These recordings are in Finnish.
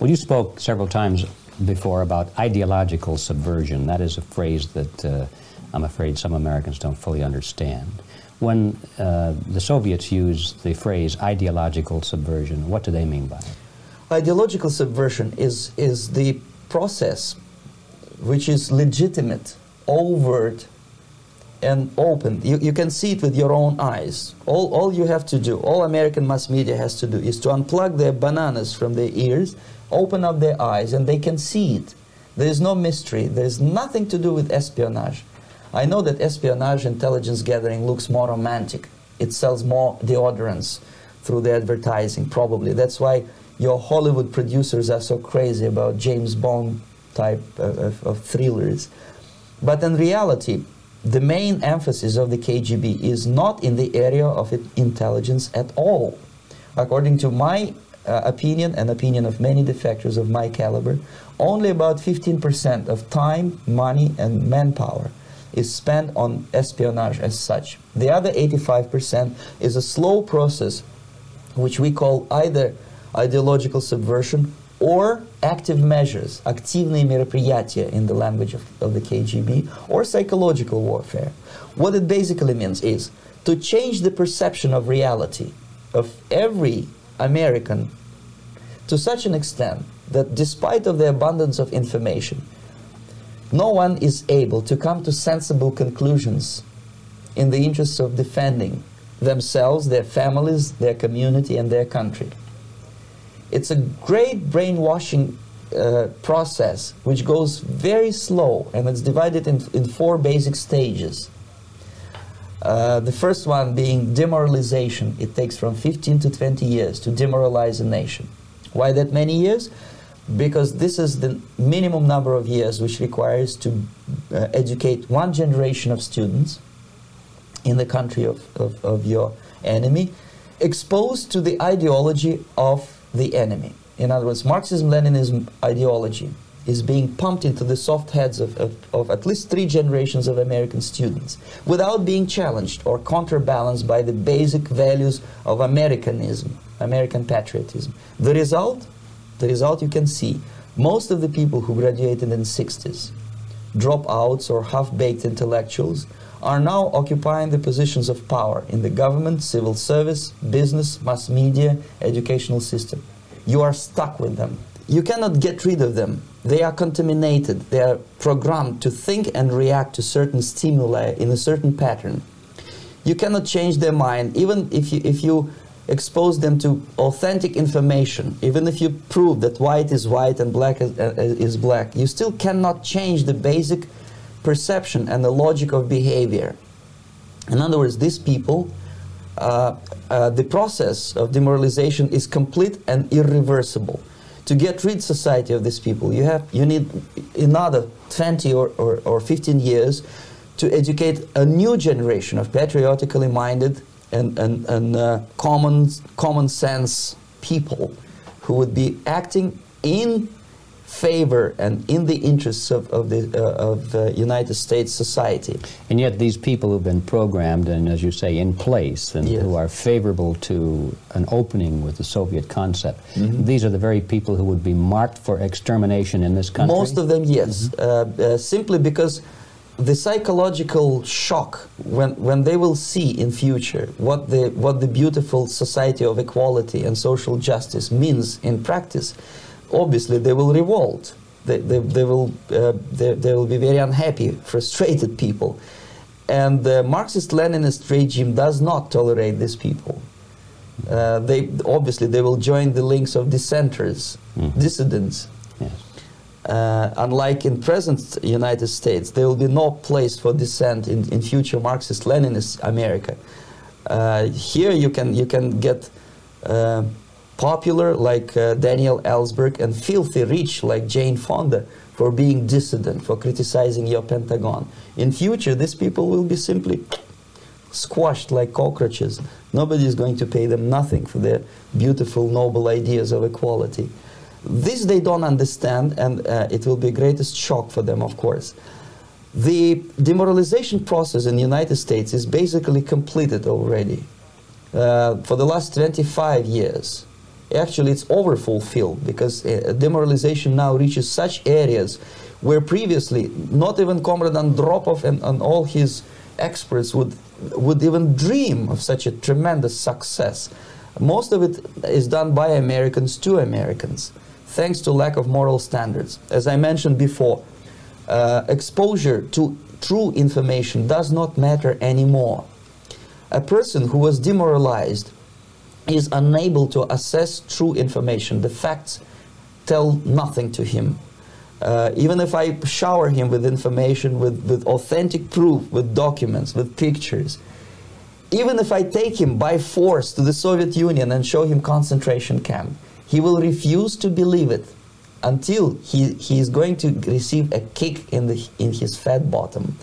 Well, you spoke several times before about ideological subversion. That is a phrase that uh, I'm afraid some Americans don't fully understand. When uh, the Soviets use the phrase ideological subversion, what do they mean by it? Ideological subversion is, is the process which is legitimate, overt, and open. You, you can see it with your own eyes. All, all you have to do, all American mass media has to do, is to unplug their bananas from their ears, open up their eyes, and they can see it. There is no mystery. There is nothing to do with espionage. I know that espionage intelligence gathering looks more romantic. It sells more deodorants through the advertising, probably. That's why your Hollywood producers are so crazy about James Bond type of, of, thrillers. But in reality, the main emphasis of the KGB is not in the area of intelligence at all. According to my uh, opinion and opinion of many defectors of my caliber, only about 15% of time, money, and manpower is spent on espionage as such. The other 85% is a slow process which we call either ideological subversion or active measures, активные мероприятия in the language of, of the KGB, or psychological warfare. What it basically means is to change the perception of reality of every American to such an extent that despite of the abundance of information, no one is able to come to sensible conclusions in the interests of defending themselves, their families, their community, and their country. It's a great brainwashing uh, process which goes very slow and it's divided in, in four basic stages. Uh, the first one being demoralization. It takes from 15 to 20 years to demoralize a nation. Why that many years? Because this is the minimum number of years which requires to uh, educate one generation of students in the country of, of, of your enemy, exposed to the ideology of the enemy. In other words, Marxism-Leninism ideology is being pumped into the soft heads of, of, of, at least three generations of American students without being challenged or counterbalanced by the basic values of Americanism, American patriotism. The result, the result you can see, most of the people who graduated in the 60s, dropouts or half-baked intellectuals, are now occupying the positions of power in the government, civil service, business, mass media, educational system. You are stuck with them. You cannot get rid of them. They are contaminated. They are programmed to think and react to certain stimuli in a certain pattern. You cannot change their mind, even if you, if you expose them to authentic information, even if you prove that white is white and black is, uh, is black, you still cannot change the basic perception and the logic of behavior. In other words, these people, uh, uh, the process of demoralization is complete and irreversible. To get rid society of these people, you have you need another 20 or, or, or 15 years to educate a new generation of patriotically minded and, and, and uh, common, common sense people who would be acting in favor and in the interests of, of the uh, of uh, United States society. And yet these people who've been programmed and, as you say, in place and yes. who are favorable to an opening with the Soviet concept, mm -hmm. these are the very people who would be marked for extermination in this country? Most of them, yes. Mm -hmm. uh, simply because the psychological shock when, when they will see in future what the, what the beautiful society of equality and social justice means in practice, obviously they will revolt. They, they, they will, uh, they, they will be very unhappy, frustrated people. And the Marxist-Leninist regime does not tolerate these people. Uh, they obviously they will join the links of dissenters, mm. dissidents. Yes. Uh, unlike in present United States, there will be no place for dissent in, in future Marxist-Leninist America. Uh, here you can you can get uh, popular like uh, Daniel Ellsberg and filthy rich like Jane Fonda for being dissident, for criticizing your Pentagon. In future, these people will be simply squashed like cockroaches. Nobody is going to pay them nothing for their beautiful, noble ideas of equality. This they don't understand, and uh, it will be greatest shock for them, of course. The demoralization process in the United States is basically completed already. Uh, for the last 25 years, actually it's overfulfilled because uh, demoralization now reaches such areas where previously not even Comrade Andropov and, and all his experts would would even dream of such a tremendous success. Most of it is done by Americans to Americans, thanks to lack of moral standards. As I mentioned before, uh, exposure to true information does not matter anymore. A person who was demoralized is unable to assess true information. The facts tell nothing to him. Uh, even if I shower him with information, with, with authentic proof, with documents, with pictures, even if I take him by force to the Soviet Union and show him concentration camp, he will refuse to believe it until he, he is going to receive a kick in, the, in his fat bottom.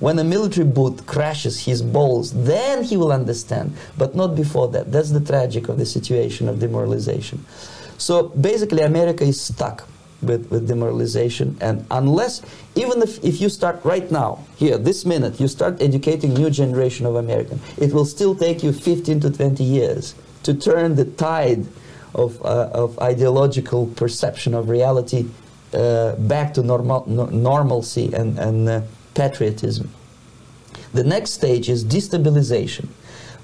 When a military boot crashes his balls, then he will understand, but not before that. That's the tragic of the situation of demoralization. So basically, America is stuck with, with demoralization, and unless, even if, if you start right now, here, this minute, you start educating new generation of American, it will still take you 15 to 20 years to turn the tide of, uh, of ideological perception of reality uh, back to normal, no, normalcy and, and uh, patriotism. The next stage is destabilization.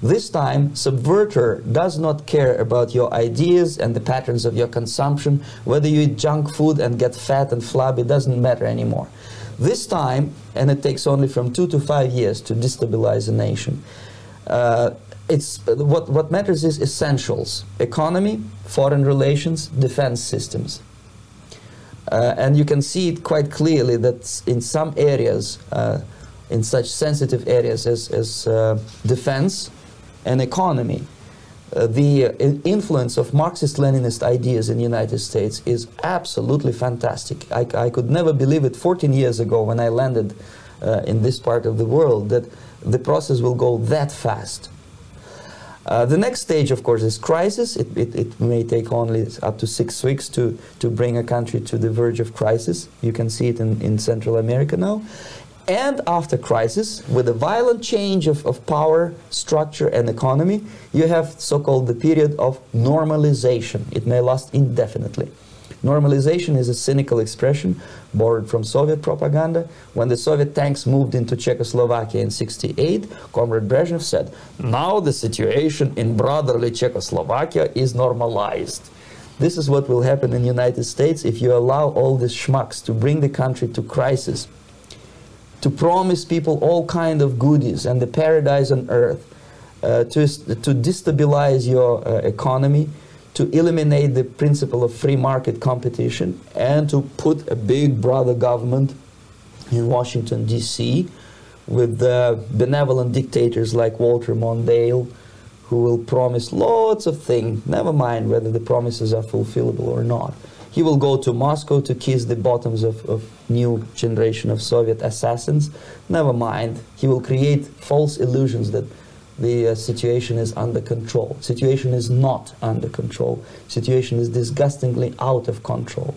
This time, subverter does not care about your ideas and the patterns of your consumption, whether you eat junk food and get fat and flabby, doesn't matter anymore. This time, and it takes only from two to five years to destabilize a nation, uh, it's, what, what matters is essentials economy, foreign relations, defense systems. Uh, and you can see it quite clearly that in some areas, uh, in such sensitive areas as, as uh, defense and economy, uh, the influence of Marxist-Leninist ideas in the United States is absolutely fantastic. I, I, could never believe it 14 years ago when I landed uh, in this part of the world that the process will go that fast. Uh, the next stage, of course, is crisis. It, it, it, may take only up to six weeks to, to bring a country to the verge of crisis. You can see it in, in Central America now. And after crisis, with a violent change of, of power, structure, and economy, you have so-called the period of normalization. It may last indefinitely. Normalization is a cynical expression borrowed from Soviet propaganda. When the Soviet tanks moved into Czechoslovakia in 68, Comrade Brezhnev said, now the situation in brotherly Czechoslovakia is normalized. This is what will happen in the United States if you allow all these schmucks to bring the country to crisis, to promise people all kind of goodies and the paradise on earth, uh, to, to destabilize your uh, economy, to eliminate the principle of free market competition and to put a big brother government in Washington, D.C., with uh, benevolent dictators like Walter Mondale, who will promise lots of things, never mind whether the promises are fulfillable or not. He will go to Moscow to kiss the bottoms of, of new generation of Soviet assassins. Never mind. He will create false illusions that the uh, situation is under control. Situation is not under control. Situation is disgustingly out of control.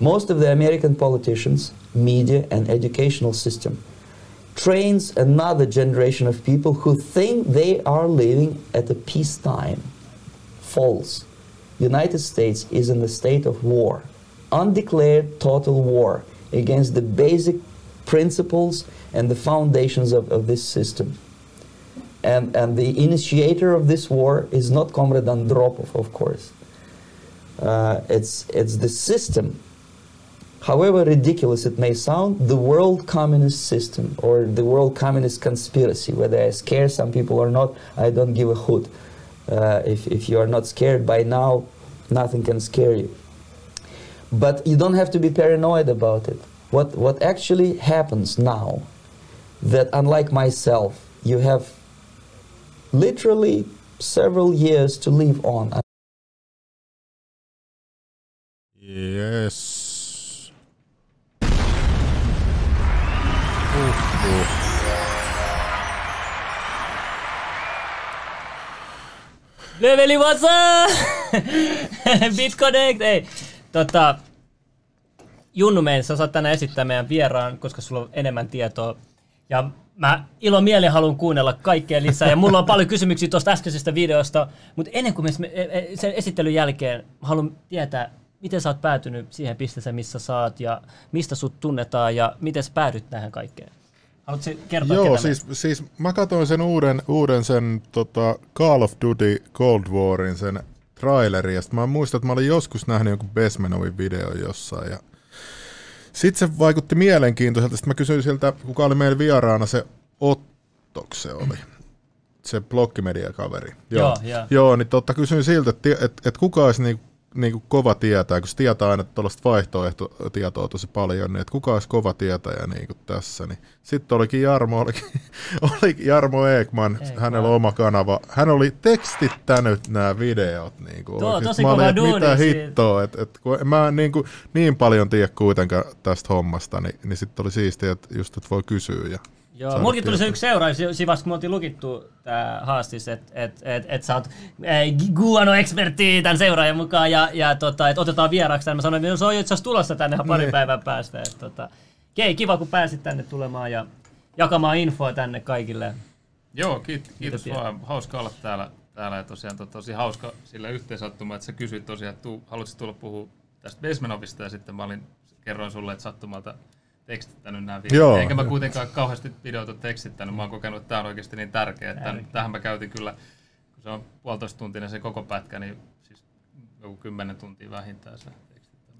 Most of the American politicians, media, and educational system trains another generation of people who think they are living at a peacetime. False. United States is in a state of war, undeclared total war against the basic principles and the foundations of, of this system. And, and the initiator of this war is not Comrade Andropov, of course. Uh, it's, it's the system. However ridiculous it may sound, the world communist system or the world communist conspiracy, whether I scare some people or not, I don't give a hoot. Uh, if, if you are not scared by now, nothing can scare you. But you don't have to be paranoid about it. What, what actually happens now, that unlike myself, you have literally several years to live on. Yes. Uh-huh. Leveli vasa! BitConnect! Ei. Tota, Junnu Meins, sä saat tänään esittää meidän vieraan, koska sulla on enemmän tietoa. Ja mä ilo mieli haluan kuunnella kaikkea lisää ja mulla on paljon kysymyksiä tuosta äskeisestä videosta, mutta ennen kuin me e- e- sen esittelyn jälkeen haluan tietää, miten sä oot päätynyt siihen pisteeseen, missä saat ja mistä sut tunnetaan ja miten sä päädyt tähän kaikkeen. Haluatko kertoa Joo, siis, siis mä katsoin sen uuden, uuden sen tota Call of Duty Cold Warin, sen trailerin, ja mä muistan, että mä olin joskus nähnyt jonkun Besmenovin videon jossain, ja sitten se vaikutti mielenkiintoiselta, sitten mä kysyin siltä, kuka oli meillä vieraana, se Ottok se oli, se bloggimedia-kaveri. Joo, joo. Joo, niin totta kysyin siltä, että et, et kuka olisi niinku, niinku kova tietää, kun se tietää aina tuollaista vaihtoehtotietoa tosi paljon, niin että kuka olisi kova tietäjä niinku tässä. Niin. Sitten olikin Jarmo, olikin, oli Jarmo Ekman, Ekman. hänellä oma kanava. Hän oli tekstittänyt nämä videot. Niinku, Tuo on oikeesti. tosi Mä olin, kova että duuni Mitä hittoa, että et, kun mä en niinku, niin paljon tiedä kuitenkaan tästä hommasta, niin, niin sitten oli siistiä, että just että voi kysyä. Ja Joo, mulkin tuli se yksi seuraus, siinä vasta kun me oltiin lukittu tää haastis, että et, et, et sä oot guano-ekspertti tämän seuraajan mukaan ja, ja tota, et otetaan vieraaksi tänne. Mä sanoin, että se on itse asiassa tulossa tänne ihan parin Niin. päivän päästä. Et, tota, kei, kiva kun pääsit tänne tulemaan ja jakamaan infoa tänne kaikille. Joo, kiit, kiitos tiedät? vaan. Hauska olla täällä. täällä ja tosiaan to, tosi hauska sillä yhteensattuma, että sä kysyit tosiaan, että tuu, haluatko tulla puhua tästä Basementovista ja sitten mä olin, kerroin sulle, että sattumalta tekstittänyt nämä videot. Joo. Eikä mä kuitenkaan kauheasti videoita tekstittänyt, mä oon kokenut, että tämä on oikeasti niin tärkeä, että tähän mä käytin kyllä, kun se on puolitoista tuntinen se koko pätkä, niin siis joku kymmenen tuntia vähintään se.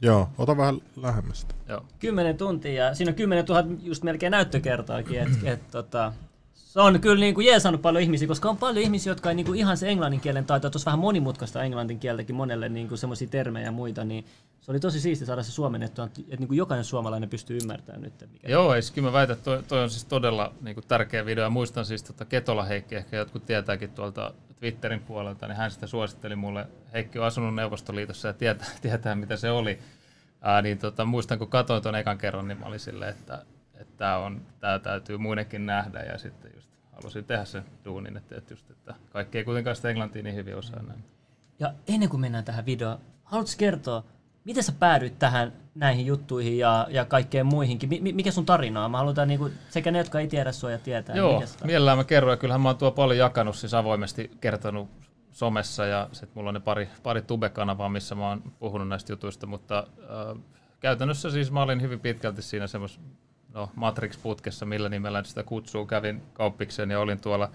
Joo, ota vähän lähemmästä. Joo. 10 tuntia ja siinä on 10 000 just melkein näyttökertaakin. Et, et, tota, se on kyllä niin kuin jeesannut paljon ihmisiä, koska on paljon ihmisiä, jotka ei niin kuin ihan se englannin kielen taito, tuossa vähän monimutkaista englannin kieltäkin monelle niin kuin semmoisia termejä ja muita, niin se oli tosi siisti saada se suomennettua, että, että kuin jokainen suomalainen pystyy ymmärtämään nyt. Mikä Joo, ei, kyllä mä väitän, että toi, toi on siis todella niin kuin, tärkeä video. Ja muistan siis tota Ketola Heikki, ehkä jotkut tietääkin tuolta Twitterin puolelta, niin hän sitä suositteli mulle. Heikki on asunut Neuvostoliitossa ja tietää, tietää mitä se oli. Ää, niin tota, muistan, kun katsoin tuon ekan kerran, niin mä olin silleen, että tämä on, täytyy muidenkin nähdä ja sitten just halusin tehdä sen duunin, että, että, just, että kaikki ei kuitenkaan sitä englantia niin hyvin osaa näin. Ja ennen kuin mennään tähän videoon, haluatko kertoa, miten sä päädyit tähän näihin juttuihin ja, ja kaikkeen muihinkin? Mi- mi- mikä sun tarina on? Mä halutaan niinku, sekä ne, jotka ei tiedä sua ja tietää. Joo, se tarina- mielellään mä kerron, ja kyllähän mä oon tuo paljon jakanut, siis avoimesti kertonut somessa, ja sitten mulla on ne pari, pari tube-kanavaa, missä mä oon puhunut näistä jutuista, mutta äh, käytännössä siis mä olin hyvin pitkälti siinä semmos, no Matrix-putkessa, millä nimellä sitä kutsuu, kävin kauppikseen ja olin tuolla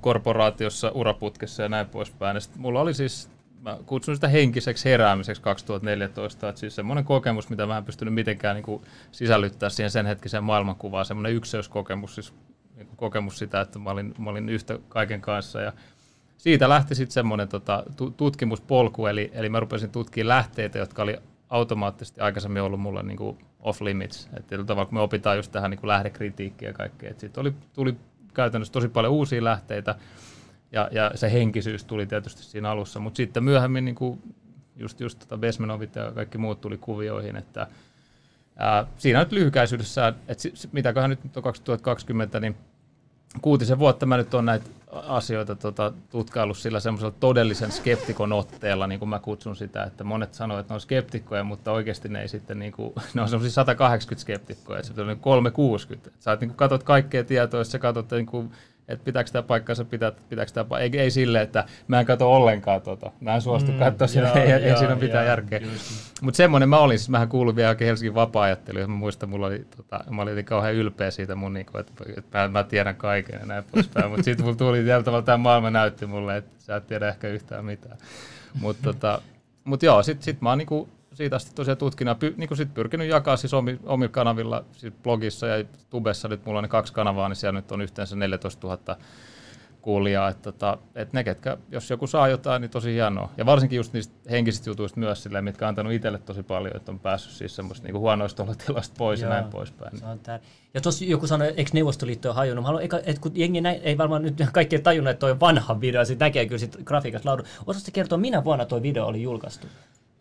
korporaatiossa uraputkessa ja näin poispäin. Ja mulla oli siis, mä kutsun sitä henkiseksi heräämiseksi 2014, että siis semmoinen kokemus, mitä mä en pystynyt mitenkään niin sisällyttää siihen sen hetkiseen maailmankuvaan, semmoinen ykseyskokemus, siis niin kokemus sitä, että mä olin, mä olin yhtä kaiken kanssa ja siitä lähti sitten semmoinen tota, tu- tutkimuspolku, eli, eli mä rupesin tutkimaan lähteitä, jotka oli automaattisesti aikaisemmin ollut mulla niin kuin off limits. Että tavalla, kun me opitaan just tähän niin kuin lähdekritiikkiä ja kaikkea, sitten oli, tuli käytännössä tosi paljon uusia lähteitä, ja, ja se henkisyys tuli tietysti siinä alussa, mutta sitten myöhemmin niin kuin just, just tota Besmenovit ja kaikki muut tuli kuvioihin, että ää, siinä nyt lyhykäisyydessä, että si- mitäköhän nyt on 2020, niin kuutisen vuotta mä nyt on näitä asioita tota, tutkaillut sillä semmoisella todellisen skeptikon otteella, niin kuin mä kutsun sitä, että monet sanoo, että ne on skeptikkoja, mutta oikeasti ne ei sitten, niin kuin, ne on semmoisia 180 skeptikkoja, että se on niin 360. Että sä niin kuin, katot kaikkea tietoa, sä katsot, niin kuin, että pitääkö tämä paikkansa, pitää, pitääkö tämä paikkansa. Ei, ei silleen, että mä en katso ollenkaan tota. Mä en suostu mm, katsoa sitä, ei, ei siinä mitään joo, järkeä. Mutta semmoinen mä olin, siis mähän kuulun vielä oikein Helsingin vapaa-ajatteluun, ja mä muistan, mulla oli, tota, mä olin kauhean ylpeä siitä mun, niinku, että, että mä, mä, tiedän kaiken ja näin poispäin, mutta sitten mulla tuli tällä tavalla tämä maailma näytti mulle, että sä et tiedä ehkä yhtään mitään. Mutta tota, mut joo, sitten sit mä oon niinku, siitä asti tosiaan tutkinut, py, niinku sit pyrkinyt jakaa siis omi, omilla kanavilla, siis blogissa ja tubessa, nyt mulla on ne kaksi kanavaa, niin siellä nyt on yhteensä 14 000 kuulijaa, että, tota, että ne, ketkä, jos joku saa jotain, niin tosi hienoa. Ja varsinkin just niistä henkisistä jutuista myös silleen, mitkä on antanut itselle tosi paljon, että on päässyt siis semmoista niinku huonoista olotilasta pois Joo. ja näin poispäin. Se on tär... Ja tuossa joku sanoi, eikö Neuvostoliitto ole hajonnut? Mä haluan, että kun jengi näin, ei varmaan nyt kaikki ei tajunnut, että toi on vanha video, ja sit näkee kyllä sit grafiikasta laudun. Osaatko kertoa, minä vuonna toi video oli julkaistu?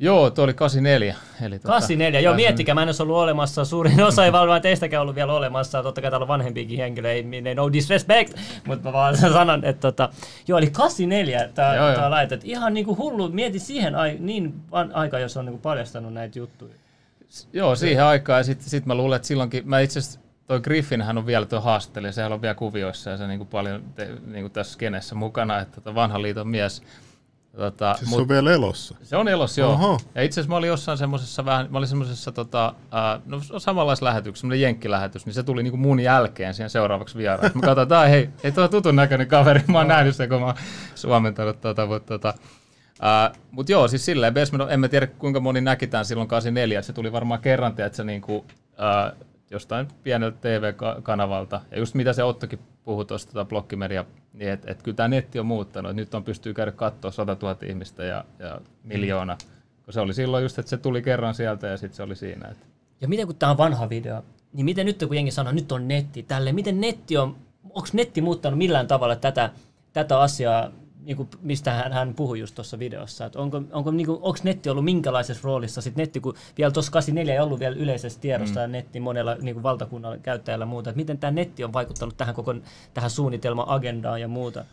Joo, tuo oli 84. Eli 84, joo, miettikää, mä en olisi ollut olemassa, suurin osa ei varmaan teistäkään ollut vielä olemassa, totta kai täällä on vanhempiakin henkilöitä, ei, no disrespect, mutta mä vaan sanon, että tota, joo, eli 84 tää, Joo, joo. tää laitet, ihan niinku hullu, mieti siihen ai, niin aika, jos on niinku paljastanut näitä juttuja. Joo, siihen aikaan. Ja sitten sit mä luulen, että silloinkin, mä itse asiassa toi Griffin hän on vielä tuo haastattelija, sehän on vielä kuvioissa ja se niin kuin paljon te, niin kuin tässä skenessä mukana, että tota vanhan liiton mies. Tota, Siis se on vielä elossa. se on elossa, joo. Oho. Ja itse asiassa mä olin jossain semmoisessa vähän, mä olin semmoisessa tota, no samanlaisessa lähetyksessä, semmoinen jenkkilähetys, niin se tuli niinku mun jälkeen siihen seuraavaksi vieraan. Mä katsoin, että hei, ei tuo tutun näköinen kaveri, mä oon nähnyt sen, kun mä oon suomentanut tota, mutta tota, ää, mut joo, siis silleen, Besman, en mä tiedä kuinka moni näki tämän silloin 84, että se tuli varmaan kerran, että se niinku, ää, jostain pieneltä TV-kanavalta. Ja just mitä se Ottokin puhui tuosta tota blokkimedia, niin että et kyllä tämä netti on muuttanut. Et nyt on pystyy käydä katsoa 100 000 ihmistä ja, ja miljoona. Kun se oli silloin just, että se tuli kerran sieltä ja sitten se oli siinä. Et. Ja miten kun tämä on vanha video, niin miten nyt kun jengi sanoo, nyt on netti, tälle, miten netti on, onko netti muuttanut millään tavalla tätä, tätä asiaa, niin kuin mistä hän, hän puhui just tuossa videossa, että onko, onko, niin kuin, onko netti ollut minkälaisessa roolissa, sitten netti, kun vielä tuossa 84 ei ollut vielä yleisessä tiedossa mm. netti monella niin kuin valtakunnalla käyttäjällä ja muuta, että miten tämä netti on vaikuttanut tähän koko tähän suunnitelma-agendaan ja muuta.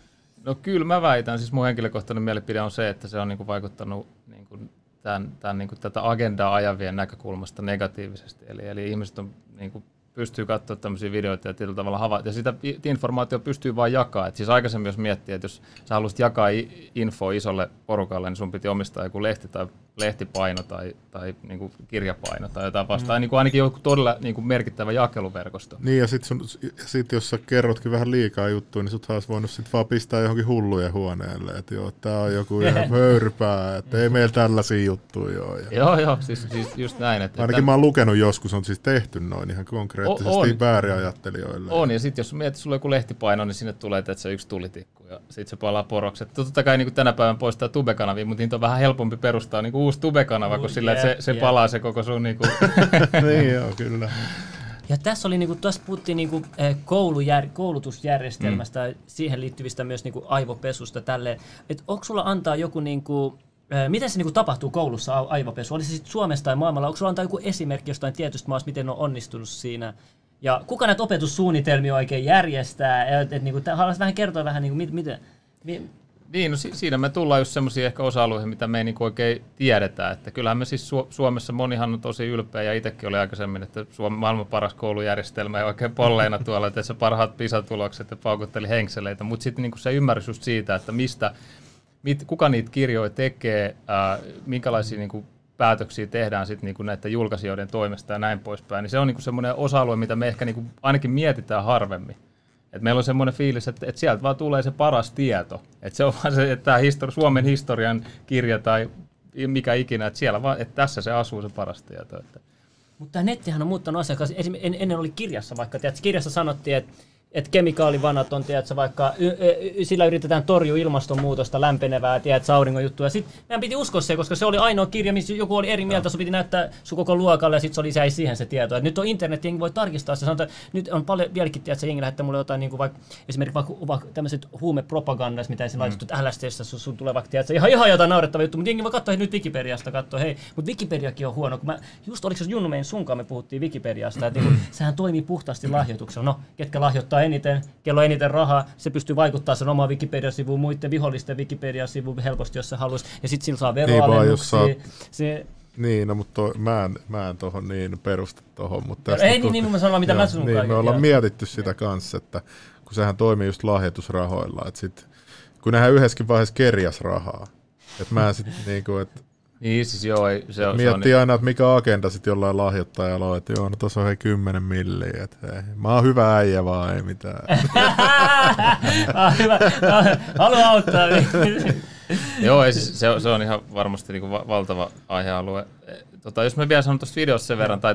No kyllä mä väitän, siis mun henkilökohtainen mielipide on se, että se on niinku vaikuttanut niinku tämän, tämän, niinku tätä agendaa ajavien näkökulmasta negatiivisesti. Eli, eli ihmiset on, niinku, pystyy katsoa tämmöisiä videoita ja tietyllä tavalla havaita. Ja sitä informaatiota pystyy vain jakaa. Et siis aikaisemmin jos miettii, että jos sä haluaisit jakaa i- infoa isolle porukalle, niin sun piti omistaa joku lehti tai lehtipaino tai, tai niinku kirjapaino tai jotain vastaan. Mm. Niin kuin ainakin joku todella niinku merkittävä jakeluverkosto. Niin ja sit, sun, sit jos sä kerrotkin vähän liikaa juttuja, niin sut olisi voinut sit vaan pistää johonkin hullujen huoneelle, että joo, tää on joku ihan hörpää, että ei meillä tällaisia juttuja ole. Ja Joo, joo, siis, siis just näin. Että, ainakin mä oon lukenut joskus, on siis tehty noin ihan konkreettisesti on. vääriajattelijoille. On, ja sitten jos mietit, sulla on joku lehtipaino, niin sinne tulee että se yksi tulitikku, ja sitten se palaa poroksi. Et Totta kai niin tänä päivänä poistaa tubekanavia, mutta niitä on vähän helpompi perustaa niin uusi tubekanava, kun sillä, että jep, se, se jep. palaa se koko sun... Niin kuin, niin joo, kyllä. Ja tässä oli, niinku, tässä puhuttiin niinku, eh, koulujär, koulutusjärjestelmästä, mm. siihen liittyvistä myös niinku, aivopesusta tälle. Et onko sulla antaa joku, niinku, eh, miten se niinku, tapahtuu koulussa aivopesu? Oli se sitten Suomessa tai maailmalla? Onko sulla antaa joku esimerkki jostain tietystä maasta, miten on onnistunut siinä? Ja kuka näitä opetussuunnitelmia oikein järjestää? Et, et, niinku, tä- haluaisit vähän kertoa vähän, niinku, mit, miten... Mi, niin, no si- siinä me tullaan just semmoisia ehkä osa-alueita, mitä me ei niin oikein tiedetä. Että kyllähän me siis Su- Suomessa, monihan on tosi ylpeä ja itsekin oli aikaisemmin, että Suomen maailman paras koulujärjestelmä ja oikein polleina tuolla, että se parhaat pisatulokset ja paukutteli henkseleitä. Mutta sitten niin se ymmärrys just siitä, että mistä, mit, kuka niitä kirjoja tekee, ää, minkälaisia niin kuin päätöksiä tehdään sitten niin näiden julkaisijoiden toimesta ja näin poispäin, niin se on niin semmoinen osa-alue, mitä me ehkä niin kuin ainakin mietitään harvemmin. Et meillä on semmoinen fiilis, että, että sieltä vaan tulee se paras tieto. Että se on vaan se, että tämä histori- Suomen historian kirja tai mikä ikinä, että siellä vaan, että tässä se asuu se paras tieto. Että. Mutta tämä nettihän on muuttanut asiaa. koska esim. en, ennen oli kirjassa vaikka, tiedätkö, kirjassa sanottiin, että että kemikaalivanat on, tiedätkö, vaikka y, y, sillä yritetään torjua ilmastonmuutosta, lämpenevää, tiedätkö, auringon juttuja. Sitten meidän piti uskoa se, koska se oli ainoa kirja, missä joku oli eri mieltä, sun piti näyttää sun koko luokalle ja sitten se oli jäi siihen se tieto. Et nyt on internet, jengi voi tarkistaa se. Sanotaan, että nyt on paljon vieläkin, tiedätkö, jengi lähettää mulle jotain, niin kuin vaikka, esimerkiksi vaikka, vaikka tämmöiset huumepropagandasta, mitä ensin mm. laitettu, että LSTstä sun, sun tulee vaikka, tiedätkö, ihan, ihan jotain naurettavaa juttu, mutta jengi voi katsoa hei, nyt Wikipediasta, katsoa, hei, mutta Wikipediakin on huono, kun mä, just oliko se Junnu meidän sunkaan me puhuttiin Wikipediasta, että niin, sehän toimii puhtaasti lahjoituksella. No, ketkä lahjoittaa eniten, kello on eniten rahaa, se pystyy vaikuttamaan sen omaan Wikipedia-sivuun, muiden vihollisten Wikipedia-sivuun helposti, jos se haluaisi. Ja sitten sillä saa Niin veroalennuksia. se, Niin, no, mutta toi, mä en, mä en tohon niin perusta tohon. Mutta No, ei niin, niin, mä sanon, mitä mä sun niin, me ollaan mietitty sitä kanssa, että kun sehän toimii just lahjoitusrahoilla, että sit, kun nehän yhdessäkin vaiheessa kerjas rahaa. Että mä sit niinku, että Niin siis joo, ei, se, on, se on, miettii aina, että mikä agenda sitten jollain lahjoittajalla on, että joo, no tuossa on hei 10 milliä, että hei, mä oon hyvä äijä vaan, ei mitään. ah, hyvä. Ah, Haluan auttaa. Joo, ei, siis se, on- se on ihan varmasti niin va- valtava aihealue. Eh, Tota, jos mä vielä sanon tuosta videosta sen verran, tai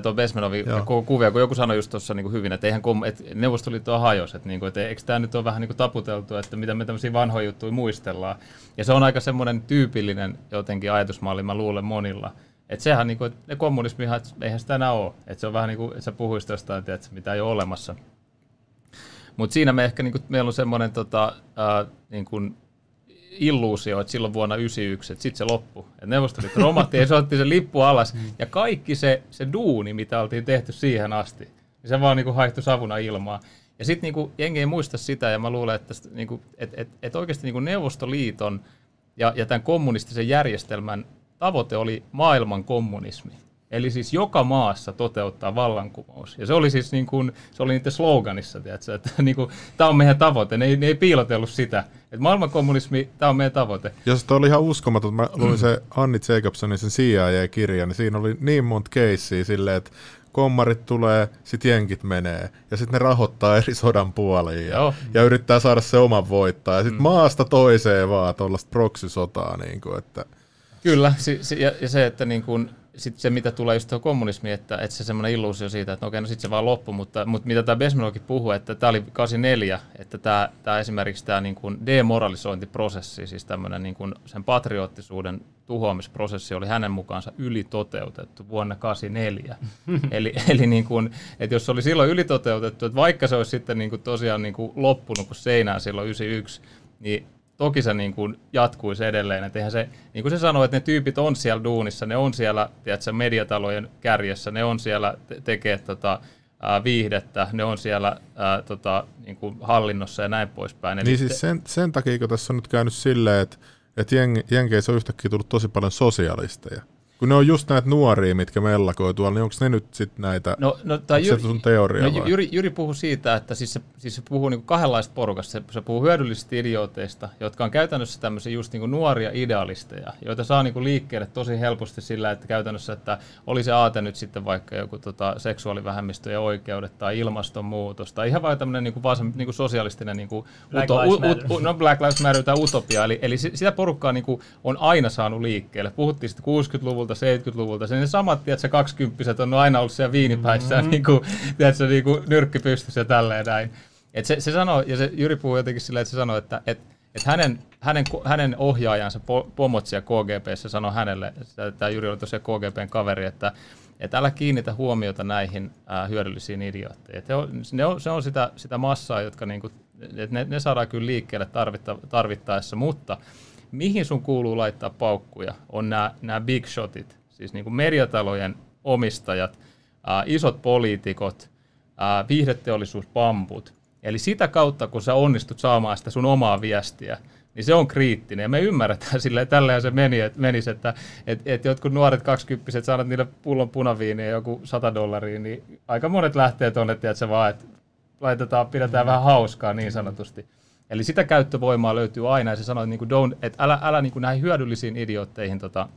Joo. koko kuvia, kun joku sanoi just tuossa niin hyvin, että eihän kom- et Neuvostoliitto on hajos, että, niin kuin, että eikö tämä nyt ole vähän niin kuin taputeltu, että mitä me tämmöisiä vanhoja juttuja muistellaan. Ja se on aika semmoinen tyypillinen jotenkin ajatusmalli, mä luulen monilla. Että sehän, niin kuin, että ne kommunismihan, että eihän sitä enää ole. Että se on vähän niin kuin, että sä puhuisit jostain, tiedätkö, mitä ei ole olemassa. Mutta siinä me ehkä, niin kuin, meillä on semmoinen tota, ää, niin kuin, illuusio, että silloin vuonna 1991, että sitten se loppui. Että Neuvostoliitto romahti ja se otti sen lippu alas. Ja kaikki se, se duuni, mitä oltiin tehty siihen asti, niin se vaan niinku haihtui savuna ilmaa. Ja sitten niinku, jengi ei muista sitä, ja mä luulen, että niinku, et, et, et oikeasti niinku Neuvostoliiton ja, ja tämän kommunistisen järjestelmän tavoite oli maailman kommunismi. Eli siis joka maassa toteuttaa vallankumous. Ja se oli siis niin kuin, se oli niiden sloganissa, tiedätkö, että niin kuin, tämä on meidän tavoite. Ne ei, ne ei piilotellut sitä. Että maailmankommunismi, tämä on meidän tavoite. Ja se oli ihan uskomaton. Mä luin se Anni Jacobsonin sen CIA-kirjan, niin siinä oli niin monta keissiä silleen, että kommarit tulee, sit jenkit menee, ja sitten ne rahoittaa eri sodan puoliin ja, ja yrittää saada se oman voittaa. Ja sitten mm. maasta toiseen vaan tuollaista proksisotaa. Niin kuin, että... Kyllä, si, si, ja, ja se, että niin kuin, sit se, mitä tulee just tuohon kommunismiin, että, että se semmoinen illuusio siitä, että no okei, no sitten se vaan loppu, mutta, mutta mitä tämä Besmelokin puhuu, että tämä oli 84, että tämä, tämä esimerkiksi tämä niin kuin demoralisointiprosessi, siis tämmöinen niin kuin sen patriottisuuden tuhoamisprosessi oli hänen mukaansa ylitoteutettu vuonna 84. eli eli niin kuin, että jos se oli silloin ylitoteutettu, että vaikka se olisi sitten niin kuin tosiaan niin kuin loppunut kuin seinään silloin 91, niin toki se niin kuin jatkuisi edelleen. Että se, niin kuin se sanoi, että ne tyypit on siellä duunissa, ne on siellä tiedätkö, mediatalojen kärjessä, ne on siellä te- tekee tota, ää, viihdettä, ne on siellä ää, tota, niin kuin hallinnossa ja näin poispäin. Eli niin siis sen, sen takia, kun tässä on nyt käynyt silleen, että, että jeng, Jenkeissä on yhtäkkiä tullut tosi paljon sosialisteja. Kun ne on just näitä nuoria, mitkä mellakoi tuolla, niin onko ne nyt sitten näitä, no, no, tai Jyri, sun teoria no, Jyri, Jyri puhuu siitä, että siis se, siis se puhuu niinku kahdenlaista porukasta. Se, se puhuu hyödyllisistä idiooteista, jotka on käytännössä tämmöisiä just niinku nuoria idealisteja, joita saa niinku liikkeelle tosi helposti sillä, että käytännössä, että oli se aate nyt sitten vaikka joku tota, seksuaalivähemmistöjen oikeudet tai ilmastonmuutos tai ihan vain tämmöinen niinku, vaan se, niinku sosialistinen niinku, Black uto, Lives u, u, no Black Lives Matter tai utopia. Eli, eli sitä porukkaa niinku, on aina saanut liikkeelle. Puhuttiin sitten 60-luvulta 70-luvulta. Se ne samat, tiedätkö, 20 on aina ollut siellä viinipäissä, mm-hmm. niin kuin, tiedätkö, niin kuin nyrkki pystyssä ja tälleen näin. Et se, se sanoo, ja se Jyri puhuu jotenkin silleen, että se sanoo, että et, et hänen, hänen, hänen ohjaajansa Pomotsia KGPssä sanoi hänelle, tämä Jyri oli tosiaan KGPn kaveri, että että älä kiinnitä huomiota näihin ää, hyödyllisiin idiootteihin. Ne on, ne on, se on sitä, sitä massaa, jotka niinku, et ne, ne saadaan kyllä liikkeelle tarvitta, tarvittaessa, mutta mihin sun kuuluu laittaa paukkuja, on nämä big shotit, siis niin kuin mediatalojen omistajat, ää, isot poliitikot, ää, viihdeteollisuuspamput. Eli sitä kautta, kun sä onnistut saamaan sitä sun omaa viestiä, niin se on kriittinen. Ja me ymmärretään silleen, tälleen se meni, et, menisi, että et, et jotkut nuoret kaksikymppiset saanut niille pullon punaviiniä joku 100 dollaria, niin aika monet lähtee tuonne, että se vaan, että laitetaan, pidetään vähän hauskaa niin sanotusti. Eli sitä käyttövoimaa löytyy aina, ja se että, niin että älä, älä niin kuin näihin hyödyllisiin idiootteihin tota,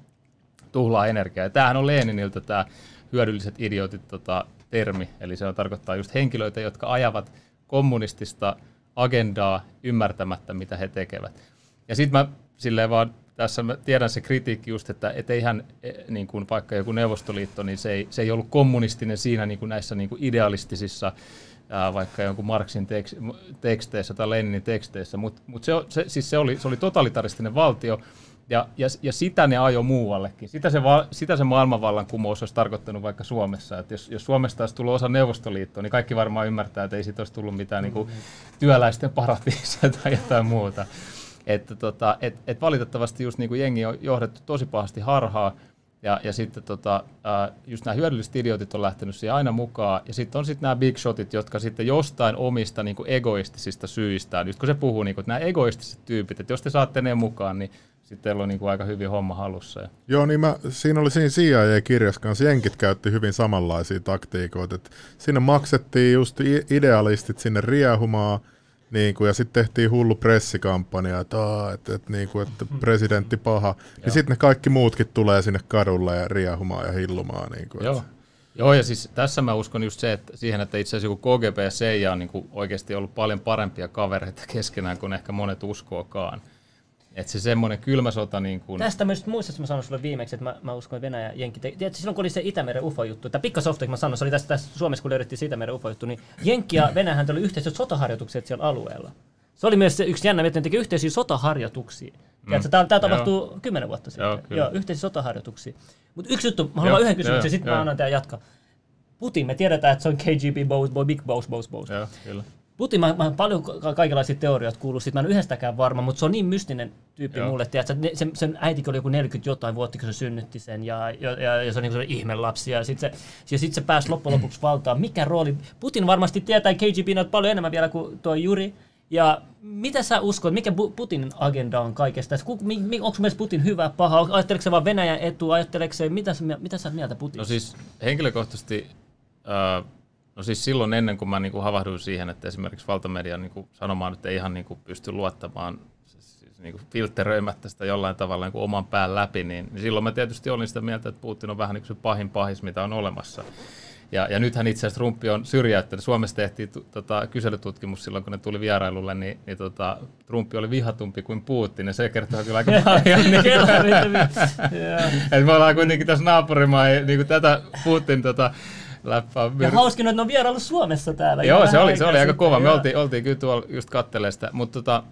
tuhlaa energiaa. Ja tämähän on Leniniltä tämä hyödylliset idiotit tota, termi, eli se on, tarkoittaa just henkilöitä, jotka ajavat kommunistista agendaa ymmärtämättä, mitä he tekevät. Ja sitten mä silleen vaan tässä mä tiedän se kritiikki just, että et eihän e, niin kuin vaikka joku Neuvostoliitto, niin se ei, se ei ollut kommunistinen siinä niin kuin näissä niin kuin idealistisissa ää, vaikka jonkun Marxin tekst, teksteissä tai Leninin teksteissä, mutta mut se, se, siis se, oli, se oli totalitaristinen valtio, ja, ja, ja sitä ne ajo muuallekin. Sitä se, va, sitä se maailmanvallankumous olisi tarkoittanut vaikka Suomessa. Että jos, jos Suomesta olisi tullut osa Neuvostoliittoa, niin kaikki varmaan ymmärtää, että ei siitä olisi tullut mitään niin kuin, työläisten paratiisia tai jotain muuta. Että tota, et, et valitettavasti just niin kuin jengi on johdettu tosi pahasti harhaa, ja, ja sitten tota, just nämä hyödylliset idiotit on lähtenyt siihen aina mukaan. Ja sitten on sitten nämä big shotit, jotka sitten jostain omista niin kuin egoistisista syistä, just kun se puhuu, niin kuin, että nämä egoistiset tyypit, että jos te saatte ne mukaan, niin sitten teillä on niin kuin aika hyvin homma halussa. Joo, niin mä, siinä oli siinä CIA-kirjassa kanssa, jenkit käytti hyvin samanlaisia taktiikoita. että siinä maksettiin just idealistit sinne riehumaan, niin kuin, ja sitten tehtiin hullu pressikampanja, että, että, että, niin kuin, että presidentti paha. niin sitten ne kaikki muutkin tulee sinne kadulle ja riehumaan ja hillumaan. Niin kuin, Joo. Että. Joo, ja siis tässä mä uskon just se, että siihen, että itse asiassa joku KGB ja CIA on niin kuin oikeasti ollut paljon parempia kavereita keskenään kuin ehkä monet uskookaan. Että se semmoinen kylmä sota niin kuin... Tästä myös muistat, mä sanoin sulle viimeksi, että mä, mä uskon, että Venäjä Jenkki... Te... Tiedätkö, silloin kun oli se Itämeren UFO-juttu, tai Pikkasofta, mä sanoin, se oli tässä, tässä Suomessa, kun löydettiin se Itämeren UFO-juttu, niin Jenkki ja Venäjähän oli yhteiset sotaharjoitukset siellä alueella. Se oli myös se yksi jännä, että ne teki yhteisiä sotaharjoituksia. Mm. Tämä, tämä tapahtuu kymmenen vuotta sitten. Joo, Joo yhteisiä sotaharjoituksia. Mutta yksi juttu, mä haluan yhden kysymyksen, sitten mä annan tämä jatkaa. Putin, me tiedetään, että se on KGB boss, boy, big boss, boss, boss. Joo, kyllä. Putin, mä, mä paljon kaikenlaisia teorioita kuullut, sit mä en yhdestäkään varma, mutta se on niin mystinen tyyppi Joo. mulle, että sen, sen äitikin oli joku 40 jotain vuotta, kun se synnytti sen, ja, ja, ja, ja se on niin kuin ihme lapsi, ja sitten se, ja sit se pääsi loppujen lopuksi valtaan. Mikä rooli? Putin varmasti tietää KGB paljon enemmän vielä kuin tuo Juri, Ja mitä sä uskot, mikä Putinin agenda on kaikesta? Onko mielestä Putin hyvä, paha? Ajatteleeko se vaan Venäjän etu? Ajatteleeko se, mitä sä, mitä sä mieltä Putinista? No siis henkilökohtaisesti, äh, no siis silloin ennen kuin mä niinku havahduin siihen, että esimerkiksi valtamedian niinku sanomaan nyt ei ihan niinku pysty luottamaan siis niinku filtteröimättä sitä jollain tavalla niinku oman pään läpi, niin, niin silloin mä tietysti olin sitä mieltä, että Putin on vähän niin kuin se pahin pahis, mitä on olemassa. Ja, ja nythän itse asiassa Trumpi on syrjäyttänyt. Suomessa tehtiin tu, tota, kyselytutkimus silloin, kun ne tuli vierailulle, niin, niin tota, Trumpi oli vihatumpi kuin Putin, ja se kertoo kyllä aika paljon. niin, et me ollaan kuitenkin tässä naapurimaa, niin kuin tätä Putin tota, läppää. Ja hauskin, että ne on vierailu Suomessa täällä. Joo, se oli, se oli aika kova. Me oltiin, oltiin kyllä tuolla just kattelemaan sitä. Mutta tota,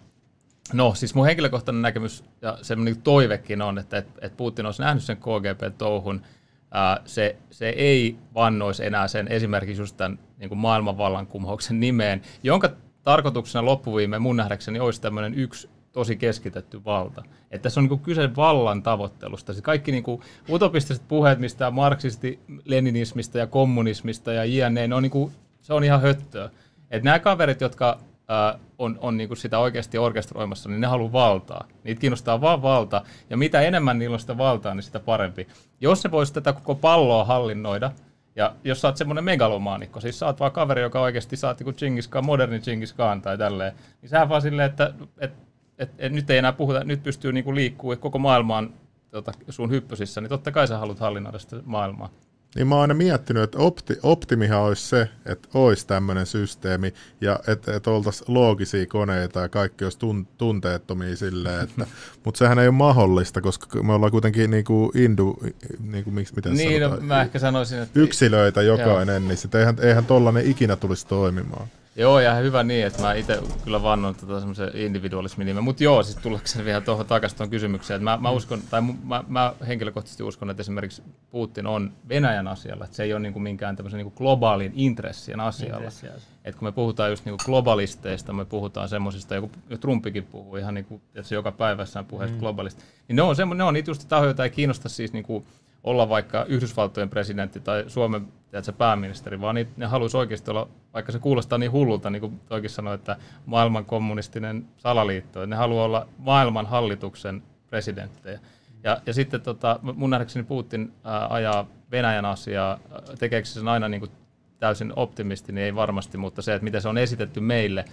no, siis mun henkilökohtainen näkemys ja semmoinen toivekin on, että et, et Putin olisi nähnyt sen KGB-touhun. Ää, se, se ei vannoisi enää sen esimerkiksi just tämän niin kuin maailmanvallankumouksen nimeen, jonka tarkoituksena loppuviime mun nähdäkseni olisi tämmöinen yksi tosi keskitetty valta. Että tässä on niin kyse vallan tavoittelusta. Siis kaikki niin kuin utopistiset puheet mistä marksisti, leninismistä ja kommunismista ja jne, ne on niin kuin, se on ihan höttöä. Että nämä kaverit, jotka ää, on, on niin kuin sitä oikeasti orkestroimassa, niin ne haluaa valtaa. Niitä kiinnostaa vaan valta, ja mitä enemmän niillä on sitä valtaa, niin sitä parempi. Jos ne vois tätä koko palloa hallinnoida, ja jos sä oot semmoinen megalomaanikko, siis sä oot vaan kaveri, joka oikeasti saat niin Genghis Khan, moderni Genghis Khan tai tälleen, niin sä vaan silleen, että et, et, et, nyt ei enää puhuta, nyt pystyy niinku liikkuu koko maailmaan tota, sun hyppysissä, niin totta kai sä haluat hallinnoida sitä maailmaa. Niin mä oon aina miettinyt, että opti, optimihan olisi se, että olisi tämmöinen systeemi ja että et oltaisiin loogisia koneita ja kaikki olisi tun, tunteettomia silleen, että, mutta sehän ei ole mahdollista, koska me ollaan kuitenkin niinku indu, niinku, miksi, miten Niin, no, sanotaan, mä ehkä sanoisin, että... yksilöitä jokainen, niin sit eihän, eihän tollanen ikinä tulisi toimimaan. Joo, ja hyvä niin, että mä itse kyllä vannon tota semmoisen individualismin nimen. Mutta joo, siis tullakseni vielä tuohon takaisin tuon kysymykseen, että mä, mä, uskon, tai mä, mä, henkilökohtaisesti uskon, että esimerkiksi Putin on Venäjän asialla, että se ei ole niinku minkään tämmöisen niinku globaalin intressien asialla. Intressiä. Et kun me puhutaan just niinku globalisteista, me puhutaan semmoisista, joku Trumpikin puhuu ihan niinku, että se joka päivässään puheesta mm. globalista, niin ne on, semmo, ne on niitä just tahoja, joita ei kiinnosta siis niinku olla vaikka Yhdysvaltojen presidentti tai Suomen tiedätkö, pääministeri, vaan niitä, ne haluaisi oikeasti olla, vaikka se kuulostaa niin hullulta, niin kuin toikin sanoi, että maailman kommunistinen salaliitto, ne haluaa olla maailman hallituksen presidenttejä. Ja, ja sitten tota, mun nähdäkseni Putin ää, ajaa Venäjän asiaa, ää, tekeekö se sen aina niin kuin täysin optimisti, niin ei varmasti, mutta se, että miten se on esitetty meille,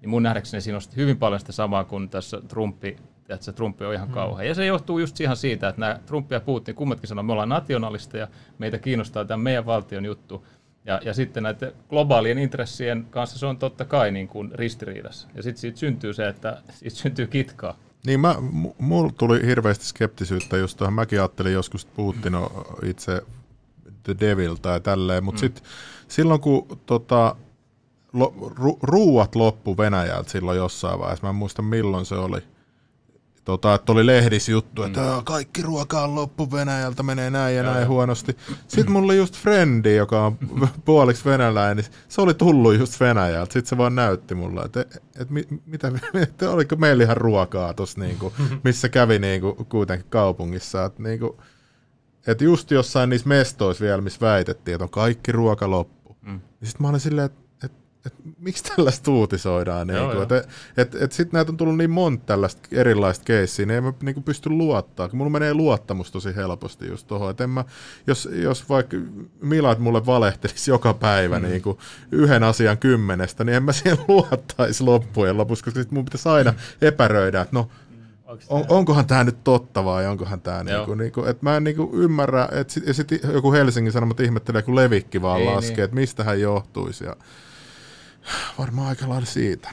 niin mun nähdäkseni siinä on hyvin paljon sitä samaa kuin tässä Trumpi, että se Trumpi on ihan Hmm. kauhea. Ja se johtuu just ihan siitä, että nämä Trump ja Putin kummatkin sanoo, että me ollaan nationalisteja, meitä kiinnostaa tämä meidän valtion juttu. Ja, ja sitten näiden globaalien intressien kanssa se on totta kai niin kuin ristiriidassa. Ja sitten siitä syntyy se, että siitä syntyy kitkaa. Niin mä, mu- mulla tuli hirveästi skeptisyyttä just tuohon. Mäkin ajattelin joskus, että Putin on itse the devil tai tälleen, mutta mm. sitten silloin kun tota, lo, ru, ruuat loppu Venäjältä silloin jossain vaiheessa, mä en muista milloin se oli, tota, että oli lehdissä juttu, että mm. kaikki ruoka on loppu Venäjältä, menee näin ja näin huonosti. Sitten mulla oli just frendi, joka on puoliksi venäläinen, niin se oli tullut just Venäjältä. Sitten se vaan näytti mulle, että et, mi, mitä, että oliko meillä ihan ruokaa tuossa, niinku, missä kävi niinku, kuitenkin kaupungissa. Että niinku, et just jossain niissä mestoissa vielä, missä väitettiin, että on kaikki ruoka loppu. Mm. Niin sitten mä olin silleen, että et, miksi tällaista uutisoidaan? Joo, Niinku, joo. et, et, et sitten näitä on tullut niin monta tällaista erilaista keissiä, niin en mä niinku pysty luottaa. Mulla menee luottamus tosi helposti just tuohon. Jos, jos vaikka Milad mulle valehtelisi joka päivä mm. niinku yhden asian kymmenestä, niin en mä siihen luottaisi loppujen lopuksi, koska sit mun pitäisi aina epäröidä, että no, on, onkohan tämä nyt totta vai onkohan tämä niinku, niinku, että mä en niinku ymmärrä, että sit, ja sit joku Helsingin Sanomat ihmettelee, kun Levikki vaan Ei laskee, niin. että mistä hän johtuisi ja varmaan aika lailla siitä.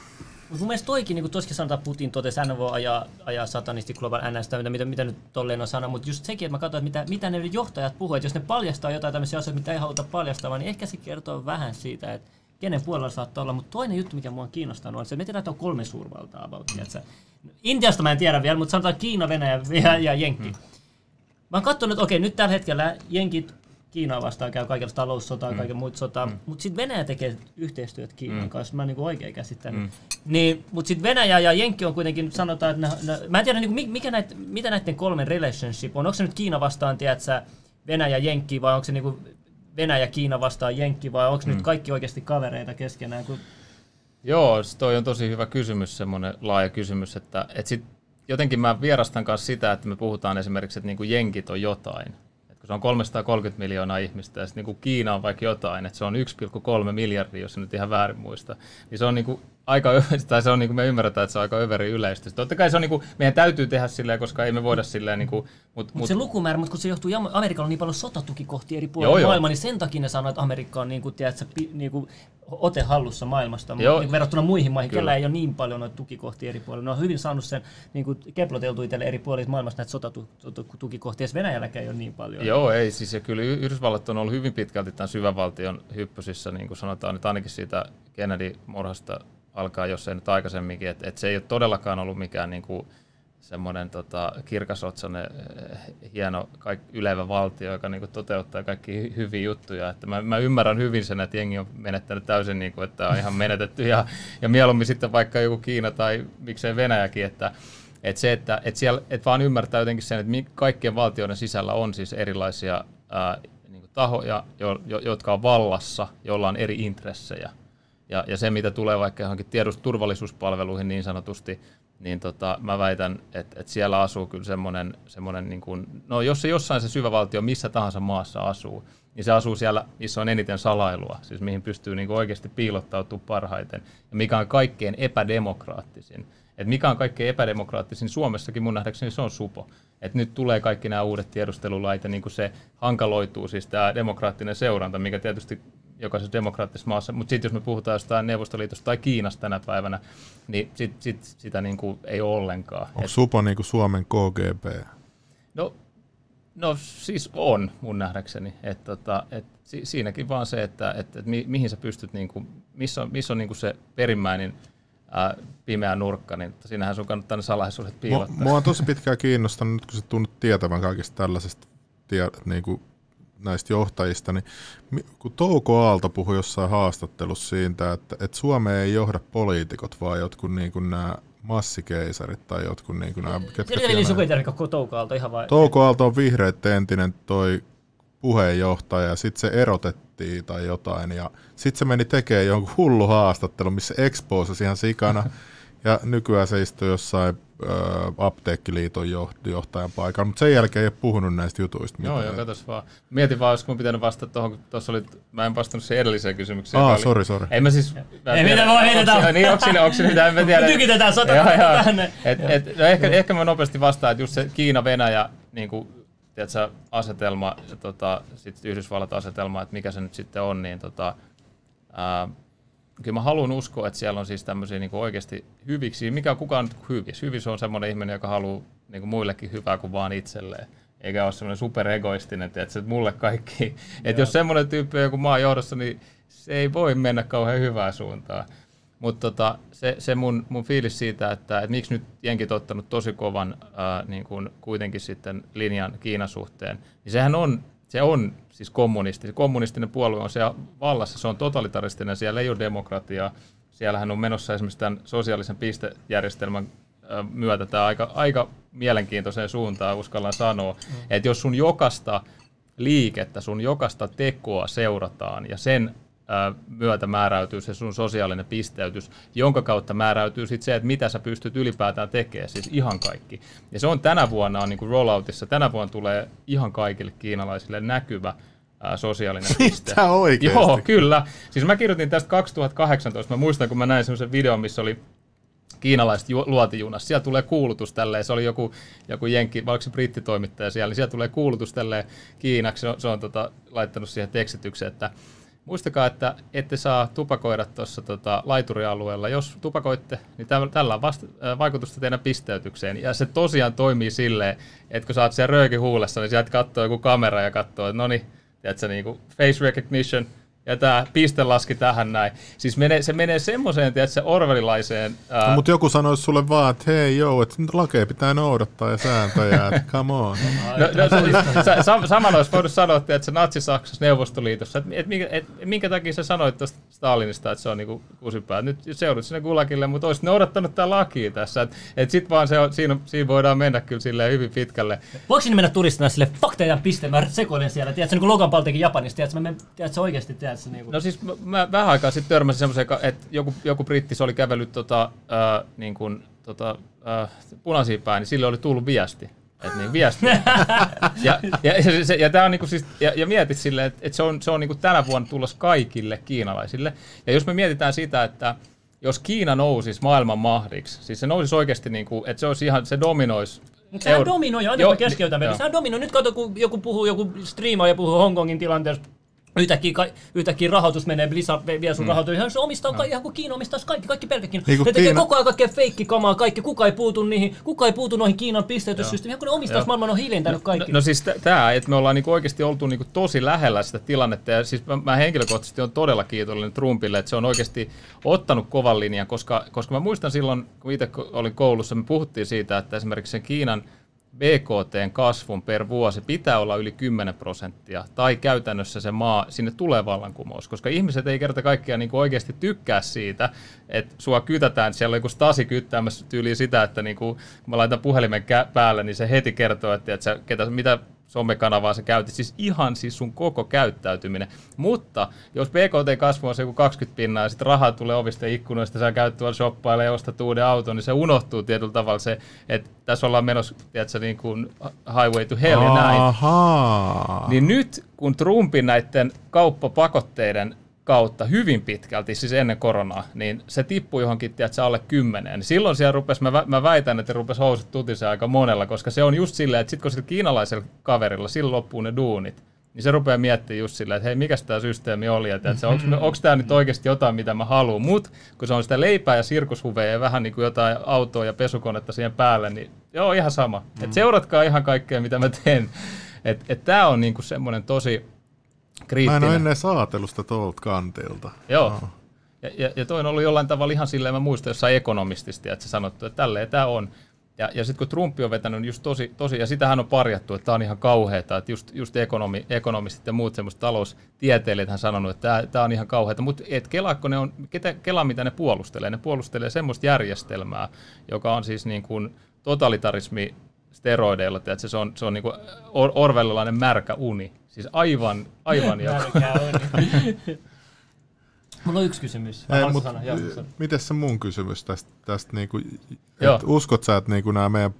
Mutta mun mielestä toikin, niin kuin tuossakin sanotaan, Putin totesi, hän voi ajaa, ajaa satanisti global NS, mitä, mitä, mitä nyt tolleen on sanonut, mutta just sekin, että mä katsoin, että mitä, mitä ne johtajat puhuu, että jos ne paljastaa jotain tämmöisiä asioita, mitä ei haluta paljastaa, niin ehkä se kertoo vähän siitä, että kenen puolella saattaa olla. Mutta toinen juttu, mikä mua on kiinnostanut, on se, että me tiedetään, että on kolme suurvaltaa about, tiedätkö? Intiasta mä en tiedä vielä, mutta sanotaan Kiina, Venäjä ja, ja Jenkki. Mä oon katsonut, että okei, nyt tällä hetkellä Jenkit Kiinaa vastaan käy kaikenlaista taloussotaa, mm. kaiken muut sotaa, mm. mutta sitten Venäjä tekee yhteistyötä Kiinan mm. kanssa, mä oon niinku oikein käsittänyt. Mm. Niin, mutta sitten Venäjä ja Jenkki on kuitenkin, sanotaan, että ne, ne, mä en tiedä, niinku, mikä näit, mitä näiden kolmen relationship on. Onko se nyt Kiina vastaan, tiedätkö, Venäjä, Jenkki, vai onko se niinku Venäjä, Kiina vastaan Jenkki, vai onko mm. nyt kaikki oikeasti kavereita keskenään? Kun Joo, toi on tosi hyvä kysymys, semmoinen laaja kysymys, että, että sit jotenkin mä vierastan kanssa sitä, että me puhutaan esimerkiksi, että niinku jenkit on jotain. Se on 330 miljoonaa ihmistä ja sitten niinku Kiina on vaikka jotain, että se on 1,3 miljardia, jos en nyt ihan väärin muista, niin se on niinku aika, tai se on niinku, me ymmärretään, että se on aika överi yleistä. Totta kai se on niinku, meidän täytyy tehdä silleen, koska ei me voida silleen, niinku, mutta Mutta se lukumäärä, mutta kun se johtuu, Amerikalla on niin paljon sotatukikohtia eri puolilla Joo, joo. maailmaa, niin sen takia ne sanoo, että Amerikka on niin kuin, tiedätkö, niin kuin, ote hallussa maailmasta, Joo. niin verrattuna muihin maihin, Kyllä. kellä ei ole niin paljon noita tukikohtia eri puolilla. Ne on hyvin saanut sen niin kuin, keploteltu itselle eri puolilla maailmasta näitä sotatukikohtia, ja Venäjälläkään ei ole niin paljon. Joo, ei siis ja kyllä Yhdysvallat on ollut hyvin pitkälti tämän syvävaltion hyppysissä, niin kuin sanotaan nyt ainakin siitä Kennedy-murhasta alkaa, jos ei nyt aikaisemminkin, että et se ei ole todellakaan ollut mikään niin kuin semmoinen tota, kirkasotsainen, eh, hieno kaik, ylevä valtio, joka niin kuin, toteuttaa kaikki hy- hyviä juttuja. Että mä, mä, ymmärrän hyvin sen, että jengi on menettänyt täysin, niin kuin, että on ihan menetetty ja, ja mieluummin sitten vaikka joku Kiina tai miksei Venäjäkin, että että se, että, että, siellä, että vaan ymmärtää jotenkin sen, että kaikkien valtioiden sisällä on siis erilaisia ää, niin kuin tahoja, jo, jo, jotka on vallassa, joilla on eri intressejä. Ja, ja se, mitä tulee vaikka johonkin tiedusturvallisuuspalveluihin niin sanotusti, niin tota, mä väitän, että, että siellä asuu kyllä semmoinen, semmoinen niin kuin, no jos se jossain se syvä valtio missä tahansa maassa asuu, niin se asuu siellä, missä on eniten salailua, siis mihin pystyy niin kuin oikeasti piilottautumaan parhaiten, ja mikä on kaikkein epädemokraattisin. Et mikä on kaikkein epädemokraattisin Suomessakin mun nähdäkseni se on supo. Et nyt tulee kaikki nämä uudet tiedustelulait ja niin kuin se hankaloituu, siis tämä demokraattinen seuranta, mikä tietysti jokaisessa demokraattisessa maassa, mutta sitten jos me puhutaan jostain Neuvostoliitosta tai Kiinasta tänä päivänä, niin sit, sit, sitä niin kuin ei ole ollenkaan. Onko Supo niinku Suomen KGB? No, no siis on mun nähdäkseni. Et, tota, et si, siinäkin vaan se, että et, et mi, mihin sä pystyt, niinku, missä on, missä on niinku se perimmäinen ää, pimeä nurkka, niin siinähän sun kannattaa ne salaisuudet Mua, piilottaa. mua on tosi pitkään kiinnostanut, nyt kun sä tunnut tietävän kaikista tällaisista tie, niinku, näistä johtajista, niin kun Touko Aalto puhui jossain haastattelussa siitä, että, että Suomeen ei johda poliitikot, vaan jotkut niinku nämä massikeisarit tai jotkut niinku nämä, ketkä Se oli tienaa- suketeri koko Toukaalta ihan vai... Touko Aalto on vihreitten entinen toi puheenjohtaja. Ja sitten se erotettiin tai jotain ja sitten se meni tekemään jonkun hullu haastattelu, missä exposasi ihan sikana ja nykyään se istuu jossain ö, apteekkiliiton joht- johtajan paikalla, mutta sen jälkeen ei ole puhunut näistä jutuista. Joo, mitään. joo, katos vaan. Mietin vaan, olisiko mun pitänyt vastata tuohon, kun tuossa oli, mä en vastannut siihen edelliseen kysymykseen. Aa, sori, sori. Ei mä siis... mä Ei, tiedä, mitä voi heitetään. Niin, onko siinä, onko siinä mitään, en mä tiedä. Tykitetään sata Joo, joo. tänne. Et, et, no ehkä, ehkä mä nopeasti vastaan, että just se Kiina-Venäjä niin kuin, tiedätkö, asetelma ja tota, sitten Yhdysvallat-asetelma, että mikä se nyt sitten on, niin tota, ää, kyllä mä haluan uskoa, että siellä on siis tämmöisiä niin oikeasti hyviksi. Mikä on kukaan nyt hyvis? Hyvis on semmoinen ihminen, joka haluaa niin kuin muillekin hyvää kuin vaan itselleen. Eikä ole semmoinen superegoistinen, tiedätkö, että mulle kaikki. Että jos semmoinen tyyppi on joku maan johdossa, niin se ei voi mennä kauhean hyvään suuntaan. Mutta tota, se, se mun, mun fiilis siitä, että, että miksi nyt jenkit ottanut tosi kovan ää, niin kuin kuitenkin sitten linjan Kiinan suhteen, niin sehän on, se on siis kommunisti. Se kommunistinen puolue on siellä vallassa, se on totalitaristinen, siellä ei ole demokratiaa. Siellähän on menossa esimerkiksi tämän sosiaalisen pistejärjestelmän myötä tämä aika, aika mielenkiintoiseen suuntaan, uskallan sanoa. Mm. Että jos sun jokasta liikettä, sun jokaista tekoa seurataan ja sen myötä määräytyy se sun sosiaalinen pisteytys, jonka kautta määräytyy sitten se, että mitä sä pystyt ylipäätään tekemään, siis ihan kaikki. Ja se on tänä vuonna on niin kuin rolloutissa, tänä vuonna tulee ihan kaikille kiinalaisille näkyvä ää, sosiaalinen piste. Mitä oikeesti? Joo, kyllä. Siis mä kirjoitin tästä 2018, mä muistan kun mä näin semmoisen videon, missä oli kiinalaiset ju- luotijunassa. Siellä tulee kuulutus tälleen, se oli joku, joku jenkki, vai oliko se brittitoimittaja siellä, niin siellä tulee kuulutus tälleen Kiinaksi, se on, se on tota, laittanut siihen tekstitykseen, että muistakaa, että ette saa tupakoida tuossa tota, laiturialueella. Jos tupakoitte, niin täm- tällä on vasta- äh, vaikutusta teidän pisteytykseen. Ja se tosiaan toimii silleen, että kun sä oot siellä röökin huulessa, niin sieltä katsoo joku kamera ja katsoo, että no niin, tiedätkö, niin face recognition, ja tämä piste laski tähän näin. Siis menee, se menee semmoiseen, tiedätkö, orwellilaiseen... Ää, No, mutta joku sanoisi sulle vaan, että hei joo, että nyt lakeja pitää noudattaa ja sääntöjä, että come on. No, no, sä, sa, samalla olisi voinut sanoa, että se Natsi-Saksassa Neuvostoliitossa, että et, minkä, et, minkä takia sä sanoit tuosta Stalinista, että se on niinku kusipää. Nyt se joudut sinne kulakille, mutta olisit noudattanut tämä lakia tässä. Että et sit vaan se on, siinä, siinä, voidaan mennä kyllä silleen hyvin pitkälle. Voiko sinne mennä turistina sille, fuck teidän piste, mä sekoilen siellä, tiedätkö, niin kuin Logan Paul teki Japanissa, tiedätkö, mä menen, tiedätkö, oikeasti, tiedätkö, vaiheessa? Niin kuin? No siis mä, mä vähän aikaa sitten törmäsin semmoiseen, että joku, joku britti se oli kävellyt tota, äh, niin kuin, tota, äh, punaisiin päin, niin sille oli tullut viesti. Et niin, viesti. ja, ja, ja, se, ja, tää on niinku siis, ja, ja mietit silleen, että et se on, se on niinku tänä vuonna tulossa kaikille kiinalaisille. Ja jos me mietitään sitä, että jos Kiina nousisi maailman mahdiksi, siis se nousisi oikeasti, niinku, että se olisi ihan, se dominoisi Mutta sehän Euro- dominoi, aina Joo, kun keskeytämme. niin- Niin, sehän dominoi. Nyt kato, kun joku puhuu, joku striimaa ja puhuu Hongkongin tilanteesta, Yhtäkkiä, ka, yhtäkkiä rahoitus menee, Blizzard vie sun mm. rahoitus. Ihan se omistaa, no. ihan kuin Kiina omistaisi kaikki, kaikki pelkäkin. Niin kuin ne tekee Kiina- koko ajan kaikkea feikkikamaa, kaikki, kuka ei puutu niihin, kuka ei puutu noihin Kiinan pisteytyssysteemiin, ihan kun ne omistaisi maailman on hiljentänyt kaikki. No, no siis tämä, että me ollaan niinku oikeasti oltu niinku tosi lähellä sitä tilannetta, ja siis mä, mä henkilökohtaisesti on todella kiitollinen Trumpille, että se on oikeasti ottanut kovan linjan, koska, koska mä muistan silloin, kun itse olin koulussa, me puhuttiin siitä, että esimerkiksi sen Kiinan BKTn kasvun per vuosi pitää olla yli 10 prosenttia, tai käytännössä se maa, sinne tulee vallankumous, koska ihmiset ei kerta kaikkiaan niin oikeasti tykkää siitä, että sua kytätään, siellä on joku stasi kyttäämässä tyyliin sitä, että niin kuin, kun mä laitan puhelimen päälle, niin se heti kertoo, että, että sä, ketä, mitä somekanavaa sä käytit, siis ihan siis sun koko käyttäytyminen. Mutta jos BKT-kasvu on se joku 20 pinnaa ja sitten rahaa tulee ovista ja ikkunoista, sä käyt tuolla shoppailemaan ja ostat uuden auton, niin se unohtuu tietyllä tavalla se, että tässä ollaan menossa, tiedätkö, niin kuin highway to hell ja näin. Niin nyt, kun Trumpin näiden kauppapakotteiden kautta hyvin pitkälti, siis ennen koronaa, niin se tippui johonkin, tiedätkö, alle kymmeneen. Niin silloin siellä rupesi, mä, mä väitän, että rupesi housut tutisen aika monella, koska se on just silleen, että sit kun sillä kiinalaisella kaverilla, silloin loppuu ne duunit, niin se rupeaa miettimään just silleen, että hei, mikä tämä systeemi oli, että onko tämä nyt oikeasti jotain, mitä mä haluan, mutta kun se on sitä leipää ja sirkushuveja ja vähän niin kuin jotain autoa ja pesukonetta siihen päälle, niin joo, ihan sama. Mm. Et seuratkaa ihan kaikkea, mitä mä teen. Että et tämä on niinku semmoinen tosi Mä en kriittinen. ole ennen saatellut sitä tuolta kantilta. Joo. Ja, ja, ja toi on ollut jollain tavalla ihan silleen, mä muistan jossain ekonomistista, että se sanottu, että tälleen tämä on. Ja, ja sitten kun Trump on vetänyt just tosi, tosi ja sitähän on parjattu, että tämä on ihan kauheata, että just, just ekonomi, ekonomistit ja muut semmoiset taloustieteilijät on sanonut, että tämä on ihan kauheata, mutta et Kelaako ne on, ketä, Kela mitä ne puolustelee, ne puolustelee semmoista järjestelmää, joka on siis niin kuin totalitarismi steroideilla, että se on, se on niin kuin or, orwellilainen märkä uni, siis aivan, aivan joku. Mulla on yksi kysymys. Ei, mut, sanoa, joo, miten se mun kysymys tästä, tästä niinku, et uskot sä, että niinku nämä meidän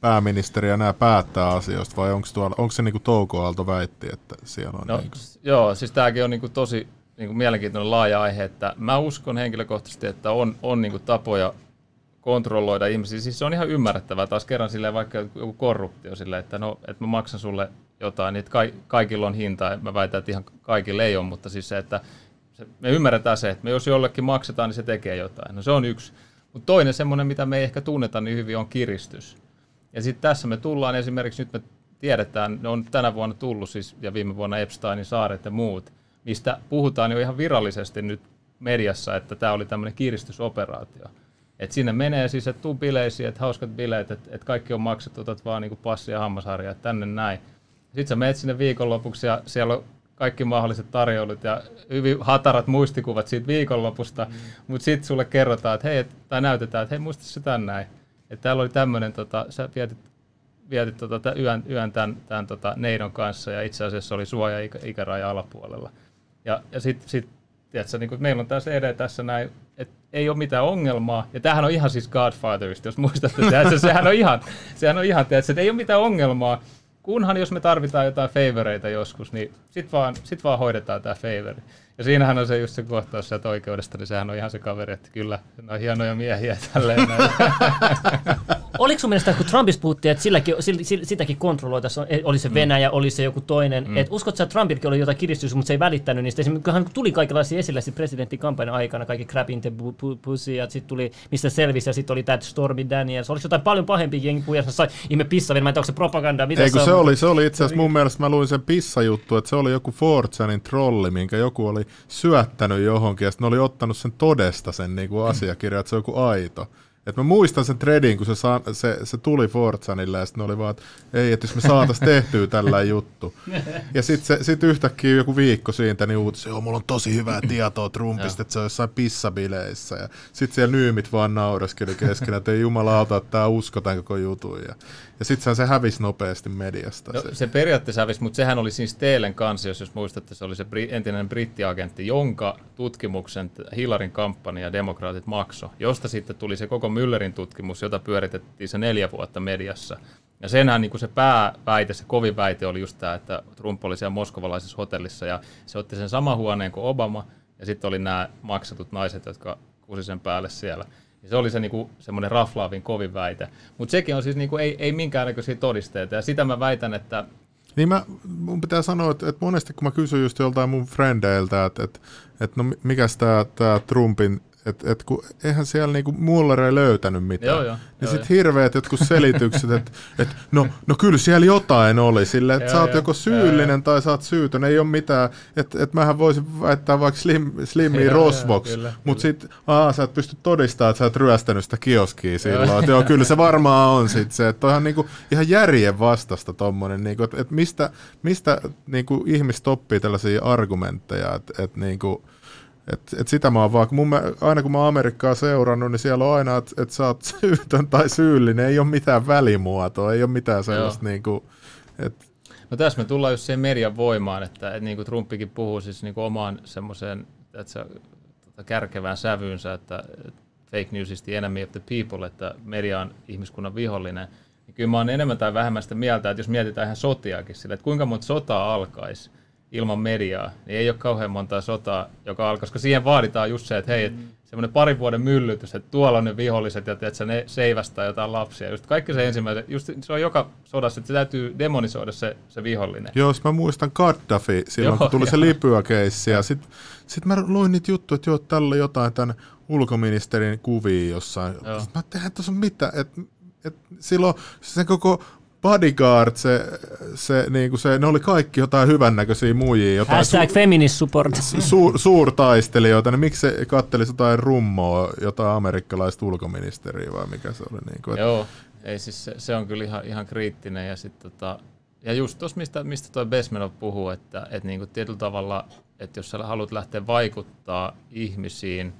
pääministeri ja nämä päättää asioista, vai onko, tuolla, onko se niin kuin Touko Aalto väitti, että siellä on No, niinku, joo, siis tämäkin on niinku tosi niinku mielenkiintoinen laaja aihe, että mä uskon henkilökohtaisesti, että on, on niinku tapoja kontrolloida ihmisiä. Siis se on ihan ymmärrettävää taas kerran silleen vaikka joku korruptio silleen, että no, että mä maksan sulle jotain, niin ka- kaikilla on hinta. Mä väitän, että ihan kaikille ei ole, mutta siis se, että se, me ymmärretään se, että me jos jollekin maksetaan, niin se tekee jotain. No se on yksi. Mutta toinen semmoinen, mitä me ei ehkä tunneta niin hyvin, on kiristys. Ja sitten tässä me tullaan esimerkiksi, nyt me tiedetään, ne on tänä vuonna tullut siis, ja viime vuonna Epsteinin saaret ja muut, mistä puhutaan jo ihan virallisesti nyt mediassa, että tämä oli tämmöinen kiristysoperaatio. Et sinne menee siis, että tuu bileisiin, että hauskat bileet, että et kaikki on maksettu, otat vaan niinku passi ja hammasharja, että tänne näin. Sitten sä menet sinne viikonlopuksi ja siellä on kaikki mahdolliset tarjoulut ja hyvin hatarat muistikuvat siitä viikonlopusta, mm. mutta sitten sulle kerrotaan, että hei, et, tai näytetään, että hei, muista se tän näin. Että täällä oli tämmöinen, tota, sä vietit, vietit tota, tä- yön, yön tämän, tämän tota, neidon kanssa ja itse asiassa oli suoja ikä, ikäraja alapuolella. Ja, ja sitten sit, tiedätkö, niin meillä on tämä CD tässä näin, että ei ole mitään ongelmaa. Ja tämähän on ihan siis Godfatherista, jos muistatte. Tiedätkö, sehän on ihan, sehän on ihan tiedätkö, että ei ole mitään ongelmaa. Kunhan jos me tarvitaan jotain favoreita joskus, niin sit vaan, sit vaan hoidetaan tämä favori. Ja siinähän on se just se kohtaus sieltä oikeudesta, niin sehän on ihan se kaveri, että kyllä, ne on hienoja miehiä tälleen. Oliko sun mielestä, kun Trumpista puhuttiin, että silläkin, sil, sil, sitäkin kontrolloitaisiin, oli se Venäjä, oli se joku toinen, mm. että uskot sä, että Trumpillakin oli jotain kiristys, mutta se ei välittänyt niistä. Esimerkiksi hän tuli kaikenlaisia esille sitten presidenttikampanjan aikana, kaikki crap in the pussy, ja sitten tuli, mistä selvisi, ja sitten oli tämä Stormy Daniels. Oliko jotain paljon pahempia jengipuja, jossa sai ihme pissavin, mä en tiedä, onko se propaganda, mitä Ei kun on, se oli, se oli itse asiassa mun mielestä, mä luin sen pissajuttu, että se oli joku Fortsanin trolli, minkä joku oli syöttänyt johonkin, ja sitten ne oli ottanut sen todesta sen niin kuin asiakirja, että se on joku aito. Et mä muistan sen threadin, kun se, sa- se, se tuli Forzanille ja sitten oli vaan, että ei, että jos me saatais tehtyä tällä juttu. Ja sitten sit yhtäkkiä joku viikko siitä, niin uutisi, joo, mulla on tosi hyvää tietoa Trumpista, että se on jossain pissabileissä. Ja sitten siellä nyymit vaan naureskeli keskenään, että ei jumalauta, että tää uskotaan koko jutun. Ja, ja sitten se hävisi nopeasti mediasta. No, se. se periaatteessa hävisi, mutta sehän oli siis Teelen kanssa, jos, jos muistatte, se oli se entinen brittiagentti, jonka tutkimuksen Hillarin kampanja demokraatit makso, josta sitten tuli se koko Müllerin tutkimus, jota pyöritettiin se neljä vuotta mediassa. Ja senhän niin kuin se pääväite, se kovin väite oli just tämä, että Trump oli siellä moskovalaisessa hotellissa ja se otti sen saman huoneen kuin Obama ja sitten oli nämä maksetut naiset, jotka kusi sen päälle siellä. Ja se oli se niinku, semmoinen raflaavin kovin väite. Mutta sekin on siis niinku, ei, ei minkäännäköisiä todisteita. Ja sitä mä väitän, että Niin mä, mun pitää sanoa, että, että monesti kun mä kysyn just joltain mun frendeiltä, että, että, että no mikäs tää, tää Trumpin, että, että kun eihän siellä niinku Mueller ei löytänyt mitään. Joo, joo, niin joo, sit joo. hirveät jotkut selitykset, että, että no, no kyllä siellä jotain oli, sille, että sä oot joko syyllinen joo, tai sä oot syytön, ei ole mitään, että, että mähän voisin väittää vaikka slim, rosvoksi, kyllä, mutta sit, aa, sä et pysty todistamaan, että sä et ryöstänyt sitä kioskia silloin, että joo, kyllä se varmaan on sit se, että on niinku, ihan järjen vastasta tommonen, niinku, että, että mistä, mistä niinku, ihmiset oppii tällaisia argumentteja, että, että niinku, et, et sitä mä oon vaan, kun mun, mä- aina kun mä oon Amerikkaa seurannut, niin siellä on aina, että et sä oot syytön tai syyllinen, ei ole mitään välimuotoa, ei ole mitään sellaista niinku, että No tässä me tullaan just siihen median voimaan, että, että niin kuin Trumpikin puhuu siis niin kuin omaan semmoiseen että se, tota, kärkevään sävyynsä, että että fake news is the enemy of the people, että media on ihmiskunnan vihollinen. Niin kyllä mä oon enemmän tai vähemmän sitä mieltä, että jos mietitään ihan sotiakin sille, että kuinka monta sotaa alkaisi ilman mediaa, niin ei ole kauhean montaa sotaa, joka alkaa, koska siihen vaaditaan just se, että hei, mm. semmoinen parin vuoden myllytys, että tuolla on ne viholliset ja että ne seivästää jotain lapsia. Just kaikki se ensimmäinen, just se on joka sodassa, että se täytyy demonisoida se, se vihollinen. Jos mä muistan Gaddafi silloin, Joo, kun tuli se joo. Libya-keissi, ja sit, sit mä luin niitä juttuja, että joo, tällä jotain tämän ulkoministerin kuvia jossain. Joo. Mä tehdään tuossa mitään, että et silloin se koko bodyguard, se, se, niinku se, ne oli kaikki jotain hyvännäköisiä muijia, jotain Hashtag feminist support. suur, suurtaistelijoita, niin miksi se kattelisi jotain rummoa, jotain amerikkalaista ulkoministeriä vai mikä se oli? Niin kuin, Joo, ei siis se, se on kyllä ihan, ihan kriittinen. Ja, sit tota, ja just tuossa, mistä, mistä tuo Besmenov puhuu, että, että niinku tietyllä tavalla, että jos sä haluat lähteä vaikuttaa ihmisiin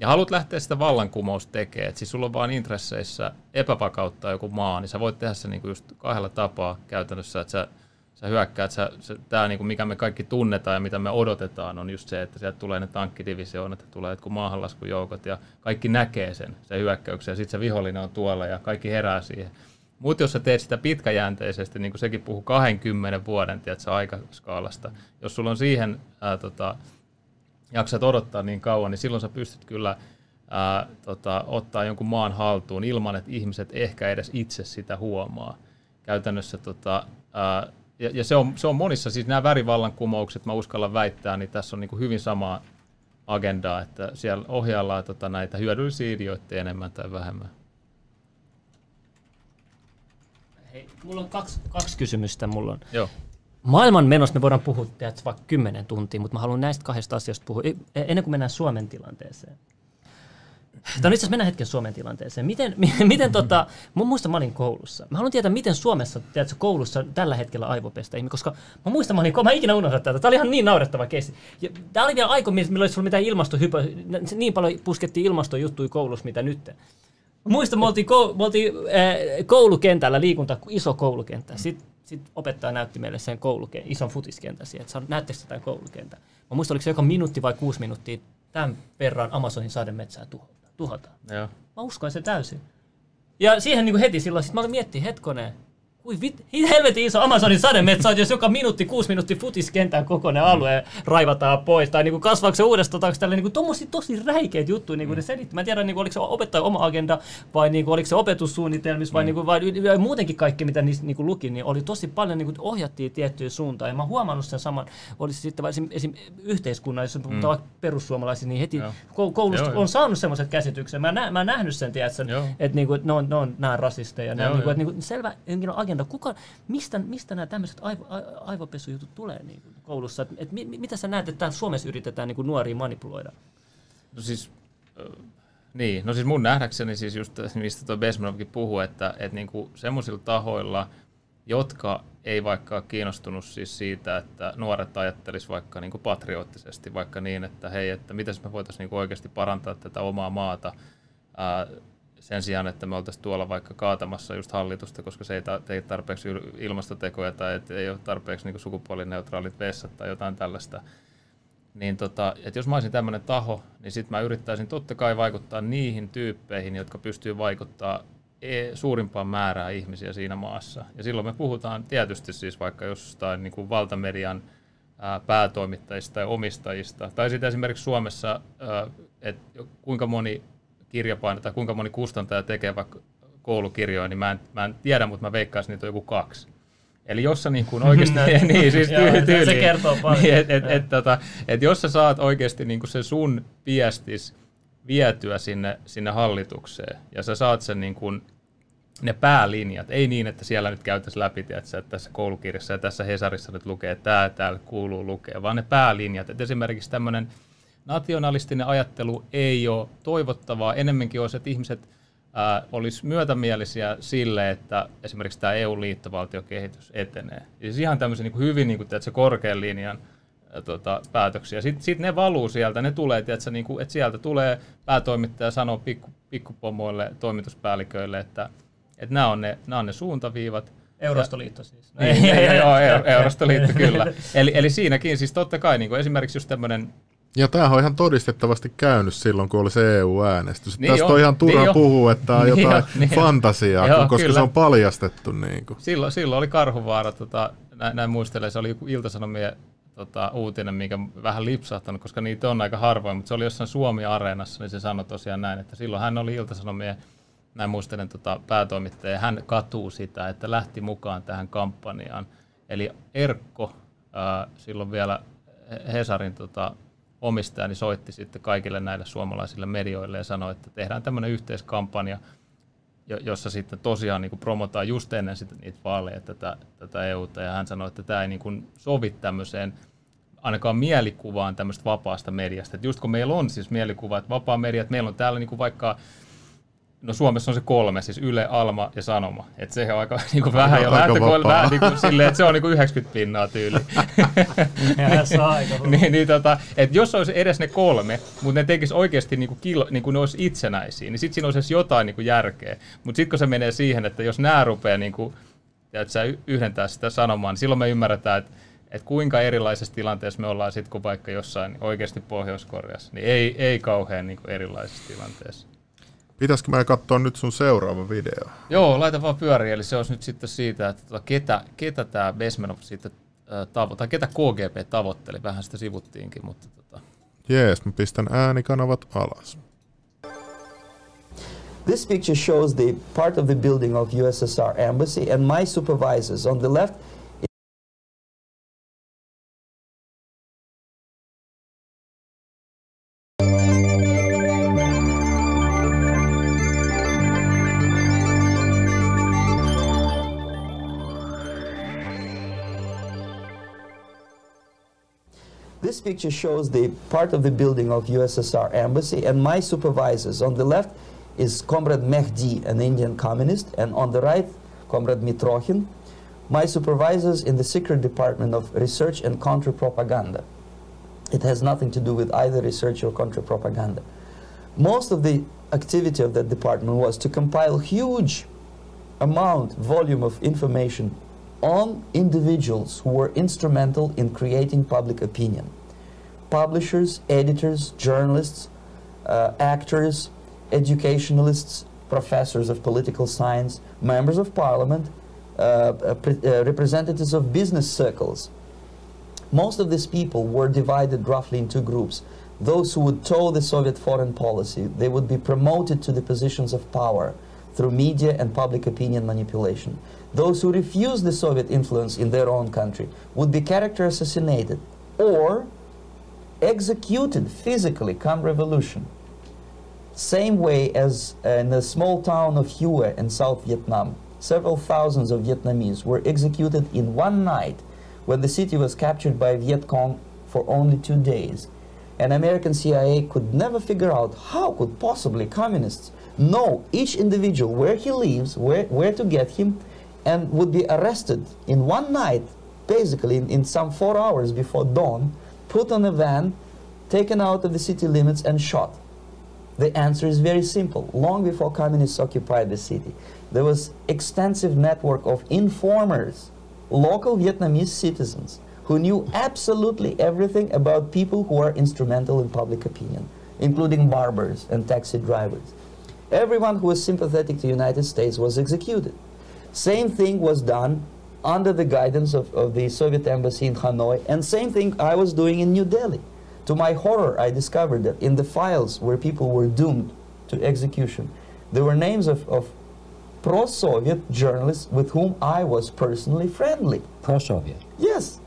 ja haluat lähteä sitä vallankumousta tekemään, että siis sulla on vaan intresseissä epävakauttaa joku maa, niin sä voit tehdä se niinku just kahdella tapaa käytännössä, että sä, sä hyökkäät, sä, se, tämä niinku, mikä me kaikki tunnetaan ja mitä me odotetaan, on just se, että sieltä tulee ne tankkidivisioonat, että tulee jotkut maahanlaskujoukot ja kaikki näkee sen, se hyökkäyksen ja sitten se vihollinen on tuolla ja kaikki herää siihen. Mutta jos sä teet sitä pitkäjänteisesti, niin kuin sekin puhuu 20 vuoden tiedätkö, aikaskaalasta, jos sulla on siihen ää, tota, jaksat odottaa niin kauan, niin silloin sä pystyt kyllä ää, tota, ottaa jonkun maan haltuun ilman, että ihmiset ehkä edes itse sitä huomaa. Käytännössä tota, ää, ja, ja se, on, se on monissa, siis nämä värivallankumoukset, mä uskallan väittää, niin tässä on niin kuin hyvin samaa agendaa, että siellä ohjaillaan tota, näitä hyödyllisiä idioitteja enemmän tai vähemmän. Hei, mulla on kaksi, kaksi kysymystä. Mulla on. Joo. Maailman menosta me voidaan puhua tiedätkö, vaikka kymmenen tuntia, mutta mä haluan näistä kahdesta asiasta puhua e- ennen kuin mennään Suomen tilanteeseen. Tai itse asiassa mennään hetken Suomen tilanteeseen. Miten, mi- miten tota, mä muistan, mä olin koulussa. Mä haluan tietää, miten Suomessa, tiedätkö, koulussa tällä hetkellä aivopestä ihmisiä, koska mä muistan, mä olin, mä ikinä unohda tätä. Tämä oli ihan niin naurettava keissi. Tämä oli vielä aika, milloin ei ollut mitään ilmastohypö, niin paljon puskettiin ilmastojuttuja koulussa, mitä nyt. Muistan, me oltiin, kou- me oltiin äh, koulukentällä, liikunta, iso koulukenttä. Sitten sit opettaja näytti meille sen kouluken, ison futiskentän siihen, että näettekö sitä koulukentän. Mä muistan, oliko se joka minuutti vai kuusi minuuttia, tämän verran Amazonin sademetsää tuhotaan. tuhotaan. Joo. Mä uskoin se täysin. Ja siihen niin kuin heti silloin, sit mä olin miettiä hetkoneen, kuin vit, helvetin iso Amazonin sademetsä on, jos joka minuutti, kuusi minuuttia futiskentän kokoinen alue raivataan pois, tai niin kuin kasvaako se uudestaan, tai tälle niin kuin tommosia tosi räikeitä juttuja, niin kuin ne selitti. Mä en tiedä, niin kuin, oliko se opettaja oma agenda, vai niin kuin, oliko se opetussuunnitelmissa, vai, niin kuin, vai, muutenkin kaikki, mitä niistä niin kuin luki, niin oli tosi paljon, niin kuin, ohjattiin tiettyyn suuntaan. Ja mä oon huomannut sen saman, olisi sitten esim, esim, yhteiskunnan, jos puhutaan vaikka perussuomalaisia, niin heti Joo. kou- koulusta Joo, on saanut semmoiset käsitykset. Mä, nä, mä oon nähnyt sen, tiedätkö, että niinku, ne on, ne on, nämä on rasisteja. Nää, Joo, niinku, joo. et, niinku, selvä henkilön agenda. Kuka, mistä, mistä nämä tämmöiset aivo, aivopesujutut tulee niinku, koulussa? Et, et, mi, mi- mitä sä näet, että Suomessa yritetään niinku, nuoria manipuloida? No siis, ö, Niin, no siis mun nähdäkseni siis just, mistä tuo Besmanovkin puhuu, että, että niinku semmoisilla tahoilla, jotka ei vaikka kiinnostunut siis siitä, että nuoret ajattelis vaikka niinku patriottisesti, vaikka niin, että hei, että miten me voitaisiin niinku oikeasti parantaa tätä omaa maata, sen sijaan, että me oltaisiin tuolla vaikka kaatamassa just hallitusta, koska se ei ta- tee tarpeeksi ilmastotekoja tai että ei ole tarpeeksi niin sukupuolineutraalit vessat tai jotain tällaista. Niin tota, että jos mä olisin tämmöinen taho, niin sitten mä yrittäisin totta kai vaikuttaa niihin tyyppeihin, jotka pystyy vaikuttaa e- suurimpaan määrään ihmisiä siinä maassa. Ja silloin me puhutaan tietysti siis vaikka jostain niin kuin valtamedian ää, päätoimittajista tai omistajista. Tai sitten esimerkiksi Suomessa, että kuinka moni kirjapaino tai kuinka moni kustantaja tekee vaikka koulukirjoja, niin mä en, mä en tiedä, mutta mä veikkaisin, niitä on joku kaksi. Eli jos sä niin kuin oikeasti, niin siis Joo, tyyli, se kertoo paljon. Niin, et, et, et, tota, et jos sä saat oikeasti niin kuin se sun viestis vietyä sinne, sinne hallitukseen ja sä saat sen niin kuin, ne päälinjat, ei niin, että siellä nyt käytäisiin läpi, tiedätkö, että tässä koulukirjassa ja tässä Hesarissa nyt lukee, että tämä täällä kuuluu lukea, vaan ne päälinjat, että esimerkiksi tämmöinen nationalistinen ajattelu ei ole toivottavaa, enemmänkin olisi, että ihmiset ää, olisi myötämielisiä sille, että esimerkiksi tämä EU-liittovaltiokehitys etenee. Ja siis ihan tämmöisen niin kuin hyvin niin kuin, tiedätkö, korkean linjan ää, tota, päätöksiä. Sitten sit ne valuu sieltä, ne tulee, tiedätkö, niin kuin, että sieltä tulee päätoimittaja sanoo pikku, pikkupomoille, toimituspäälliköille, että, että nämä, on ne, nämä on ne suuntaviivat. Eurostoliitto siis. No, Niin, ei, joo, Euro- Eurostoliitto kyllä. Eli, eli siinäkin siis totta kai niin kuin esimerkiksi just tämmöinen Ja tämähän on ihan todistettavasti käynyt silloin, kun oli se EU-äänestys. Niin Tästä on, on ihan turha niin puhua, että tämä on Niin jotain niin fantasiaa, Joo, koska kyllä. se on paljastettu. Niin kuin. silloin, silloin oli Karhuvaara, tota, näin, näin muistelen, se oli joku Ilta-Sanomien tota, uutinen, mikä vähän lipsahtanut, koska niitä on aika harvoin, mutta se oli jossain Suomi-areenassa, niin se sanoi tosiaan näin, että silloin hän oli Ilta-Sanomien, näin muistelen tota, päätoimittaja, ja hän katuu sitä, että lähti mukaan tähän kampanjaan. Eli Erkko, ää, silloin vielä Hesarin tota, omistaja, niin soitti sitten kaikille näille suomalaisille medioille ja sanoi, että tehdään tämmöinen yhteiskampanja, jo- jossa sitten tosiaan niin kuin promotaan just ennen sitä, niitä vaaleja tätä, tätä EUta, ja hän sanoi, että tämä ei niin kuin sovi tämmöiseen ainakaan mielikuvaan tämmöistä vapaasta mediasta. Et just kun meillä on siis mielikuva, että vapaa media, että meillä on täällä niin kuin vaikka No Suomessa on se kolme, siis Yle, Alma ja Sanoma. Että se on aika niin kuin vähän jo Aika lähtökohdalla vähän niin kuin silleen, että se on niin kuin 90 pinnaa tyyli. Ja se on aika hullu. niin, niin tota, että jos olisi edes ne kolme, mutta ne tekisi oikeasti niin kuin kilo, niin kuin ne olisi itsenäisiä, niin sitten siinä olisi edes jotain niin kuin järkeä. Mutta sitten kun se menee siihen, että jos nämä rupeaa niin kuin, tiedät, sä, yhdentää sitä sanomaan, niin silloin me ymmärretään, että että kuinka erilaisessa tilanteessa me ollaan sitten kuin vaikka jossain oikeasti Pohjois-Koreassa, niin ei, ei kauhean niin kuin erilaisessa tilanteessa. Pitäisikö mä katsoa nyt sun seuraava video? Joo, laita vaan pyöriin, eli se olisi nyt sitten siitä, että tota, ketä, ketä tämä Besmenov sitten äh, tavo- tai ketä KGP tavoitteli, vähän sitä sivuttiinkin, mutta tota, Jees, mä pistän äänikanavat alas. This picture shows the part of the building of USSR embassy and my supervisors. On the left This picture shows the part of the building of USSR embassy and my supervisors. On the left is Comrade Mehdi, an Indian communist, and on the right, Comrade Mitrokhin, my supervisors in the secret department of research and counter-propaganda. It has nothing to do with either research or counter-propaganda. Most of the activity of that department was to compile huge amount, volume of information on individuals who were instrumental in creating public opinion. Publishers, editors, journalists, uh, actors, educationalists, professors of political science, members of parliament, uh, uh, uh, representatives of business circles. Most of these people were divided roughly in two groups. Those who would toe the Soviet foreign policy, they would be promoted to the positions of power through media and public opinion manipulation. Those who refused the Soviet influence in their own country would be character assassinated or executed physically come revolution. Same way as uh, in the small town of Hue in South Vietnam, several thousands of Vietnamese were executed in one night when the city was captured by Viet Cong for only two days. And American CIA could never figure out how could possibly communists know each individual, where he lives, where, where to get him, and would be arrested in one night, basically in, in some four hours before dawn, put on a van, taken out of the city limits and shot. The answer is very simple. Long before communists occupied the city, there was extensive network of informers, local Vietnamese citizens, who knew absolutely everything about people who are instrumental in public opinion, including barbers and taxi drivers. Everyone who was sympathetic to the United States was executed. Same thing was done under the guidance of, of the Soviet embassy in Hanoi, and same thing I was doing in New Delhi. To my horror, I discovered that in the files where people were doomed to execution, there were names of, of pro-Soviet journalists with whom I was personally friendly. Pro-Soviet. Yes.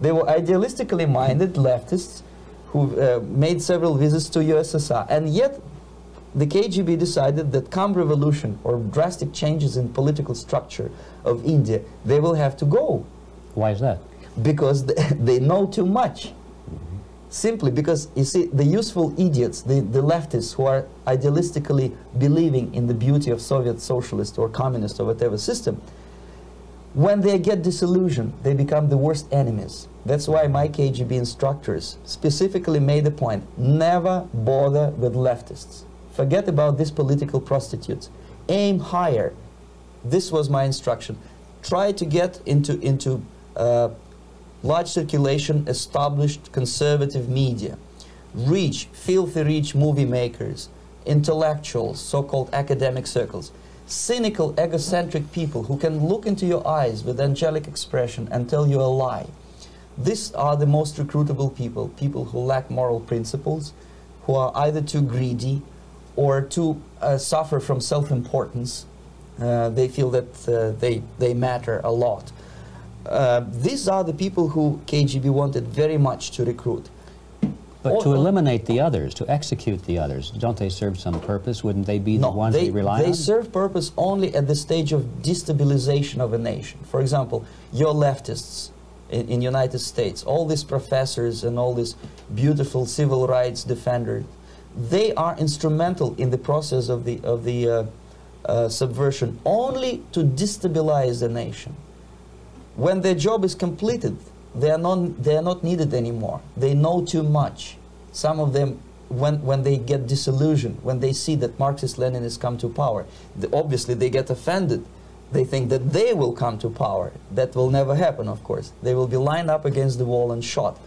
They were idealistically minded leftists who uh, made several visits to USSR. And yet, the KGB decided that come revolution or drastic changes in political structure of India, they will have to go Why is that? because they, they know too much. Simply because, you see, the useful idiots, the, the leftists who are idealistically believing in the beauty of Soviet socialist or communist or whatever system, when they get disillusioned, they become the worst enemies. That's why my KGB instructors specifically made the point, never bother with leftists. Forget about these political prostitutes. Aim higher. This was my instruction. Try to get into, into uh, large circulation established conservative media. Reach, filthy rich movie makers, intellectuals, so-called academic circles. Cynical, egocentric people who can look into your eyes with angelic expression and tell you a lie. These are the most recruitable people, people who lack moral principles, who are either too greedy or to uh, suffer from self-importance. Uh, they feel that uh, they, they matter a lot. Uh, these are the people who KGB wanted very much to recruit. But to eliminate the others, to execute the others, don't they serve some purpose? Wouldn't they be the ones they, we rely they on? They serve purpose only at the stage of destabilization of a nation. For example, your leftists in, in United States, all these professors and all these beautiful civil rights defenders, they are instrumental in the process of the of the uh, uh, subversion only to destabilize the nation. When their job is completed, they are not, they are not needed anymore. They know too much. Some of them, when, when they get disillusioned, when they see that Marxist-Leninists come to power, the, obviously they get offended. They think that they will come to power. That will never happen, of course. They will be lined up against the wall and shot.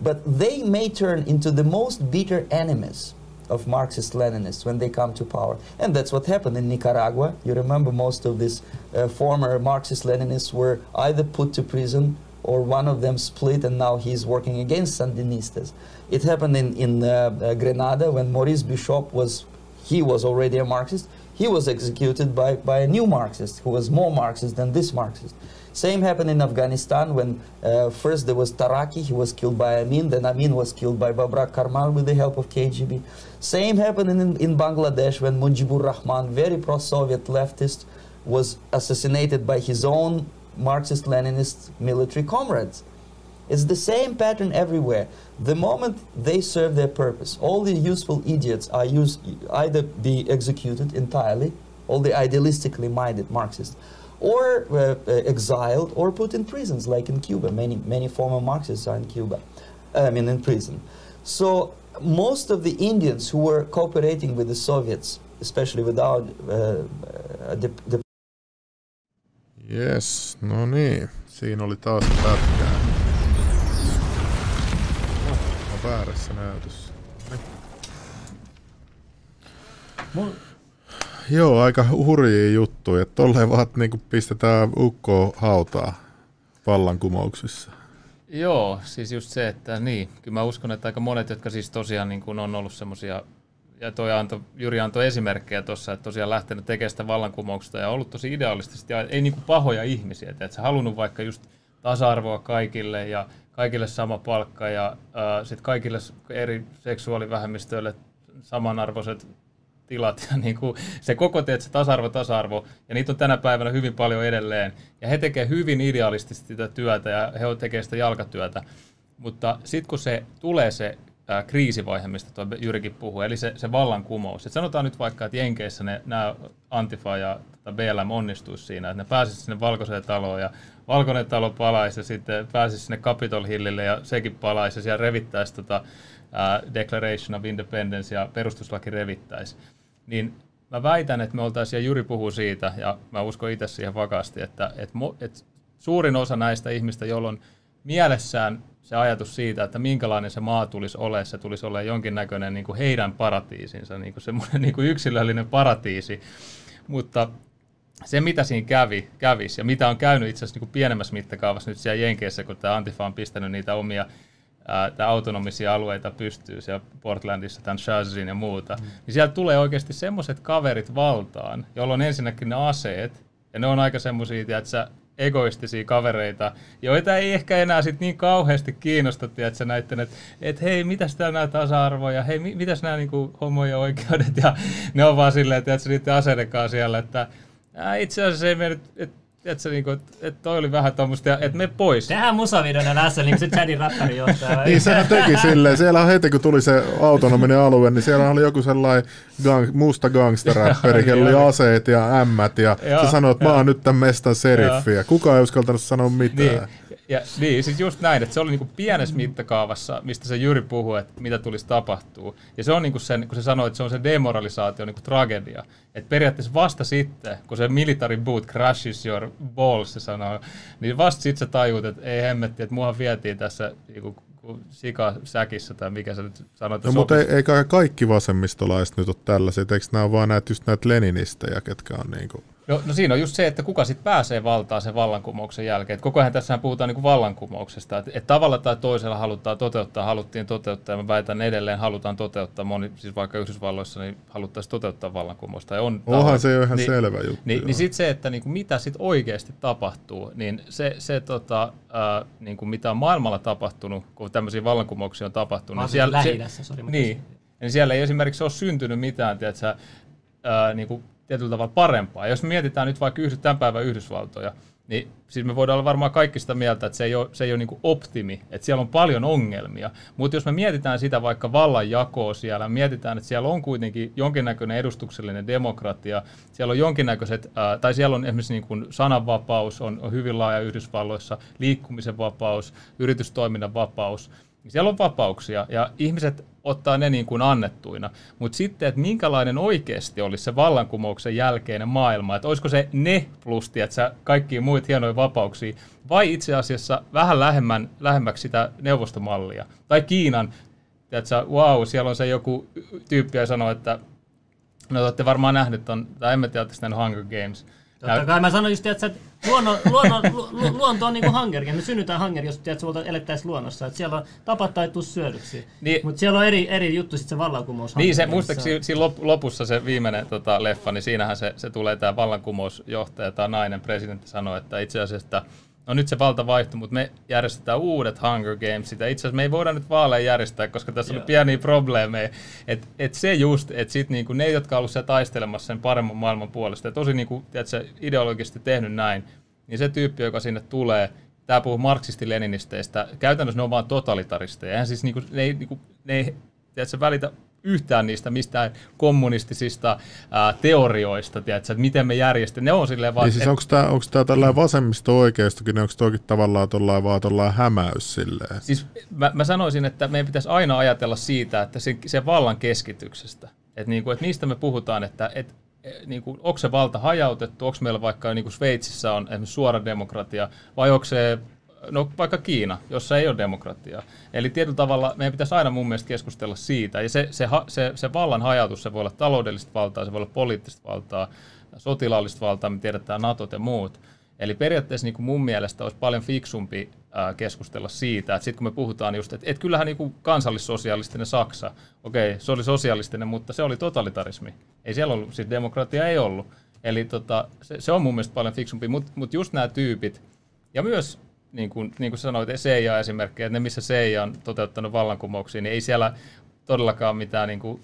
But they may turn into the most bitter enemies of Marxist-Leninists when they come to power. And that's what happened in Nicaragua. You remember most of these uh, former Marxist-Leninists were either put to prison or one of them split and now he's working against Sandinistas. It happened in, in uh, uh, Grenada when Maurice Bishop was, he was already a Marxist. He was executed by, by a new Marxist who was more Marxist than this Marxist. Same happened in Afghanistan when uh, first there was Taraki, he was killed by Amin, then Amin was killed by Babrak Karmal with the help of KGB. Same happened in, in Bangladesh when Mujibur Rahman, very pro-Soviet leftist, was assassinated by his own Marxist-Leninist military comrades. It's the same pattern everywhere. The moment they serve their purpose, all the useful idiots are used, either be executed entirely, all the idealistically minded Marxists, or uh, uh, exiled or put in prisons, like in Cuba. Many, many former Marxists are in Cuba, I mean in prison. So most of the Indians who were cooperating with the Soviets, especially without uh, uh, the, the Yes, no niin. Siinä oli taas pätkää. Mä väärässä näytössä. Niin. Joo, aika hurjia juttuja. Tolleen vaan niinku pistetään ukkoa hautaa vallankumouksissa. Joo, siis just se, että niin, kyllä mä uskon, että aika monet, jotka siis tosiaan niin kuin on ollut semmoisia, ja toi anto, Jyri antoi esimerkkejä tuossa, että tosiaan lähtenyt tekemään sitä vallankumouksesta ja ollut tosi idealistisesti, ja ei niin kuin pahoja ihmisiä, että sä halunnut vaikka just tasa-arvoa kaikille ja kaikille sama palkka ja sitten kaikille eri seksuaalivähemmistöille samanarvoiset tilat ja niin kuin se koko teet se tasa-arvo, tasa-arvo, ja niitä on tänä päivänä hyvin paljon edelleen, ja he tekevät hyvin idealistisesti sitä työtä, ja he tekevät sitä jalkatyötä, mutta sitten kun se tulee se kriisivaihe, mistä tuo Jyrikin puhuu, eli se, se vallankumous. Et sanotaan nyt vaikka, että Jenkeissä ne, nämä Antifa ja tota BLM onnistuisi siinä, että ne pääsisi sinne valkoiseen taloon ja valkoinen talo palaisi ja sitten pääsisi sinne Capitol Hillille ja sekin palaisi ja siellä revittäisi tota, Declaration of Independence ja perustuslaki revittäisi. Niin mä väitän, että me oltaisiin, ja Juri puhuu siitä, ja mä uskon itse siihen vakaasti, että, että, että suurin osa näistä ihmistä, joilla on mielessään se ajatus siitä, että minkälainen se maa tulisi olemaan, se tulisi olla jonkinnäköinen niin kuin heidän paratiisinsa, niin kuin semmoinen niin kuin yksilöllinen paratiisi. Mutta se, mitä siinä kävi, kävisi, ja mitä on käynyt itse asiassa niin kuin pienemmässä mittakaavassa nyt siellä Jenkeissä, kun tämä Antifa on pistänyt niitä omia ää, autonomisia alueita pystyy siellä Portlandissa, tämän Shazin ja muuta, mm. niin siellä tulee oikeasti semmoiset kaverit valtaan, joilla on ensinnäkin ne aseet, ja ne on aika semmoisia, että egoistisia kavereita, joita ei ehkä enää sit niin kauheasti kiinnosta, että näiden, että et, hei, mitäs täällä nämä tasa-arvo ja hei, mitäs nämä niinku, homojen oikeudet ja ne on vaan silleen, että niiden aseidenkaan siellä, että itse asiassa ei mennyt, että Tiedätkö, niin kuin, että toi oli vähän tuommoista, että me pois. Tehdään musavideona näissä, niin kuin se Chadin rappari johtaa. niin sehän teki silleen. Siellä heti kun tuli se autonominen alue, niin siellä oli joku sellainen gang, musta gangsteräpperi, kello oli aseet ja ämmät ja joo, se sanoi, että mä oon nyt tämän mestan seriffi ja kukaan ei uskaltanut sanoa mitään. Niin. Ja niin, siis just näin, että se oli niinku pienessä mittakaavassa, mistä se Jyri puhuu, että mitä tulisi tapahtua. Ja se on niinku sen, kun se sanoi, että se on se demoralisaatio niinku tragedia. Että periaatteessa vasta sitten, kun se military boot crashes your balls, se sanoo, niin vasta sitten sä tajuut, että ei hemmetti, että mua vietiin tässä niinku sika säkissä tai mikä sä nyt sanoit. No, mutta ei, ei kaikki vasemmistolaiset nyt ole tällaisia, eikö nämä on vaan näitä, just näitä leninistejä, ketkä on niin kuin... No, no siinä on just se, että kuka sitten pääsee valtaan sen vallankumouksen jälkeen. Et koko ajan tässä puhutaan niin vallankumouksesta, että et tavalla tai toisella halutaan toteuttaa, haluttiin toteuttaa, ja mä väitän edelleen halutaan toteuttaa, moni, siis vaikka Yhdysvalloissa, niin haluttaisiin toteuttaa vallankumousta. Ja on Onhan se jo ihan niin, selvä juttu. Niin, niin sitten se, että niin kuin mitä sitten oikeasti tapahtuu, niin se, se tota, äh, niin kuin mitä on maailmalla tapahtunut, kun tämmöisiä vallankumouksia on tapahtunut. Niin siellä, se, sorry, niin, niin siellä ei esimerkiksi ole syntynyt mitään, tiedätkö, äh, niin kuin tietyllä tavalla parempaa. Jos mietitään nyt vaikka yhdys, tämän päivän Yhdysvaltoja, niin siis me voidaan olla varmaan kaikki sitä mieltä, että se ei ole, se ei ole niin optimi, että siellä on paljon ongelmia. Mutta jos me mietitään sitä vaikka vallanjakoa siellä, mietitään, että siellä on kuitenkin jonkinnäköinen edustuksellinen demokratia, siellä on jonkinnäköiset, ää, tai siellä on esimerkiksi niin kuin sananvapaus, on, on hyvin laaja Yhdysvalloissa, liikkumisen vapaus, yritystoiminnan vapaus, niin siellä on vapauksia ja ihmiset ottaa ne niin kuin annettuina. Mutta sitten, että minkälainen oikeasti olisi se vallankumouksen jälkeinen maailma, että olisiko se ne plus, että kaikki muut hienoja vapauksia, vai itse asiassa vähän lähemmän, lähemmäksi sitä neuvostomallia. Tai Kiinan, että wow, siellä on se joku tyyppi ja sanoo, että no olette varmaan nähnyt ton, tai emme tiedä, että Hunger Games – Totta kai mä sanoin just, että luonno, luonno, lu, luonto on niinku hunger, ja me synnytään hunger, jos tiedät, että elettäisiin luonnossa. Että siellä on tapa tai tuu syödyksi. Niin, Mutta siellä on eri, eri juttu sitten se vallankumous. Niin, se muistaakseni siinä lopussa se viimeinen tota, leffa, niin siinähän se, se tulee tämä vallankumousjohtaja tai nainen, presidentti sanoo, että itse asiassa että no nyt se valta vaihtui, mutta me järjestetään uudet Hunger Games. Itse asiassa me ei voida nyt vaaleja järjestää, koska tässä on pieniä probleemeja. Että et se just, että sit niinku ne, jotka on ollut siellä taistelemassa sen paremman maailman puolesta, ja tosi niinku, tiedätkö, ideologisesti tehnyt näin, niin se tyyppi, joka sinne tulee, tämä puhuu marksisti-leninisteistä, käytännössä ne on vaan totalitaristeja. Eihän siis niinku, ne ei, niinku, ne ei tiedätkö, välitä yhtään niistä mistään kommunistisista ää, teorioista, tiedätkö, että miten me järjestetään. Ne on silleen vaan... Niin siis et... onko tämä onko tällainen vasemmisto oikeistokin, onko toki tavallaan tuollainen vaan tuollainen hämäys silleen? Siis mä, mä, sanoisin, että meidän pitäisi aina ajatella siitä, että se, se vallan keskityksestä, että, niin kuin, että mistä me puhutaan, että, että e, niin kuin, onko se valta hajautettu, onko meillä vaikka niin kuin Sveitsissä on esimerkiksi suora demokratia, vai onko se no vaikka Kiina, jossa ei ole demokratiaa. Eli tietyllä tavalla meidän pitäisi aina mun mielestä keskustella siitä. Ja se, se, se, se vallan hajautus, se voi olla taloudellista valtaa, se voi olla poliittista valtaa, sotilaallista valtaa, me tiedetään NATO ja muut. Eli periaatteessa niin kuin mun mielestä olisi paljon fiksumpi keskustella siitä, että sitten kun me puhutaan just, että, että kyllähän niin kuin kansallissosialistinen Saksa, okei, se oli sosialistinen, mutta se oli totalitarismi. Ei siellä ollut, siis demokratia ei ollut. Eli tota, se, se on mun mielestä paljon fiksumpi, mutta mut just nämä tyypit, ja myös niin kuin, niin kuin sanoit, CIA esimerkkejä, että ne missä CIA on toteuttanut vallankumouksia, niin ei siellä todellakaan mitään niin kuin,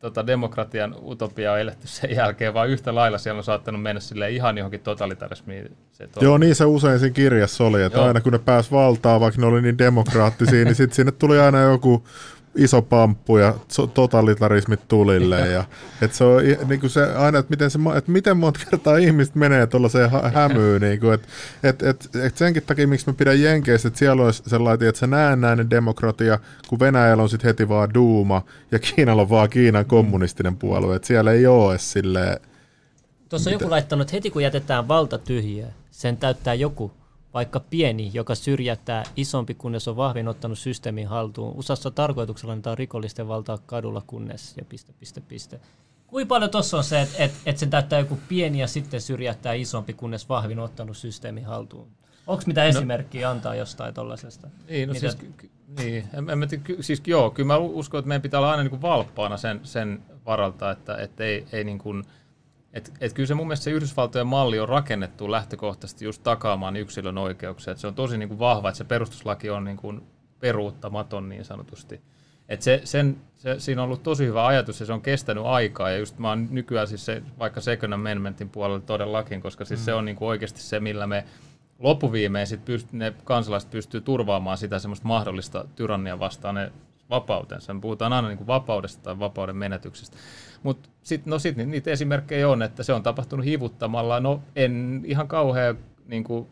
tota, demokratian utopiaa eletty sen jälkeen, vaan yhtä lailla siellä on saattanut mennä sille ihan johonkin totalitarismiin. Se Joo, niin se usein siinä kirjassa oli, että Joo. aina kun ne pääs valtaan, vaikka ne oli niin demokraattisia, niin sitten sinne tuli aina joku iso pamppu ja totalitarismit tulille. Ja, et se on i- niinku se, aina, että miten, se, ma- et miten monta kertaa ihmiset menee tuollaiseen hä- hämyyn. Niinku, et, et, et, et senkin takia, miksi mä pidän Jenkeistä, että siellä olisi sellainen, että se näennäinen demokratia, kun Venäjällä on sitten heti vaan Duuma ja Kiinalla on vaan Kiinan kommunistinen puolue. Et siellä ei ole silleen, Tuossa on joku laittanut, että heti kun jätetään valta tyhjää, sen täyttää joku, vaikka pieni, joka syrjättää isompi, kunnes on vahvin ottanut systeemin haltuun. USAssa tarkoituksella annetaan rikollisten valtaa kadulla, kunnes ja piste, piste, piste. Kuinka paljon tuossa on se, että et, et sen täyttää joku pieni ja sitten syrjättää isompi, kunnes vahvin on ottanut systeemin haltuun? Onko mitä esimerkkiä antaa jostain tuollaisesta? Niin, no siis, ky- niin, en, en mä siis joo, kyllä mä uskon, että meidän pitää olla aina niin kuin valppaana sen, sen varalta, että, että ei, ei niin kuin, et, et kyllä se mun mielestä se Yhdysvaltojen malli on rakennettu lähtökohtaisesti just takaamaan yksilön oikeuksia. Et se on tosi niin kuin vahva, että se perustuslaki on niin kuin peruuttamaton niin sanotusti. Et se, sen, se, siinä on ollut tosi hyvä ajatus ja se on kestänyt aikaa ja just mä oon nykyään siis se, vaikka Second Amendmentin puolella todellakin, koska siis mm. se on niin kuin oikeasti se, millä me loppuviimein sit pyst- ne kansalaiset pystyy turvaamaan sitä semmoista mahdollista tyrannia vastaan ne vapautensa. Me puhutaan aina niin kuin vapaudesta tai vapauden menetyksestä. Mutta sitten no sit ni- niitä esimerkkejä on, että se on tapahtunut hivuttamalla. No en ihan kauhean niin kuin,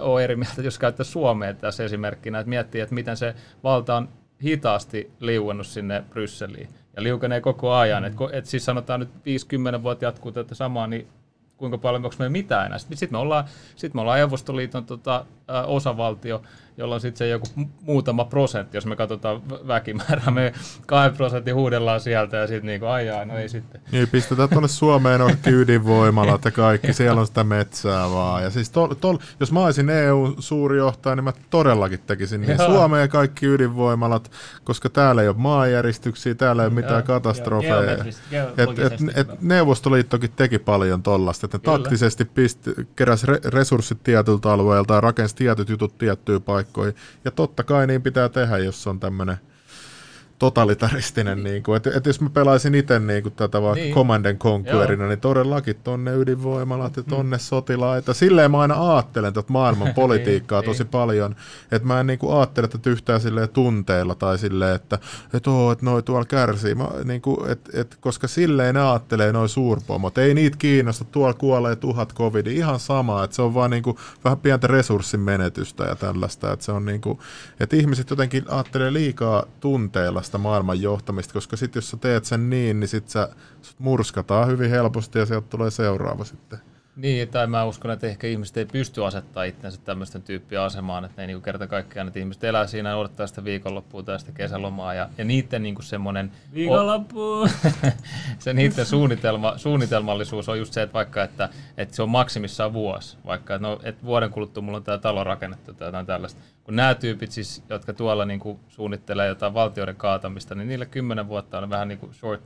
ole eri mieltä, jos käyttää Suomea tässä esimerkkinä, että miettii, että miten se valta on hitaasti liuennut sinne Brysseliin ja liukenee koko ajan. Mm. Että et siis sanotaan nyt 50 vuotta jatkuu tätä samaa, niin kuinka paljon, onko meillä mitään enää. Sitten me ollaan, sit me ollaan Euvostoliiton tota, osavaltio, jolloin sitten se joku mu- muutama prosentti, jos me katsotaan vä- väkimäärää, me kahden prosentin huudellaan sieltä ja sitten niinku, ai jaa, no ei sitten. Niin, pistetään tuonne Suomeen oikein ydinvoimalat ja kaikki, siellä on sitä metsää vaan. Ja siis tol, tol, jos mä olisin EU-suuri johtaja, niin mä todellakin tekisin niin Joo. Suomeen kaikki ydinvoimalat, koska täällä ei ole maanjäristyksiä, täällä ei ole mitään Joo, katastrofeja. Et, et, et. Neuvostoliittokin teki paljon tollasta, että ne Kyllä. taktisesti pisti, keräsi re, resurssit tietyltä alueelta ja rakensi tietyt jutut tiettyyn paikkoihin. Ja totta kai niin pitää tehdä, jos on tämmöinen totalitaristinen, niin kuin, että, että jos mä pelaisin itse niin kuin tätä vaikka Niin. Command and Conquerina, niin todellakin tonne ydinvoimalat ja tonne sotilaita. Silleen mä aina ajattelen tätä maailman politiikkaa Niin, tosi niin. paljon, että mä en niin kuin ajattele tätä yhtään silleen tunteilla tai silleen, että et oo, että noi tuolla kärsii, mä, niin kuin, et, et, koska silleen ne ajattelee noi suurpomot. Ei niitä kiinnosta, tuolla kuolee tuhat covid, ihan sama, että se on vaan niin kuin vähän pientä resurssin menetystä ja tällaista, että se on niin kuin, että ihmiset jotenkin ajattelee liikaa tunteilla sitä maailman johtamista, koska sitten jos sä teet sen niin, niin sit sä murskataan hyvin helposti ja sieltä tulee seuraava sitten. Niin, tai mä uskon, että ehkä ihmiset ei pysty asettaa itsensä tämmöisten tyyppien asemaan, että ne ei niinku kerta kaikkiaan, että ihmiset elää siinä ja odottaa sitä viikonloppua tai sitä kesälomaa, ja, ja niiden niinku semmoinen... Viikonloppu! se niiden suunnitelma, suunnitelmallisuus on just se, että vaikka että, että se on maksimissaan vuosi, vaikka että, no, että vuoden kuluttua mulla on tämä talo rakennettu tai jotain tällaista. Kun nämä tyypit siis, jotka tuolla niin kuin suunnittelee jotain valtioiden kaatamista, niin niillä kymmenen vuotta on vähän niin kuin short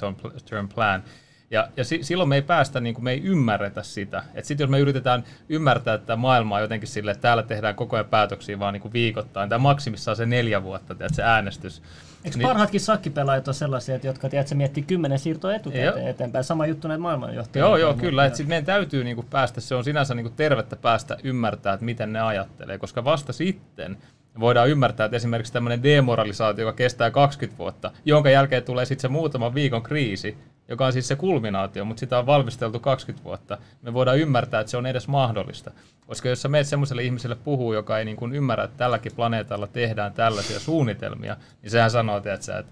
term plan. Ja, ja si, silloin me ei päästä, niin kuin me ei ymmärretä sitä. Että sitten jos me yritetään ymmärtää tätä maailmaa jotenkin sille, että täällä tehdään koko ajan päätöksiä vaan niin kuin viikoittain, tai maksimissaan se neljä vuotta, tiedät, se äänestys. Eikö Niin- parhaatkin sakkipelaajat ole sellaisia, että jotka tiedät, miettii kymmenen siirtoa etukäteen Joo. eteenpäin? Sama juttu näitä maailmanjohtajia. Joo, joo, kyllä. Että sit meidän täytyy niinku päästä, se on sinänsä niinku tervettä päästä ymmärtää, että miten ne ajattelee, koska vasta sitten voidaan ymmärtää, että esimerkiksi tämmöinen demoralisaatio, joka kestää 20 vuotta, jonka jälkeen tulee sitten se muutaman viikon kriisi, joka on siis se kulminaatio, mutta sitä on valmisteltu 20 vuotta. Me voidaan ymmärtää, että se on edes mahdollista. Koska jos sä meet semmoiselle ihmiselle puhuu, joka ei niin kuin ymmärrä, että tälläkin planeetalla tehdään tällaisia suunnitelmia, niin sehän sanoo, että, että,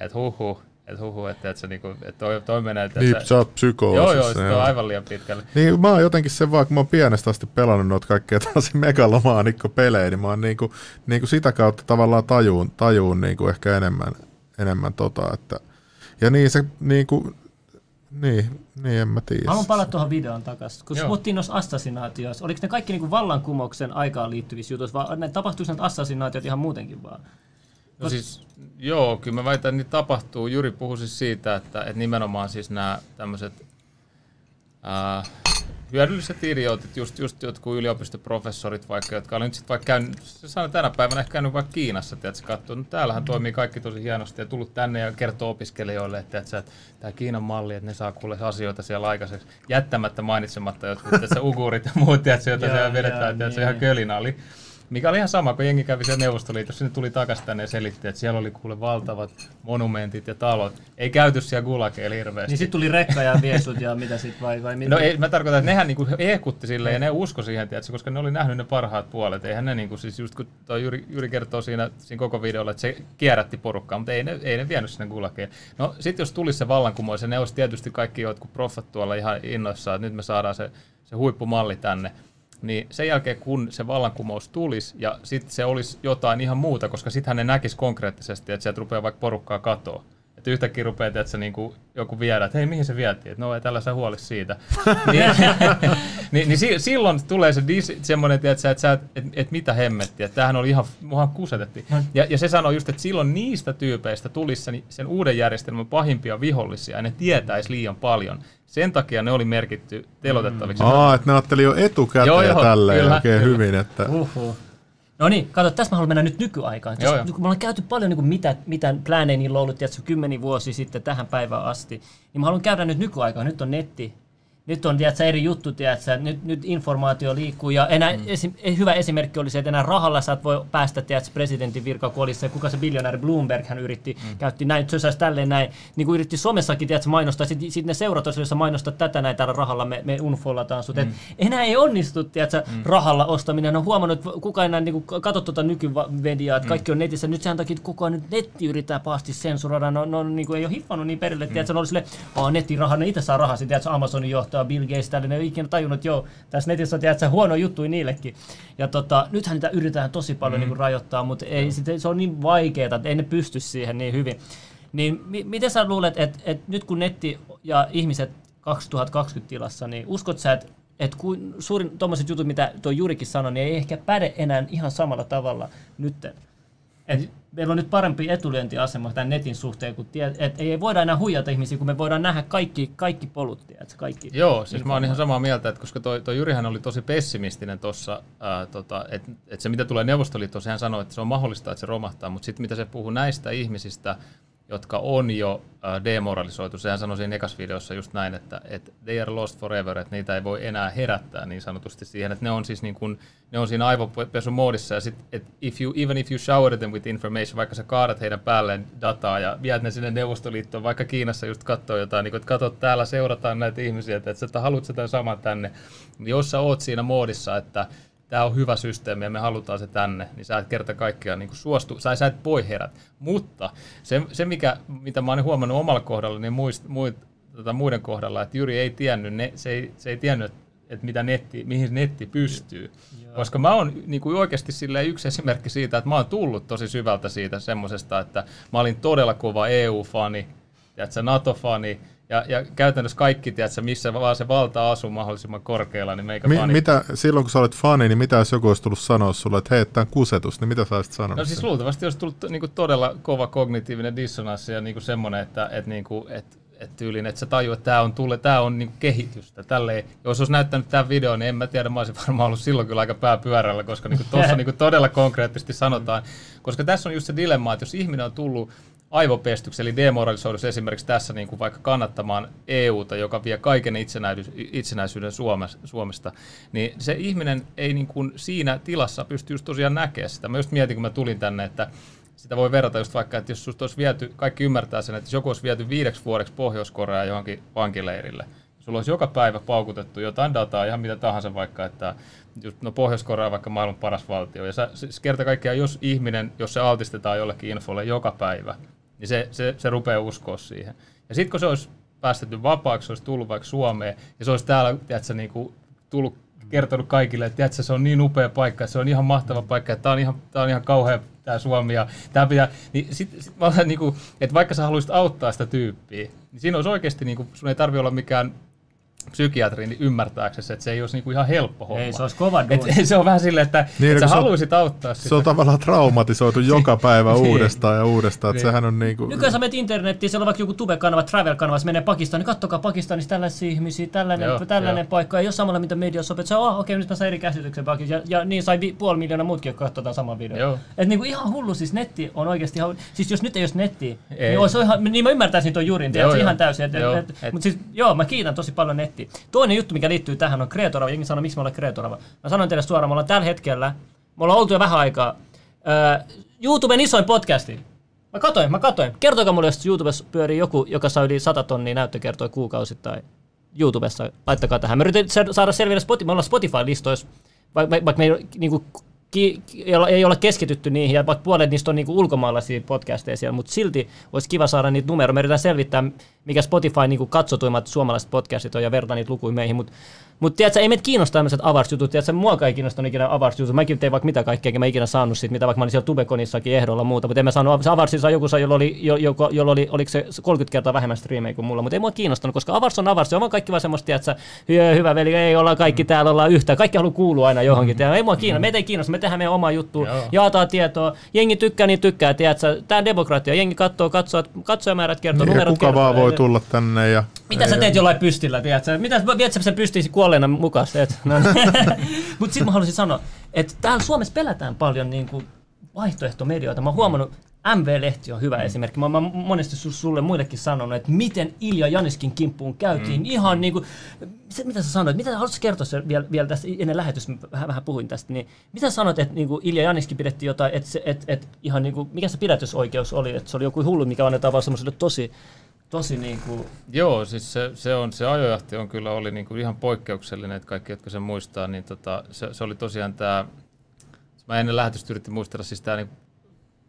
että huhu, että huhu, että, että, se niinku, että toi, toi menee, että Niin, sä oot psykoosissa. Joo, joo, se on aivan liian pitkälle. Niin, mä oon jotenkin sen vaan, kun mä oon pienestä asti pelannut noita kaikkea tällaisia megalomaanikko-pelejä, niin mä oon niinku, niinku sitä kautta tavallaan tajuun, tajuun niinku ehkä enemmän, enemmän tota, että ja niin se niinku, niin, niin en mä tiedä. Haluan palata tuohon videon takaisin. Kun puhuttiin noissa assassinaatioissa, oliko ne kaikki niinku vallankumouksen aikaan liittyvissä jutuissa, vai ne tapahtuiko näitä assassinaatiot ihan muutenkin vaan? No siis, joo, kyllä mä väitän, että niitä tapahtuu. Juri puhui siis siitä, että, että nimenomaan siis nämä tämmöiset äh, hyödylliset idiootit, just, just jotkut yliopistoprofessorit vaikka, jotka oli nyt sitten vaikka käynyt, se sanoi tänä päivänä ehkä käynyt vaikka Kiinassa, että katsoo, no täällähän toimii kaikki tosi hienosti ja tullut tänne ja kertoo opiskelijoille, että, että, että tämä Kiinan malli, että ne saa kuule asioita siellä aikaiseksi, jättämättä mainitsematta jotkut tässä ugurit ja muut, että joita siellä vedetään, se niin. Mikä oli ihan sama, kun jengi kävi siellä Neuvostoliitossa, ne tuli takaisin tänne ja selitti, että siellä oli kuule valtavat monumentit ja talot. Ei käyty siellä gulakeilla hirveästi. Niin sitten tuli rekka ja viesut ja mitä sitten vai, vai mitä? No ei, mä tarkoitan, että nehän niinku ehkutti sille ja ne usko siihen, tiedätkö, koska ne oli nähnyt ne parhaat puolet. Eihän ne niinku, siis just kun toi Jyri, Jyri kertoo siinä, siinä koko videolla, että se kierrätti porukkaa, mutta ei ne, ei ne vienyt sinne gulakeen. No sitten jos tulisi se vallankumous, ja ne olisi tietysti kaikki jotkut proffat tuolla ihan innoissaan, että nyt me saadaan se, se huippumalli tänne, niin sen jälkeen kun se vallankumous tulisi ja sitten se olisi jotain ihan muuta, koska sittenhän ne näkisi konkreettisesti, että sieltä rupeaa vaikka porukkaa katoa. Että yhtäkkiä rupeaa, että se niinku joku viedä, että hei, mihin se vietiin, että no ei tällä sä huoli siitä. niin, niin, niin, si- silloin tulee se dis, semmoinen, että että, sä, että, että mitä hemmettiä, että tämähän oli ihan, muhan kusetettiin. Ja, ja se sanoi just, että silloin niistä tyypeistä tulisi sen, sen uuden järjestelmän pahimpia vihollisia, ja ne tietäisi liian paljon. Sen takia ne oli merkitty telotettaviksi. Aa, että ne ajatteli jo etukäteen Joo, joo, tälleen kyllä, oikein kyllä. hyvin, että Uhuh. No niin, kato, tässä mä haluan mennä nyt nykyaikaan. Joo, Tässä, joo. kun me ollaan käyty paljon, niin kuin mitä, mitä pläänejä niillä on ollut, tiedätkö, kymmeni vuosi sitten tähän päivään asti, niin mä haluan käydä nyt nykyaikaan. Nyt on netti. Nyt on tiedätkö, eri juttu, tiedätkö, nyt, nyt informaatio liikkuu. Ja enää mm. esi, hyvä esimerkki oli se, että enää rahalla sä et voi päästä tiedätkö, presidentin oli se, kuka se biljonääri Bloomberg, hän yritti, mm. käytti näin, sösäsi tälleen näin, niin kuin yritti somessakin tiedätkö, mainostaa. Sitten sit ne seurat jos sä mainostat tätä näin tällä rahalla, me, me unfollataan sut. Mm. Et enää ei onnistu tiedätkö, mm. rahalla ostaminen. On huomannut, että kuka enää niin kuin, katso tuota nykymediaa, että kaikki on netissä. Nyt sen takia, että koko ajan nyt netti yrittää pahasti sensuroida. No, no niin kuin, ei ole hiffannut niin perille. Mm. Tiedätkö, ne oli silleen, "Aa, nettiraha, ne itse saa rahaa. Sitten Amazonin johtaja Bill Gates, tällainen, ne ei ole ikinä tajunnut, että joo, tässä netissä on tiedätkö, huono juttu niillekin. Ja tota, nythän niitä yritetään tosi paljon mm. niin kuin, rajoittaa, mutta ei, sit, se on niin vaikeaa, että ei ne pysty siihen niin hyvin. Niin mi- miten sä luulet, että et nyt kun netti ja ihmiset 2020 tilassa, niin uskot sä, että et kuin suurin tuommoiset jutut, mitä tuo Jurikin sanoi, niin ei ehkä päde enää ihan samalla tavalla nytten. Et meillä on nyt parempi etulyöntiasema tämän netin suhteen, kun tie, et ei voida enää huijata ihmisiä, kun me voidaan nähdä kaikki, kaikki polut, tiedätkö, kaikki. Joo, siis mä oon ihan samaa mieltä, että koska toi, toi Jyrihän oli tosi pessimistinen tuossa, tota, että et se mitä tulee Neuvostoliittoon, sehän sanoi, että se on mahdollista, että se romahtaa, mutta sitten mitä se puhuu näistä ihmisistä, jotka on jo äh, demoralisoitu, sehän sanoi siinä ekas videossa just näin, että, että they are lost forever, että niitä ei voi enää herättää niin sanotusti siihen, että ne on siis niin kuin, ne on siinä aivopesumoodissa. Ja sitten, että if you, even if you shower them with information, vaikka sä kaadat heidän päälleen dataa ja viet ne sinne Neuvostoliittoon, vaikka Kiinassa just katsoo jotain, niin kuin, että katsot täällä seurataan näitä ihmisiä, että, että sä haluat sitä samaa tänne, niin jos sä oot siinä moodissa, että tämä on hyvä systeemi ja me halutaan se tänne, niin sä et kerta kaikkiaan niin suostu, sä, sä et voi herät. Mutta se, se mikä, mitä mä oon huomannut omalla kohdalla, niin muist, muit, tota, muiden kohdalla, että Jyri ei tiennyt, ne, se, ei, se ei tiennyt, että mitä netti, mihin netti pystyy. Joo. Koska mä oon niin kuin oikeasti silleen yksi esimerkki siitä, että mä oon tullut tosi syvältä siitä semmosesta, että mä olin todella kova EU-fani, tiedätkö, NATO-fani, ja, ja käytännössä kaikki, tiedätkö, missä vaan se valta asuu mahdollisimman korkealla, niin meikä Mi- fani. mitä, silloin kun sä olet fani, niin mitä jos joku olisi tullut sanoa sulle, että hei, tämä on kusetus, niin mitä sä olisit sanonut? No siis luultavasti olisi tullut niinku todella kova kognitiivinen dissonanssi ja niinku semmoinen, että et niinku, et, et tyyliin, että sä tajuu, että tämä on, tulle, tää on niinku kehitystä. Tälleen, jos olisi näyttänyt tämän videon, niin en mä tiedä, mä olisin varmaan ollut silloin kyllä aika pääpyörällä, koska niinku tuossa niinku todella konkreettisesti sanotaan. Koska tässä on just se dilemma, että jos ihminen on tullut aivopestyksi, eli demoralisoidus esimerkiksi tässä niin kuin vaikka kannattamaan EUta, joka vie kaiken itsenäisyyden, Suomesta, niin se ihminen ei niin kuin siinä tilassa pysty just tosiaan näkemään sitä. Mä just mietin, kun mä tulin tänne, että sitä voi verrata just vaikka, että jos susta olisi viety, kaikki ymmärtää sen, että jos joku olisi viety viideksi vuodeksi Pohjois-Koreaan johonkin vankileirille, sulla olisi joka päivä paukutettu jotain dataa, ihan mitä tahansa vaikka, että just, no Pohjois-Korea on vaikka maailman paras valtio, ja sä, siis kerta kaikkiaan, jos ihminen, jos se altistetaan jollekin infolle joka päivä, niin se, se, se rupeaa uskoa siihen. Ja sitten kun se olisi päästetty vapaaksi, se olisi tullut vaikka Suomeen, ja se olisi täällä, tiedätkö, niin kuin, tullut kertonut kaikille, että tiedätkö, se on niin upea paikka, se on ihan mahtava paikka, että tämä on ihan, tää on ihan kauhea tämä Suomi, ja tämä pitää, niin sit, sit mä olen niin kuin, että vaikka sä haluaisit auttaa sitä tyyppiä, niin siinä olisi oikeasti, niin kuin, sun ei tarvi olla mikään psykiatri niin ymmärtääksesi, että se ei olisi niinku ihan helppo homma. Ei, se olisi kova Et, se on vähän silleen, että Niin, et sä se on- haluaisit auttaa sitä. Se on tavallaan traumatisoitu joka päivä uudestaan ja uudestaan, että Niin. sehän on niinku... Nykyään sä menet internettiin, siellä on vaikka joku tube-kanava, travel-kanava, se menee Pakistaniin, kattokaa Pakistanissa tällaisia ihmisiä, tällainen, Joo, tällainen joo. paikka, ei ole samalla mitä mediassa on, että sä, oh, okei, nyt mä sain eri käsityksen Pakistan, ja, ja niin sai vi- puoli miljoonaa muutkin, jotka katsotaan saman videon. Joo. Et niinku ihan hullu, siis netti on oikeasti ihan, siis jos nyt ei olisi nettiä, Ei. niin, olisi ihan, niin mä ymmärtäisin tuon tiedätkö, joo. ihan täysin. Et, et, et, et- Mutta siis, joo, mä kiitän tosi paljon nettiä. Toinen juttu, mikä liittyy tähän, on Kreetorava. Jengi sanoo, miksi me ollaan Kreetorava. Mä sanon teille suoraan, me ollaan tällä hetkellä Me ollaan oltu jo vähän aikaa. Öö, YouTuben isoin podcasti. Mä katoin, mä katoin. Kertokaa mulle, jos YouTubessa pyörii joku, joka saa yli 100 tonnia näyttökertoja kuukausittain YouTubessa. Laittakaa tähän. Me yritetään saada selville, Spotify, me ollaan Spotify-listoissa, vaikka vaikka me ei, niinku, ki, ei olla keskitytty niihin, ja vaikka puolet niistä on niinku ulkomaalaisia podcasteja siellä, mutta silti olisi kiva saada niitä numeroja. Me yritetään selvittää, mikä Spotify niinku katsotuimmat suomalaiset podcastit on, ja vertaa niitä lukuja meihin, mutta mutta tiedätkö, ei meitä kiinnosta tämmöiset avarsjutut, tiedätkö, mua ei kiinnostanut ikinä avarsjutut, mäkin tein vaikka mitä kaikkea, enkä mä ikinä saanut siitä, mitä vaikka mä olin siellä Tubekonissakin ehdolla muuta, mutta en mä saanut, se avarsi sai joku sai, jolla oli, jo, joku, jolla oli, oliko se 30 kertaa vähemmän striimejä kuin mulla, mutta ei mua kiinnostanut, koska avars on avars, se on kaikki vaan semmoista, tiedätkö, hyvä, hyvä veli, ei olla kaikki täällä, ollaan yhtä, kaikki haluaa kuulua aina johonkin, tiedätkö, ei mua kiinnosta, meitä ei kiinnosta, me tehdään meidän omaa juttua, Joo. tietoa, jengi tykkää, niin tykkää, tiedätkö, tää on demokratia, jengi katsoo, katsoo, katsojamäärät kertoo, Niin, numerot kuka kertoo, vaan voi tulla tänne ja... mitä sä ei- teet jollain pystillä, tiedätkö? Mitä viet sä sen kuolleena mukaan, teet? No, Mutta sitten mä haluaisin sanoa, että täällä Suomessa pelätään paljon niin kuin vaihtoehtomedioita. Mä oon huomannut, MV-lehti on hyvä esimerkki. Mä, oon monesti su- sulle muillekin sanonut, että miten Ilja Janiskin kimppuun käytiin. Mm. Ihan niin kuin, se, mitä sä sanoit, mitä haluaisit kertoa se vielä, vielä tästä ennen lähetystä, mä vähän, vähän puhuin tästä, niin mitä sanoit, että niin kuin Ilja Janiskin pidettiin jotain, että, se, että, että ihan niin kuin, mikä se pidätysoikeus oli, että se oli joku hullu, mikä annetaan vaan semmoiselle tosi, tosi niin kuin, Joo, siis se, se, on, se ajojahti on kyllä oli niinku ihan poikkeuksellinen, että kaikki, jotka sen muistaa, niin tota, se, se, oli tosiaan tämä, mä ennen lähetystä yritin muistella, siis tämä niinku,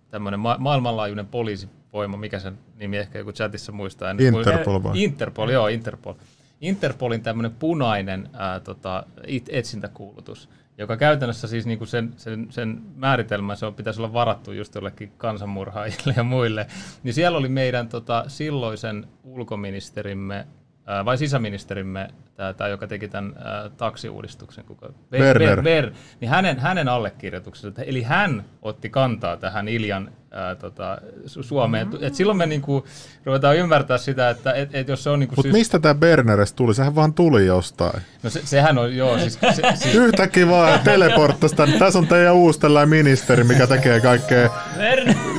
tämmöinen ma- maailmanlaajuinen poliisivoima, mikä sen nimi ehkä joku chatissa muistaa. En. Interpol vai? Interpol, joo, Interpol. Interpolin tämmöinen punainen ää, tota, etsintäkuulutus, joka käytännössä siis niinku sen, sen, sen määritelmä, se on, pitäisi olla varattu just jollekin kansanmurhaajille ja muille, niin siellä oli meidän tota, silloisen ulkoministerimme ää, vai sisäministerimme, tämä, tämä joka teki tämän ää, taksiuudistuksen, kuka, Ber- Berner. Ber- Ber, niin hänen, hänen allekirjoituksensa, eli hän otti kantaa tähän Iljan ää, tota, Su- Suomeen. Mm. Et silloin me niinku, ruvetaan ymmärtää sitä, että et, et jos se on niinku Mutta mistä tämä Berneres tuli? Sehän vaan tuli jostain. No se, sehän on, joo, siis, se, siis Yhtäkkiä vaan teleporttasi tänne. Tässä on teidän uusi tällainen ministeri, mikä tekee kaikkea,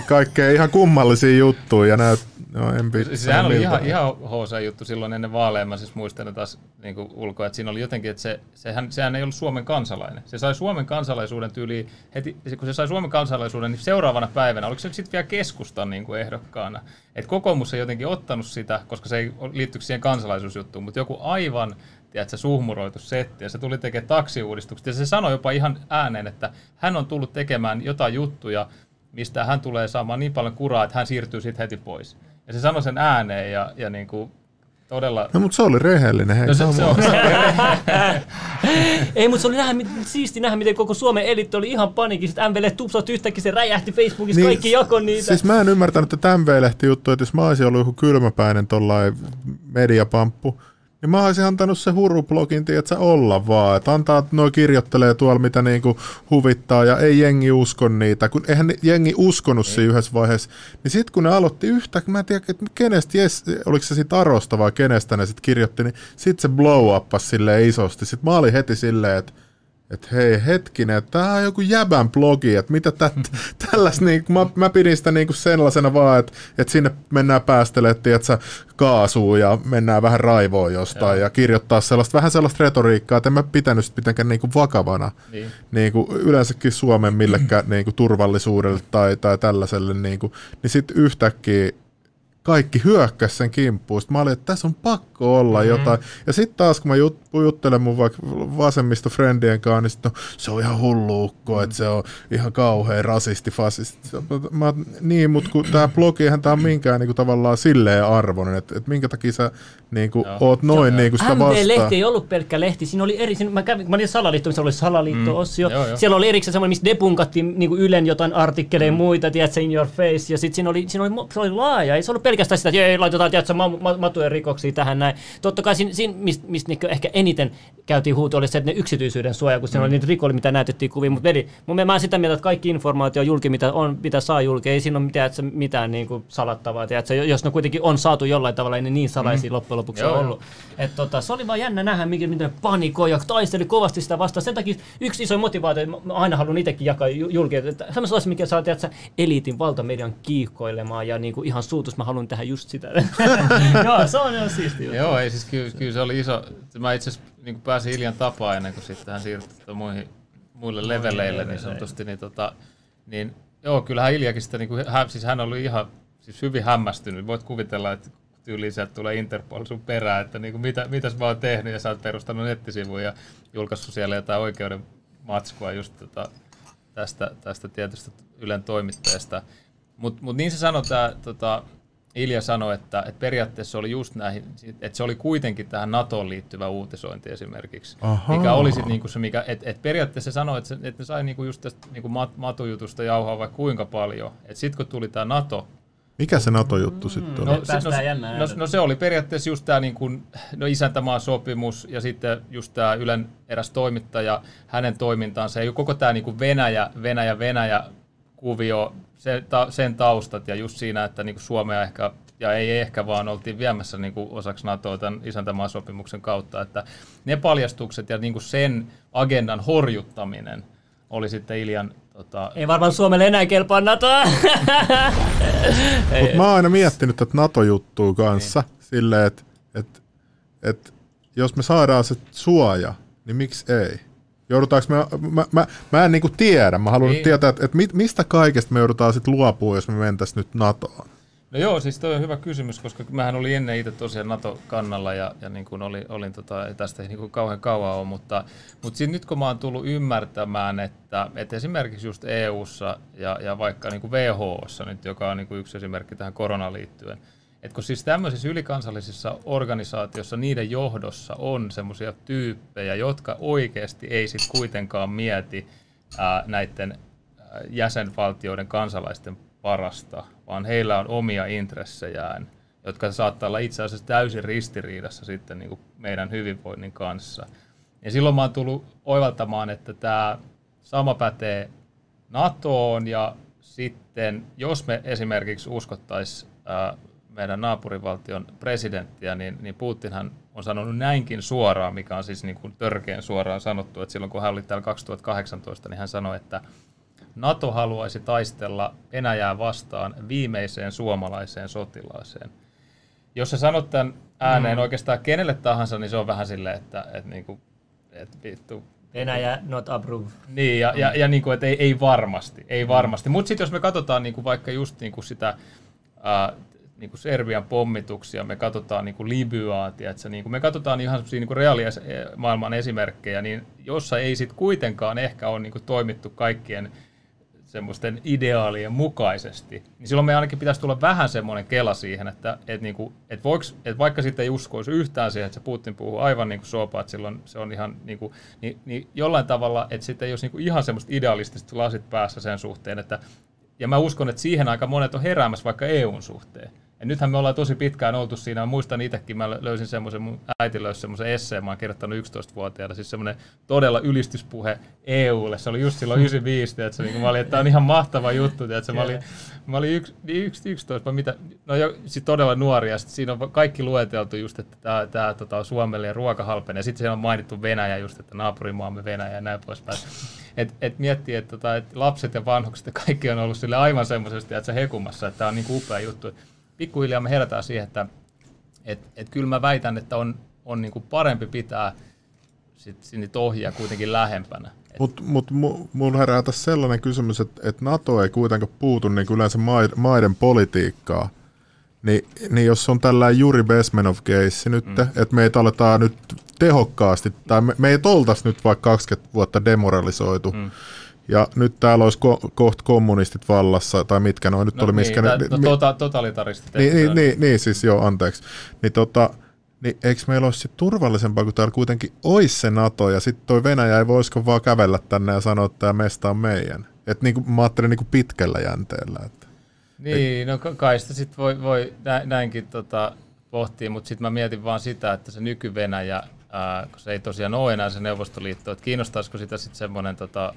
kaikkea ihan kummallisia juttuja. Ja näyt, no, en pidä. Siis sehän oli ihan, ihan HC-juttu silloin ennen vaaleja, mä siis muistan taas niin ulkoa, että siinä oli jotenkin, että se, sehän, sehän ei ollut Suomen kansalainen. Se sai Suomen kansalaisuuden tyyliin, heti, kun se sai Suomen kansalaisuuden, niin seuraavana päivänä, oliko se sitten vielä keskustan niin kuin ehdokkaana? Et kokoomus ei jotenkin ottanut sitä, koska se ei liittynyt siihen kansalaisuusjuttuun, mutta joku aivan tiedätkö, suhmuroitu setti, ja se tuli tekemään taksiuudistukset, ja se sanoi jopa ihan ääneen, että hän on tullut tekemään jotain juttuja, mistä hän tulee saamaan niin paljon kuraa, että hän siirtyy sitten heti pois. Ja se sanoi sen ääneen ja, ja niin kuin todella... No mutta se oli rehellinen. Hei, No se, se on, Ei, mutta se oli nähdä, mit- siisti nähdä, miten koko Suomen elitti oli ihan panikissa. MVL tupsat yhtäkkiä, se räjähti Facebookissa, niin, kaikki jako niitä. Siis mä en ymmärtänyt tätä MV-lehti juttu, että jos mä olisin ollut joku kylmäpäinen tollain mediapamppu, niin mä olisin antanut se hurublogin, tiedätkö, olla vaan. Että antaa, että noi kirjoittelee tuolla, mitä niinku huvittaa, ja ei jengi usko niitä. Kun eihän jengi uskonut siinä yhdessä vaiheessa. Niin sitten kun ne aloitti yhtäkkiä, mä en tiedä, että kenestä, jes, oliko se sit Arosta vai kenestä ne sitten kirjoitti, niin sitten se blow uppasi silleen isosti. Sitten mä olin heti silleen, että että hei hetkinen, että tää on joku jäbän blogi, että mitä tä, tälläs, niin, mä, mä pidin sitä niinku sellaisena vaan, että, että sinne mennään päästelemään, tiedätkö, kaasuun ja mennään vähän raivoon jostain ja, ja kirjoittaa sellaista, vähän sellaista retoriikkaa, että en mä pitänyt sitä mitenkään niinku vakavana. Niin. niinku yleensäkin Suomen millekään niinku turvallisuudelle tai, tai tällaiselle, niinku, niin sitten yhtäkkiä kaikki hyökkäs sen kimppuun. Sitten mä olin, että tässä on pakko olla mm-hmm. jotain. Ja sitten taas, kun mä jut, juttelen mun vaikka vasemmistofriendien kanssa, niin sit, no, se on ihan hullu ukko, mm-hmm. että se on ihan kauhean rasisti, fasisti. Mä, niin, mutta kun tämä blogi, eihän tämä ole minkään niinku, tavallaan silleen arvoinen, että, että minkä takia sä niinku, Joo. oot noin niinku, sitä vastaan. MV-lehti ei ollut pelkkä lehti, siinä oli eri, siinä, mä, kävin, mä olin salaliitto, missä oli salaliitto-osio. Joo, joo. Siellä oli erikseen semmoinen, missä debunkattiin niin Ylen jotain artikkeleja mm. muita, tiedätkö, in your face. Ja sitten siinä oli, siinä oli, se oli laaja, ei se ollut pelkästään sitä, että ei, laitetaan, tiedätkö, ma, ma, matujen rikoksia tähän näin. Totta kai siinä, siinä mistä mist, niinku ehkä eniten käytiin huuto, oli se, että ne yksityisyyden suoja, kun siinä oli niitä rikollisia, mitä näytettiin kuvia. Mutta veli, mun mielestä mä sitä mieltä, että kaikki informaatio julki, mitä, on, mitä saa julki, ei siinä ole mitään, että mitään niin kuin salattavaa. Tiedätkö, jos ne kuitenkin on saatu jollain tavalla, ei ne niin salaisia mm. loppujen lopuksi Joo, ollut. Et tota, se oli vaan jännä nähdä, miten, miten panikoi ja taisteli kovasti sitä vastaan. Sen takia yksi iso motivaatio, mä aina haluan itsekin jakaa ju- julkeen, että semmoista mikä saa tiedätkö, eliitin valtamedian kiihkoilemaan ja niin kuin ihan suutus, mä haluan tehdä just sitä. Joo, se on ihan siisti juttu. Joo, ei siis kyllä, kyllä se oli iso. Mä itse asiassa niin pääsin Iljan tapaan ennen kuin sitten hän siirtyi tota muihin, muille leveleille niin sanotusti, niin, tota, niin joo, kyllähän Iljakin sitä, niin kuin, hän, siis hän oli ihan siis hyvin hämmästynyt. Voit kuvitella, että tyyliin sieltä tulee Interpol sun perään, että niin kuin, mitä, mitäs mä oon tehnyt, ja sä oot perustanut nettisivuja ja julkaissut siellä jotain oikeuden matskua just tota, tästä, tästä tietystä Ylen toimittajasta. Mutta mut niin se sanoi tämä tota, Ilja sanoi, että, että periaatteessa oli just näihin, että se oli kuitenkin tähän NATOon liittyvä uutisointi esimerkiksi, Aha. mikä oli sitten niinku se, mikä, että, että periaatteessa se sanoi, että, se, että ne sai niinku just tästä niinku mat, matujutusta jauhaa vaikka kuinka paljon, että sitten kun tuli tämä NATO, mikä se NATO-juttu mm, sitten oli? No, no, no, no se oli periaatteessa just tämä niin kuin, no isäntämaa-sopimus ja sitten just tämä Ylen eräs toimittaja, hänen toimintaansa ja koko tämä niin kuin Venäjä, Venäjä, Venäjä kuvio, se, ta, sen taustat ja just siinä, että niin kuin Suomea ehkä, ja ei ehkä vaan oltiin viemässä niin kuin osaksi NATOa tämän isäntämaasopimuksen kautta, että ne paljastukset ja niin kuin sen agendan horjuttaminen oli sitten Iljan Tota... Ei varmaan Suomelle enää kelpaa NATOa. Mutta mä oon aina miettinyt että NATO-juttua kanssa niin. silleen, että et, et, jos me saadaan se suoja, niin miksi ei? Joudutaanko me, mä, mä, mä en niinku tiedä, mä haluan niin. tietää, että et mistä kaikesta me joudutaan sitten luopua, jos me mentäisiin nyt NATOon. No joo, siis toi on hyvä kysymys, koska mähän olin ennen itse tosiaan NATO-kannalla ja, ja niin kuin olin, olin tota, tästä ei niin kuin kauhean kauan ole, mutta, mutta sit nyt kun mä oon tullut ymmärtämään, että, että esimerkiksi just EU-ssa ja, ja vaikka niin kuin WHOssa nyt, joka on niin kuin yksi esimerkki tähän koronaan liittyen, että kun siis tämmöisissä ylikansallisissa organisaatioissa niiden johdossa on semmoisia tyyppejä, jotka oikeasti ei sitten kuitenkaan mieti ää, näiden jäsenvaltioiden kansalaisten parasta, vaan heillä on omia intressejään, jotka saattaa olla itse asiassa täysin ristiriidassa sitten niin kuin meidän hyvinvoinnin kanssa. Ja silloin mä oon tullut oivaltamaan, että tämä sama pätee NATOon ja sitten jos me esimerkiksi uskottaisiin meidän naapurivaltion presidenttiä, niin, niin Putinhan on sanonut näinkin suoraan, mikä on siis niin kuin törkeän suoraan sanottu, että silloin kun hän oli täällä 2018, niin hän sanoi, että NATO haluaisi taistella Venäjää vastaan viimeiseen suomalaiseen sotilaaseen. Jos sä sanot tämän ääneen mm. oikeastaan kenelle tahansa, niin se on vähän silleen, että, että, niin kuin, että vittu, Venäjä not approve. Niin, ja, ja, ja niin kuin, että ei, ei varmasti, ei varmasti. Mutta sitten jos me katsotaan niin kuin vaikka just niin kuin sitä ää, niin kuin Serbian pommituksia, me katsotaan niin kuin Libyaa, tiedätkö, niin kuin me katsotaan ihan niin reaalia maailman esimerkkejä, niin jossa ei sitten kuitenkaan ehkä ole niin kuin toimittu kaikkien semmoisten ideaalien mukaisesti, niin silloin me ainakin pitäisi tulla vähän semmoinen kela siihen, että et niinku, et voiks, et vaikka sitten ei uskoisi yhtään siihen, että se Putin puhuu aivan niin kuin sopa, että silloin se on ihan niin kuin, niin, niin jollain tavalla, että sitten ei olisi niin kuin ihan semmoista idealistista lasit päässä sen suhteen, että ja mä uskon, että siihen aika monet on heräämässä vaikka EUn suhteen. Ja nythän me ollaan tosi pitkään oltu siinä. Mä muistan itsekin, mä löysin semmoisen, mun äiti löysi semmoisen esseen, mä oon kirjoittanut 11-vuotiaana, siis semmoinen todella ylistyspuhe EUlle. Se oli just silloin 95, että se, niin mä olin, että tämä on ihan mahtava juttu, että mä olin, mä olin yksi, yksi, 11, mitä, no jo, sit todella nuori, ja sit siinä on kaikki lueteltu just, että tämä, tämä tota, on Suomelle ja ruoka halpenee. Sitten siellä on mainittu Venäjä just, että naapurimaamme Venäjä ja näin poispäin. Et, et miettii, että, tota, että lapset ja vanhukset ja kaikki on ollut sille aivan semmoisesti, että se hekumassa, että tämä on niin upea juttu pikkuhiljaa me herätään siihen, että et, et kyllä mä väitän, että on, on niinku parempi pitää sit, niitä ohjia kuitenkin lähempänä. Mutta mut, mun herää tässä sellainen kysymys, että et NATO ei kuitenkaan puutu niin yleensä maiden politiikkaa. Ni, niin jos on tällainen Juri Besmenov case nyt, mm. että meitä aletaan nyt tehokkaasti, tai me, me ei oltaisi nyt vaikka 20 vuotta demoralisoitu, mm ja nyt täällä olisi ko- kohta kommunistit vallassa, tai mitkä noin nyt no, oli, miskä niin, ne, no, tota, totalitaristit. Niin, niin, niin, niin, siis joo, anteeksi. Niin tota, niin eikö meillä olisi sit turvallisempaa, kun täällä kuitenkin olisi se NATO, ja sitten toi Venäjä ei voisiko vaan kävellä tänne ja sanoa, että tämä mesta on meidän. Että niin mä ajattelin niin pitkällä jänteellä. Että, niin, et, no kai sitä sitten voi, voi näinkin tota, pohtia, mutta sitten mä mietin vaan sitä, että se nyky-Venäjä, ää, kun se ei tosiaan ole enää se Neuvostoliitto, että kiinnostaisiko sitä sitten semmoinen tota,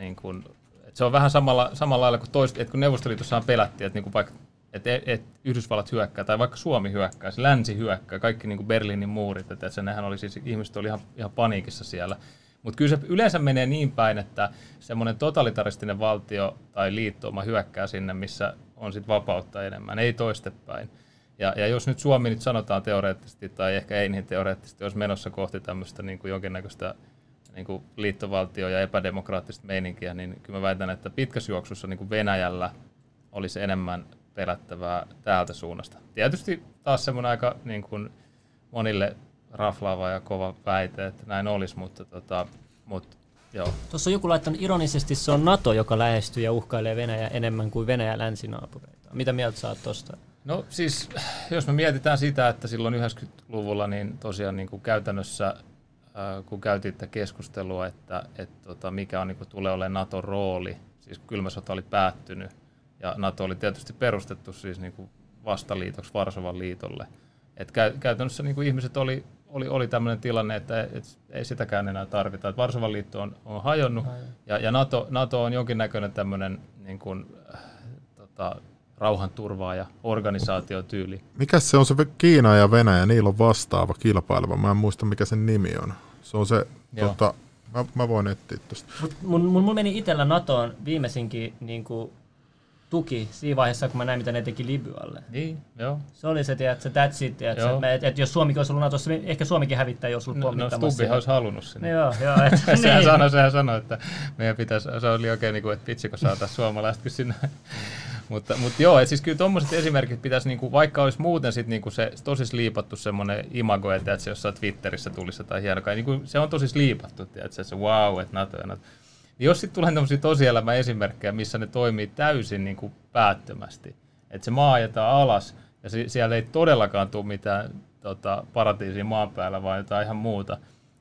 niin kuin, että se on vähän samalla, samalla lailla kuin toista, että kun Neuvostoliitossahan pelättiin, että niin kuin vaikka että et Yhdysvallat hyökkää tai vaikka Suomi hyökkää, se länsi hyökkää, kaikki niin kuin Berliinin muurit, että se nehän oli siis, ihmiset oli ihan, ihan paniikissa siellä. Mutta kyllä se yleensä menee niin päin, että semmoinen totalitaristinen valtio tai liittouma hyökkää sinne, missä on sitten vapautta enemmän, ei toistepäin. Ja, ja jos nyt Suomi nyt sanotaan teoreettisesti, tai ehkä ei niin teoreettisesti, olisi menossa kohti tämmöistä niin kuin jonkinnäköistä niin kuin liittovaltio ja epädemokraattista meininkiä, niin kyllä mä väitän, että pitkässä juoksussa niin kuin Venäjällä olisi enemmän pelättävää täältä suunnasta. Tietysti taas semmoinen aika niin kuin monille raflaava ja kova väite, että näin olisi, mutta, tota, mutta joo. Tuossa on joku laittanut ironisesti, se on NATO, joka lähestyy ja uhkailee Venäjä enemmän kuin Venäjä länsinaapureita. Mitä mieltä saat tuosta? No siis, jos me mietitään sitä, että silloin 90-luvulla niin tosiaan niin kuin käytännössä, kun käytiin tätä keskustelua, että, että tota, mikä on, niin tulee olemaan Naton rooli, siis kylmä sota oli päättynyt, ja NATO oli tietysti perustettu siis niin kuin vastaliitoksi Varsovan liitolle. Et käy, käytännössä niin kuin ihmiset oli, oli, oli tämmöinen tilanne, että et, ei sitäkään enää tarvita. Et Varsovan liitto on, on hajonnut ja, ja NATO, NATO on jonkinnäköinen tämmöinen niin kuin, äh, tota, rauhanturvaaja, organisaatiotyyli. Mikä se on se Kiina ja Venäjä, niillä on vastaava kilpaileva. Mä en muista mikä sen nimi on. Se on se, tota, mä, mä voin etsiä tuosta. Mun, mun, mun meni itsellä NATOon viimeisinkin niin kuin tuki siinä vaiheessa, kun mä näin, mitä ne teki Libyalle. Niin, joo. Se oli se, tiedät, se that's it, tiedät, että, että, että, jos Suomikin olisi ollut Natossa, niin ehkä Suomikin hävittää, jos ollut no, no Stubbihan olisi halunnut sinne. No, joo, joo. Et, sehän, niin. sanoi, sehän sanoi, että meidän pitäisi, se oli oikein niin kuin, että vitsi, kun saataisiin suomalaiset sinne. Mutta, mutta joo, siis kyllä tuommoiset esimerkit pitäisi, niin kuin, vaikka olisi muuten sit, niin kuin se tosi liipattu semmoinen imago, että, se jossain Twitterissä tulisi jotain hienoa, niin kuin, se on tosi liipattu, että se wow, että NATO ja NATO. Niin jos sitten tulee tämmöisiä tosielämän esimerkkejä, missä ne toimii täysin niin kuin päättömästi, että se maa ajetaan alas ja si- siellä ei todellakaan tule mitään tota, paratiisia maan päällä, vaan jotain ihan muuta,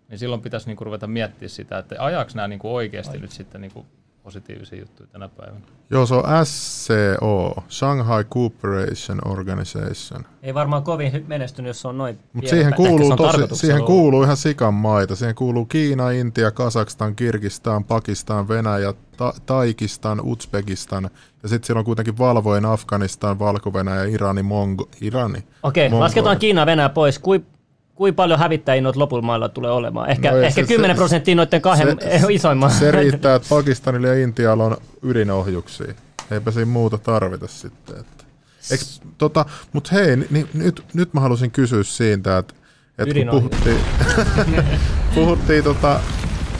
niin silloin pitäisi niin kuin ruveta miettimään sitä, että ajaako nämä niin kuin oikeasti Ai. nyt sitten niin kuin positiivisia juttuja tänä päivänä. Joo, se on SCO, Shanghai Cooperation Organization. Ei varmaan kovin menestynyt, jos se on noin Mutta siihen, kuuluu, tosi, siihen kuuluu ihan sikan maita. Siihen kuuluu Kiina, Intia, Kazakstan, Kirgistan, Pakistan, Venäjä, Ta- Taikistan, Uzbekistan. Ja sitten siellä on kuitenkin valvoin Afganistan, Valko-Venäjä, Irani, Mongo, Irani. Okei, okay, lasketaan Kiina Venäjä pois. Kui, kuinka paljon hävittäjiä noita lopulla mailla tulee olemaan? Ehkä, no ehkä se, 10 prosenttia noiden kahden se, isoimman. Se riittää, että Pakistanilla ja Intialla on ydinohjuksia. Eipä siinä muuta tarvita sitten. Että. Eikö, tota, Mutta hei, niin, nyt, nyt mä halusin kysyä siitä, että, että kun puhuttiin, puhuttiin tota,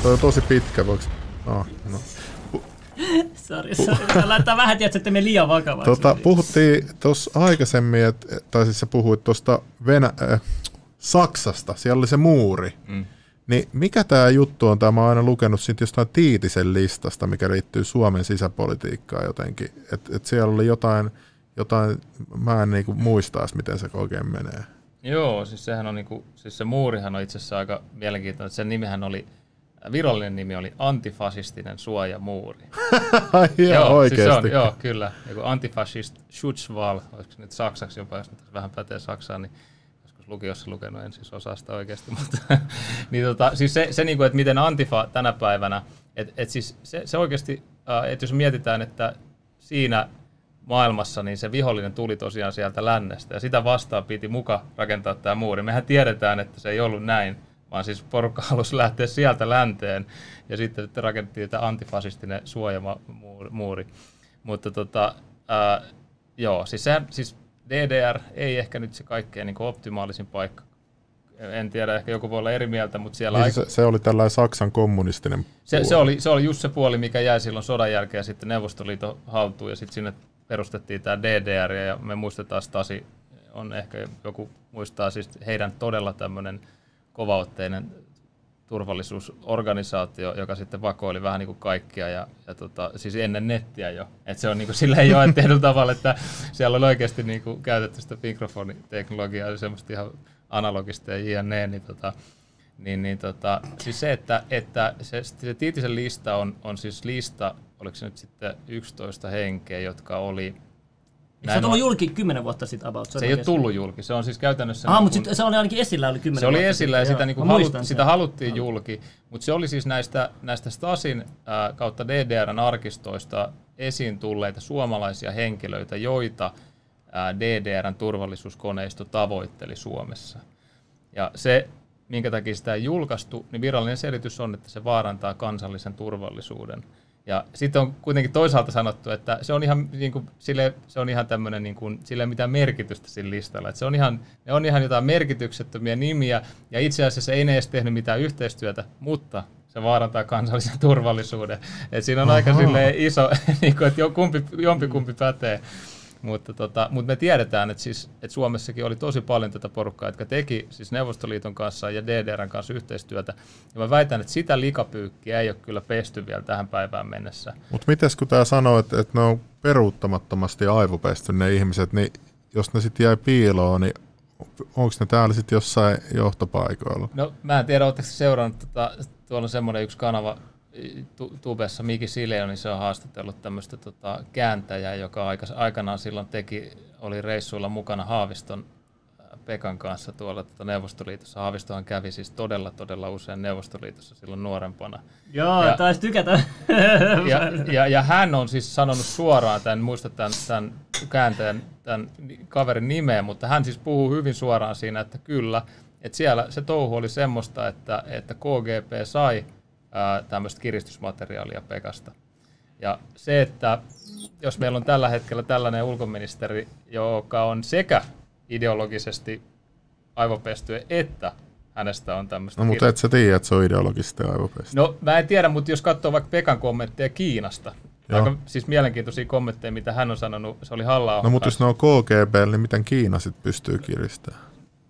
toi on tosi pitkä, voiko... Oh, no. Sori, sori. Laittaa vähän, tiedätkö, että me liian vakavaksi. Tota, puhuttiin tuossa aikaisemmin, et, tai siis sä puhuit tuosta Venä- äh, Saksasta, siellä oli se muuri. Mm. Niin mikä tämä juttu on? Tämä mä aina lukenut siitä jostain Tiitisen listasta, mikä liittyy Suomen sisäpolitiikkaan jotenkin. Että et siellä oli jotain, jotain mä en niinku muista miten se oikein menee. Joo, siis sehän on niinku, siis se muurihan on itse asiassa aika mielenkiintoinen. Sen nimihän oli, virallinen nimi oli antifasistinen suojamuuri. joo, oikeasti. Siis on, joo, kyllä. Joku antifascist Schutzwall, olisiko se nyt saksaksi jopa, jos nyt vähän pätee saksaan, niin lukiossa lukenut, en siis osaa sitä oikeasti, mutta niin tota, siis se, se niin kuin, että miten Antifa tänä päivänä, että et siis se, se oikeasti, äh, että jos mietitään, että siinä maailmassa niin se vihollinen tuli tosiaan sieltä lännestä ja sitä vastaan piti muka rakentaa tämä muuri. Mehän tiedetään, että se ei ollut näin, vaan siis porukka halusi lähteä sieltä länteen ja sitten, sitten rakennettiin tämä antifasistinen suojamuuri. Mutta tota, ää, joo, siis, se, siis DDR ei ehkä nyt se kaikkein niin optimaalisin paikka. En tiedä, ehkä joku voi olla eri mieltä, mutta siellä... Niin se, se oli tällainen Saksan kommunistinen se, se, oli, se oli just se puoli, mikä jäi silloin sodan jälkeen sitten Neuvostoliiton haltuun, ja sitten sinne perustettiin tämä DDR, ja me muistetaan Stasi, on ehkä joku muistaa siis heidän todella tämmöinen kovaotteinen turvallisuusorganisaatio, joka sitten vakoili vähän niin kuin kaikkia, ja, ja tota, siis ennen nettiä jo. Et se on niin kuin silleen jo tehnyt tavalla, että siellä on oikeasti niin kuin käytetty sitä mikrofoniteknologiaa, semmoista ihan analogista ja jne, niin, tota, niin, niin tota, siis se, että, että se, se Tiitisen lista on, on siis lista, oliko se nyt sitten 11 henkeä, jotka oli Eikö se tullut julki kymmenen vuotta sitten about? Se, se ei ole tullut julki, se on siis käytännössä... Ah, niin mutta kun, se oli ainakin esillä oli kymmenen Se oli esillä ja sitä, niin kuin halut, sitä haluttiin julki, mutta se oli siis näistä, näistä Stasin äh, kautta DDRn arkistoista esiin tulleita suomalaisia henkilöitä, joita äh, DDRn turvallisuuskoneisto tavoitteli Suomessa. Ja se, minkä takia sitä ei julkaistu, niin virallinen selitys on, että se vaarantaa kansallisen turvallisuuden – ja sitten on kuitenkin toisaalta sanottu, että se on ihan, niin kuin, sille, se on ihan tämmöinen, niin kuin, sille ei mitään merkitystä sillä listalla. Että se on ihan, ne on ihan jotain merkityksettömiä nimiä, ja itse asiassa ei ne edes tehnyt mitään yhteistyötä, mutta se vaarantaa kansallisen turvallisuuden. Et siinä on aika silleen iso, niin kuin, että jo kumpi, jompikumpi pätee. Mutta, tota, mutta me tiedetään, että, siis, että Suomessakin oli tosi paljon tätä porukkaa, jotka teki siis Neuvostoliiton kanssa ja DDRn kanssa yhteistyötä. Ja mä väitän, että sitä likapyykkiä ei ole kyllä pesty vielä tähän päivään mennessä. Mutta miten kun tämä sanoo, että, että ne on peruuttamattomasti aivopesty ne ihmiset, niin jos ne sitten jäi piiloon, niin onko ne täällä sitten jossain johtopaikoilla? No mä en tiedä, oletteko seurannut, tota, tuolla on semmoinen yksi kanava tubessa, Miki Sileo, niin se on haastatellut tämmöistä tota, kääntäjää, joka aikas, aikanaan silloin teki, oli reissuilla mukana Haaviston äh, Pekan kanssa tuolla tota Neuvostoliitossa. Haavistohan kävi siis todella, todella usein Neuvostoliitossa silloin nuorempana. Joo, Ja- taisi tykätä. Ja, ja, ja hän on siis sanonut suoraan, tämän, en muista tämän, tämän kääntäjän, tämän kaverin nimeä, mutta hän siis puhuu hyvin suoraan siinä, että kyllä, että siellä se touhu oli semmoista, että, että KGP sai tämmöistä kiristysmateriaalia Pekasta. Ja se, että jos meillä on tällä hetkellä tällainen ulkoministeri, joka on sekä ideologisesti aivopesty, että hänestä on tämmöistä No mutta et sä tiedä, että se on ideologisesti aivopesty. No mä en tiedä, mutta jos katsoo vaikka Pekan kommentteja Kiinasta, Joo. aika siis mielenkiintoisia kommentteja, mitä hän on sanonut, se oli halla No mutta jos ne on KGB, niin miten Kiina sitten pystyy kiristämään?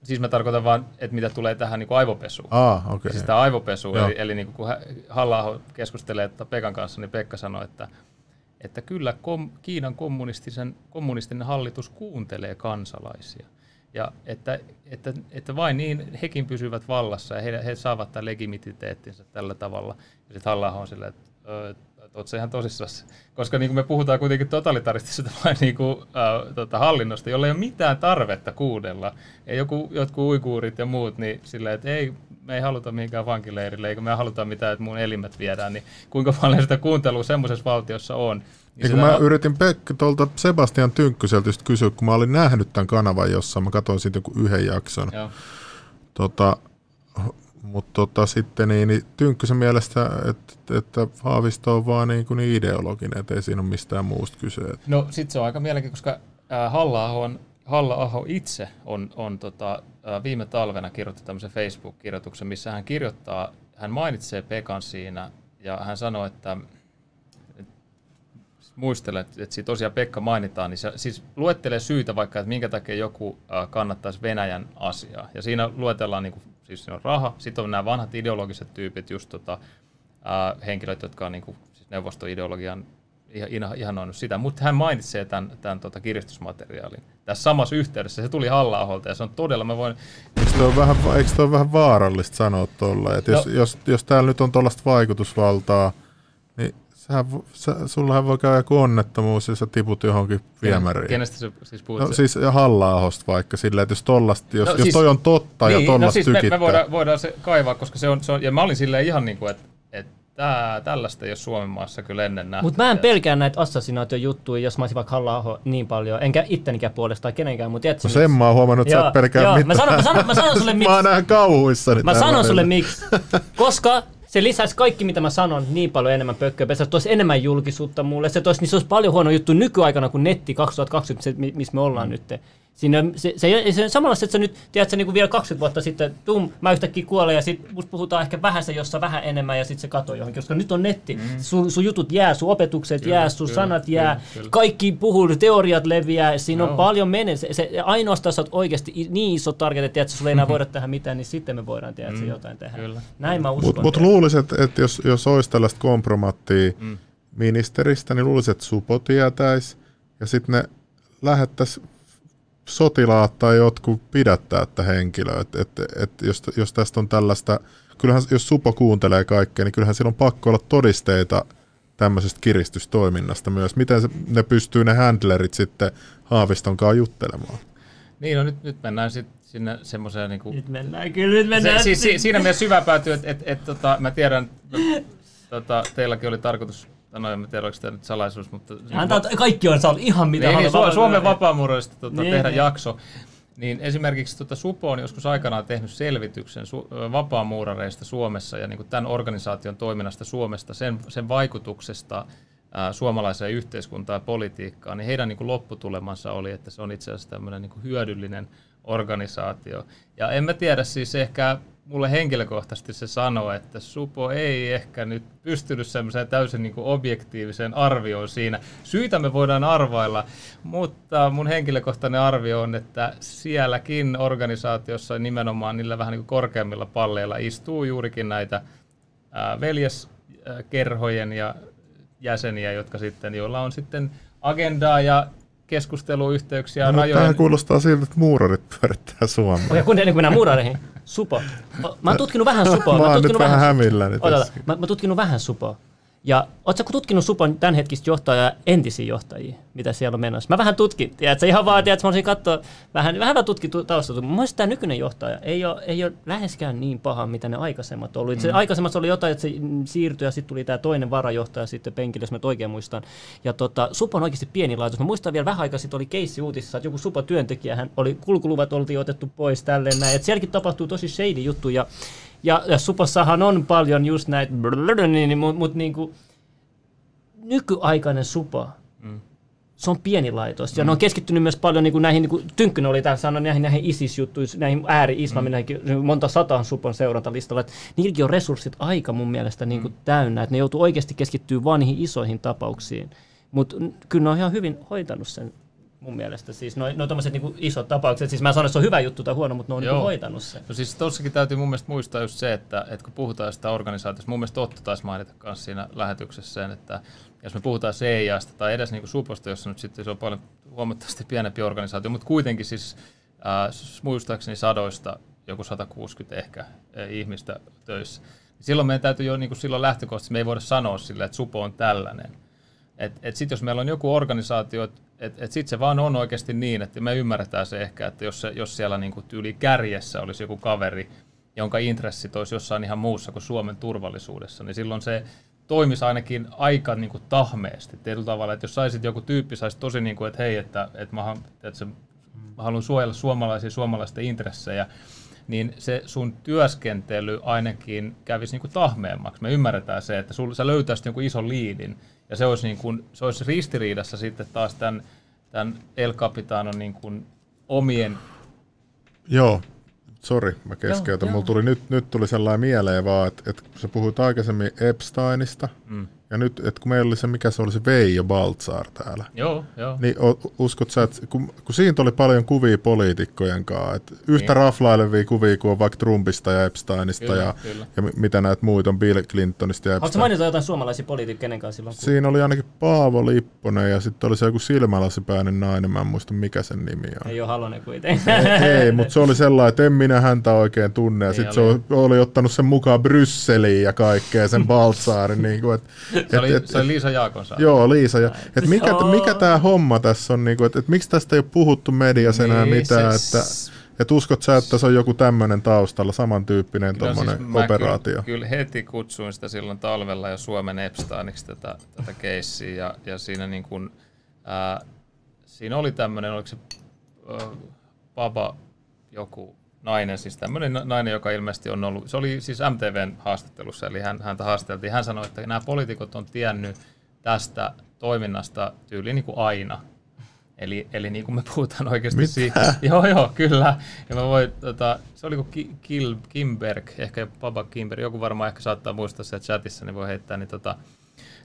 Siis mä tarkoitan vaan, että mitä tulee tähän niin aivopesuun. Ah, okei. Okay. Siis tämä aivopesu, Joo. eli, eli niin kun halla keskustelee että Pekan kanssa, niin Pekka sanoi, että, että kyllä kom, Kiinan kommunistisen, kommunistinen hallitus kuuntelee kansalaisia. Ja että, että, että vain niin hekin pysyvät vallassa ja he, he saavat tämän legitimiteettinsä tällä tavalla. Ja sitten halla on silleen, että sä ihan tosissaan. Koska niin kuin me puhutaan kuitenkin totalitaristisesta vain niin kuin, äh, tota, hallinnosta, jolla ei ole mitään tarvetta kuudella. Ja joku, jotkut uiguurit ja muut, niin silleen, että ei, me ei haluta mihinkään vankileirille, eikä me haluta mitään, että mun elimet viedään, niin kuinka paljon sitä kuuntelua semmoisessa valtiossa on. Niin kun mä yritin Pekka tuolta Sebastian Tynkkyseltä just kysyä, kun mä olin nähnyt tämän kanavan jossain, mä katsoin siitä joku yhden jakson. Joo. Tota, mutta tota, sitten niin, niin Tynkkysen mielestä, että, että Haavisto on vaan niin, kuin niin ideologinen, että ei siinä ole mistään muusta kyse. No sit se on aika mielenkiintoista, koska Halla-aho, on, Halla-aho itse on, on tota, viime talvena kirjoittanut tämmöisen Facebook-kirjoituksen, missä hän kirjoittaa, hän mainitsee Pekan siinä ja hän sanoo, että muistelen, että siinä tosiaan Pekka mainitaan, niin se siis luettelee syitä vaikka, että minkä takia joku kannattaisi Venäjän asiaa. Ja siinä luetellaan, niin kuin, siis siinä on raha, sitten on nämä vanhat ideologiset tyypit, just tota, äh, henkilöt, jotka on niin kuin, siis neuvostoideologian ihan, ihan, ihanoinut sitä, mutta hän mainitsee tämän, tämän tota, kiristysmateriaalin tässä samassa yhteydessä. Se tuli halla ja se on todella, mä voin, Eikö toi, vähän, eikö toi vähän vaarallista sanoa tuolla? Että jos, No. jos, jos täällä nyt on tuollaista vaikutusvaltaa, niin sähän, sä, sullahan voi käydä joku onnettomuus ja sä tiput johonkin viemäriin. kenestä se siis puhut? No siis halla vaikka silleen, että jos, tollasta, jos, No no, jos siis- toi on totta ja niin, tollasta no siis me, tykittää. me voidaan, voidaan se kaivaa, koska se on, se on ja mä olin silleen ihan niin kuin, että, että tää, tällaista ei ole Suomen maassa kyllä ennen nähty. Mutta mä en pelkää näitä assassinaatiojuttuja, jos mä olisin vaikka halla niin paljon, enkä ittenikään puolestaan kenenkään, mutta No sen mä oon huomannut, että sä et pelkää joo, mitään. Mä sanon, mä sanon, mä sanon sulle miksi. Mä näen kauhuissani. Mä sanon sulle miksi. Koska se lisäisi kaikki, mitä mä sanon, niin paljon enemmän pökköä. Se toisi enemmän julkisuutta mulle. Se, toisi, niin se olisi paljon huono juttu nykyaikana kuin netti 2020, se, mi- missä me ollaan mm. nyt. Siinä, se, se, se, samalla se, että sä nyt, tiedät, sä niin kuin vielä 20 vuotta sitten, tum, mä yhtäkkiä kuolen ja sit musta puhutaan ehkä vähän se, jossa vähän enemmän ja sitten se katoo johonkin, koska nyt on netti. Mm. Sun, sun jutut jää, sun opetukset Kyllä, jää, sun kyllä, sanat kyllä, jää, kyllä. kaikki puhuu, teoriat leviää, siinä on Joo. paljon mene. Se, se, ainoastaan sä oot oikeasti niin iso target, että tiedät, sulla ei enää voida tehdä mitään, niin sitten me voidaan tehdä mm. jotain tehdä. Kyllä. Näin mä uskon. Mutta mut tehdä. luulisin, että, että jos, jos olisi tällaista kompromattia mm. ministeristä, niin luulisin, että Supo tietäisi ja sitten ne lähettäisiin sotilaat tai jotkut pidättää että henkilöä. Et, et, et jos, jos tästä on tällaista, kyllähän jos Supo kuuntelee kaikkea, niin kyllähän silloin pakko olla todisteita tämmöisestä kiristystoiminnasta myös. Miten se, ne pystyy ne handlerit sitten Haaviston kanssa juttelemaan? Niin, no nyt, nyt mennään sitten sinne semmoiseen niin kuin, Nyt mennään, kyllä nyt se, mennään. siis, si, siinä mielessä syvä päätyy, että et, et, tota, mä tiedän, tota, teilläkin oli tarkoitus, no en tiedä, oliko tämä nyt salaisuus, mutta... Antaa, kaikki on saanut ihan mitä niin, niin, haluaa. Su- Suomen vapaamuurista tota, Niin, tehdä niin. jakso. Niin esimerkiksi tota, Supo on joskus aikanaan tehnyt selvityksen su- vapaamuurareista Suomessa ja niin kuin tämän organisaation toiminnasta Suomesta, sen, sen vaikutuksesta ää, suomalaiseen yhteiskuntaan ja politiikkaan, niin heidän niin kuin lopputulemansa oli, että se on itse asiassa tämmöinen niin kuin hyödyllinen organisaatio. Ja en mä tiedä siis ehkä mulle henkilökohtaisesti se sanoo, että Supo ei ehkä nyt pystynyt semmoiseen täysin niin objektiiviseen arvioon siinä. Syitä me voidaan arvailla, mutta mun henkilökohtainen arvio on, että sielläkin organisaatiossa nimenomaan niillä vähän niin korkeammilla palleilla istuu juurikin näitä veljeskerhojen ja jäseniä, jotka sitten, joilla on sitten agendaa ja keskusteluyhteyksiä No, rajojen... Tähän kuulostaa siltä, että muurarit pyörittää Suomea. Okei, kun ennen kuin mennään muurareihin. Supo. Mä oon tutkinut vähän supoa. Mä oon nyt tutkinut vähän su- hämilläni. Mä, mä tutkinut vähän supoa. Ja ootko tutkinut Supon tämänhetkistä johtajaa ja entisiä johtajia, mitä siellä on menossa? Mä vähän tutkin, tiedätkö, ihan vaan, tiedätkö, mä olisin katsoa, vähän, vähän tutkittu taustalta. Mun mielestä tämä nykyinen johtaja ei ole, ei ole läheskään niin paha, mitä ne aikaisemmat ollut. Mm. Se aikaisemmassa oli jotain, että se siirtyi ja sitten tuli tämä toinen varajohtaja sitten penkille, jos mä oikein muistan. Ja tota, Supo on oikeasti pieni laitos. Mä muistan vielä vähän aikaa sitten oli keissi uutisissa, että joku Supo-työntekijä, hän oli, kulkuluvat oltiin otettu pois tälleen näin. Et sielläkin tapahtuu tosi shady juttu ja, ja, ja Supossahan on paljon just näitä, niin, mutta mut, niinku, nykyaikainen supa, mm. se on pieni laitos. Ja mm. ne on keskittynyt myös paljon niin kuin näihin, niin kuin Tynkkynen oli täällä sanonut, näihin, näihin ISIS-juttuihin, näihin ääri-islamin, mm. monta sataa supon seurantalistalla. Niilläkin on resurssit aika mun mielestä niin kuin mm. täynnä, että ne joutuu oikeasti keskittyä vain niihin isoihin tapauksiin. Mutta kyllä ne on ihan hyvin hoitanut sen mun mielestä. Siis noin no, tommoset niinku isot tapaukset. Siis mä en sano, että se on hyvä juttu tai huono, mutta ne on niinku hoitanut sen. No siis tossakin täytyy mun mielestä muistaa just se, että, että kun puhutaan sitä organisaatiosta, mun mielestä Otto taisi mainita myös siinä lähetyksessä sen, että jos me puhutaan CIAsta tai edes niin kuin Suposta, jossa nyt sitten se on paljon huomattavasti pienempi organisaatio, mutta kuitenkin siis äh, muistaakseni sadoista joku 160 ehkä äh, ihmistä töissä. Silloin meidän täytyy jo niin kuin silloin lähtökohtaisesti, me ei voida sanoa sille, että Supo on tällainen. Et, et sitten jos meillä on joku organisaatio, että et, et sitten se vaan on oikeasti niin, että me ymmärretään se ehkä, että jos, se, jos siellä niinku tyyli kärjessä olisi joku kaveri, jonka intressit olisi jossain ihan muussa kuin Suomen turvallisuudessa, niin silloin se toimisi ainakin aika niin kuin tahmeesti tietyllä tavalla, että jos saisit joku tyyppi, saisi tosi niin kuin, että hei, että, että mä, että mä haluan suojella suomalaisia suomalaisten intressejä, niin se sun työskentely ainakin kävisi niin kuin tahmeemmaksi. Me ymmärretään se, että sul, sä löytäisit jonkun ison liidin, ja se olisi, niin kuin, se olisi ristiriidassa sitten taas tämän, tämän El Capitanon niin kuin omien Joo, sori, mä keskeytän. Joo, Mulla tuli nyt, nyt tuli sellainen mieleen vaan, että, että kun sä puhuit aikaisemmin Epsteinista, mm. Ja nyt, että kun meillä oli se, mikä se oli se Veijo Baltzar täällä, Joo, joo. niin uskot sä, että kun, kun siitä oli paljon kuvia poliitikkojen kanssa, että yhtä niin. raflailevia kuvia kuin on vaikka Trumpista ja Epsteinista Kyllä, ja, kyllä. ja mi- mitä näitä muita on Bill Clintonista ja Haluatko Epstein. mainita jotain suomalaisia poliitikkoja kenen kanssa silloin? Kun... Siinä oli ainakin Paavo Lipponen ja sitten oli se joku silmälasipäinen nainen, mä en muista mikä sen nimi on. Ei ole Halonen kuitenkaan. Ei, ei mutta se oli sellainen, että en minä häntä oikein tunne. Ja sitten se oli, oli ottanut sen mukaan Brysseliin ja kaikkea, sen Baltsaarin. niin kuin, et, Se oli, et, se oli Liisa Jaakonsaari. Joo, Liisa. Ja, et mikä, Joo. mikä tämä homma tässä on, niinku, että et miksi tästä ei ole puhuttu mediassa enää Niin, mitään, se- että et uskot sä, että se on joku tämmöinen taustalla, samantyyppinen Kyllä tommonen siis mä operaatio? Kyllä, kyllä heti kutsuin sitä silloin talvella jo Suomen Epsteiniksi tätä, tätä keissiä ja, ja siinä, niin kuin, ää, siinä oli tämmöinen, oliko se ää, Baba joku nainen, siis tämmöinen nainen, joka ilmeisesti on ollut, se oli siis MTVn haastattelussa, eli hän, häntä haasteltiin. Hän sanoi, että nämä poliitikot on tiennyt tästä toiminnasta tyyliin niin kuin aina. Eli, eli niin kuin me puhutaan oikeasti Mitä? siitä. Joo, joo, kyllä. Ja mä voin, tota, se oli kuin Ki- Kil, Kimberg, ehkä Baba Kimberg, joku varmaan ehkä saattaa muistaa se chatissa, niin voi heittää, niin, tota,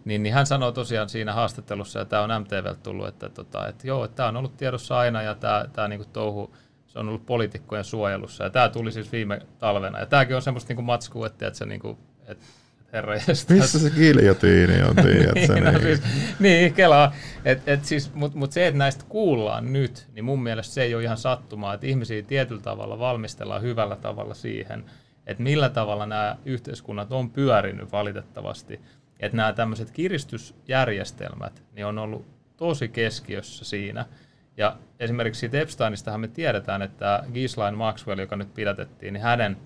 niin, niin hän sanoi tosiaan siinä haastattelussa, ja tämä on MTVltä tullut, että, tota, että joo, että tämä on ollut tiedossa aina, ja tämä, tämä niin touhu, se on ollut poliitikkojen suojelussa, ja tämä tuli siis viime talvena, ja tämäkin on semmoista niin kuin matskua, että, että se niin kuin, että herra. Missä se giljotiini on, tiedät sä? niin, no, niin. siis, niin, kelaa. Et, et siis, Mutta mut se, että näistä kuullaan nyt, niin mun mielestä se ei ole ihan sattumaa, että ihmisiä tietyllä tavalla valmistellaan hyvällä tavalla siihen, että millä tavalla nämä yhteiskunnat on pyörinyt valitettavasti. Että nämä tämmöiset kiristysjärjestelmät niin on ollut tosi keskiössä siinä. Ja esimerkiksi siitä Epsteinistähän me tiedetään, että Ghislaine Maxwell, joka nyt pidätettiin, niin hänen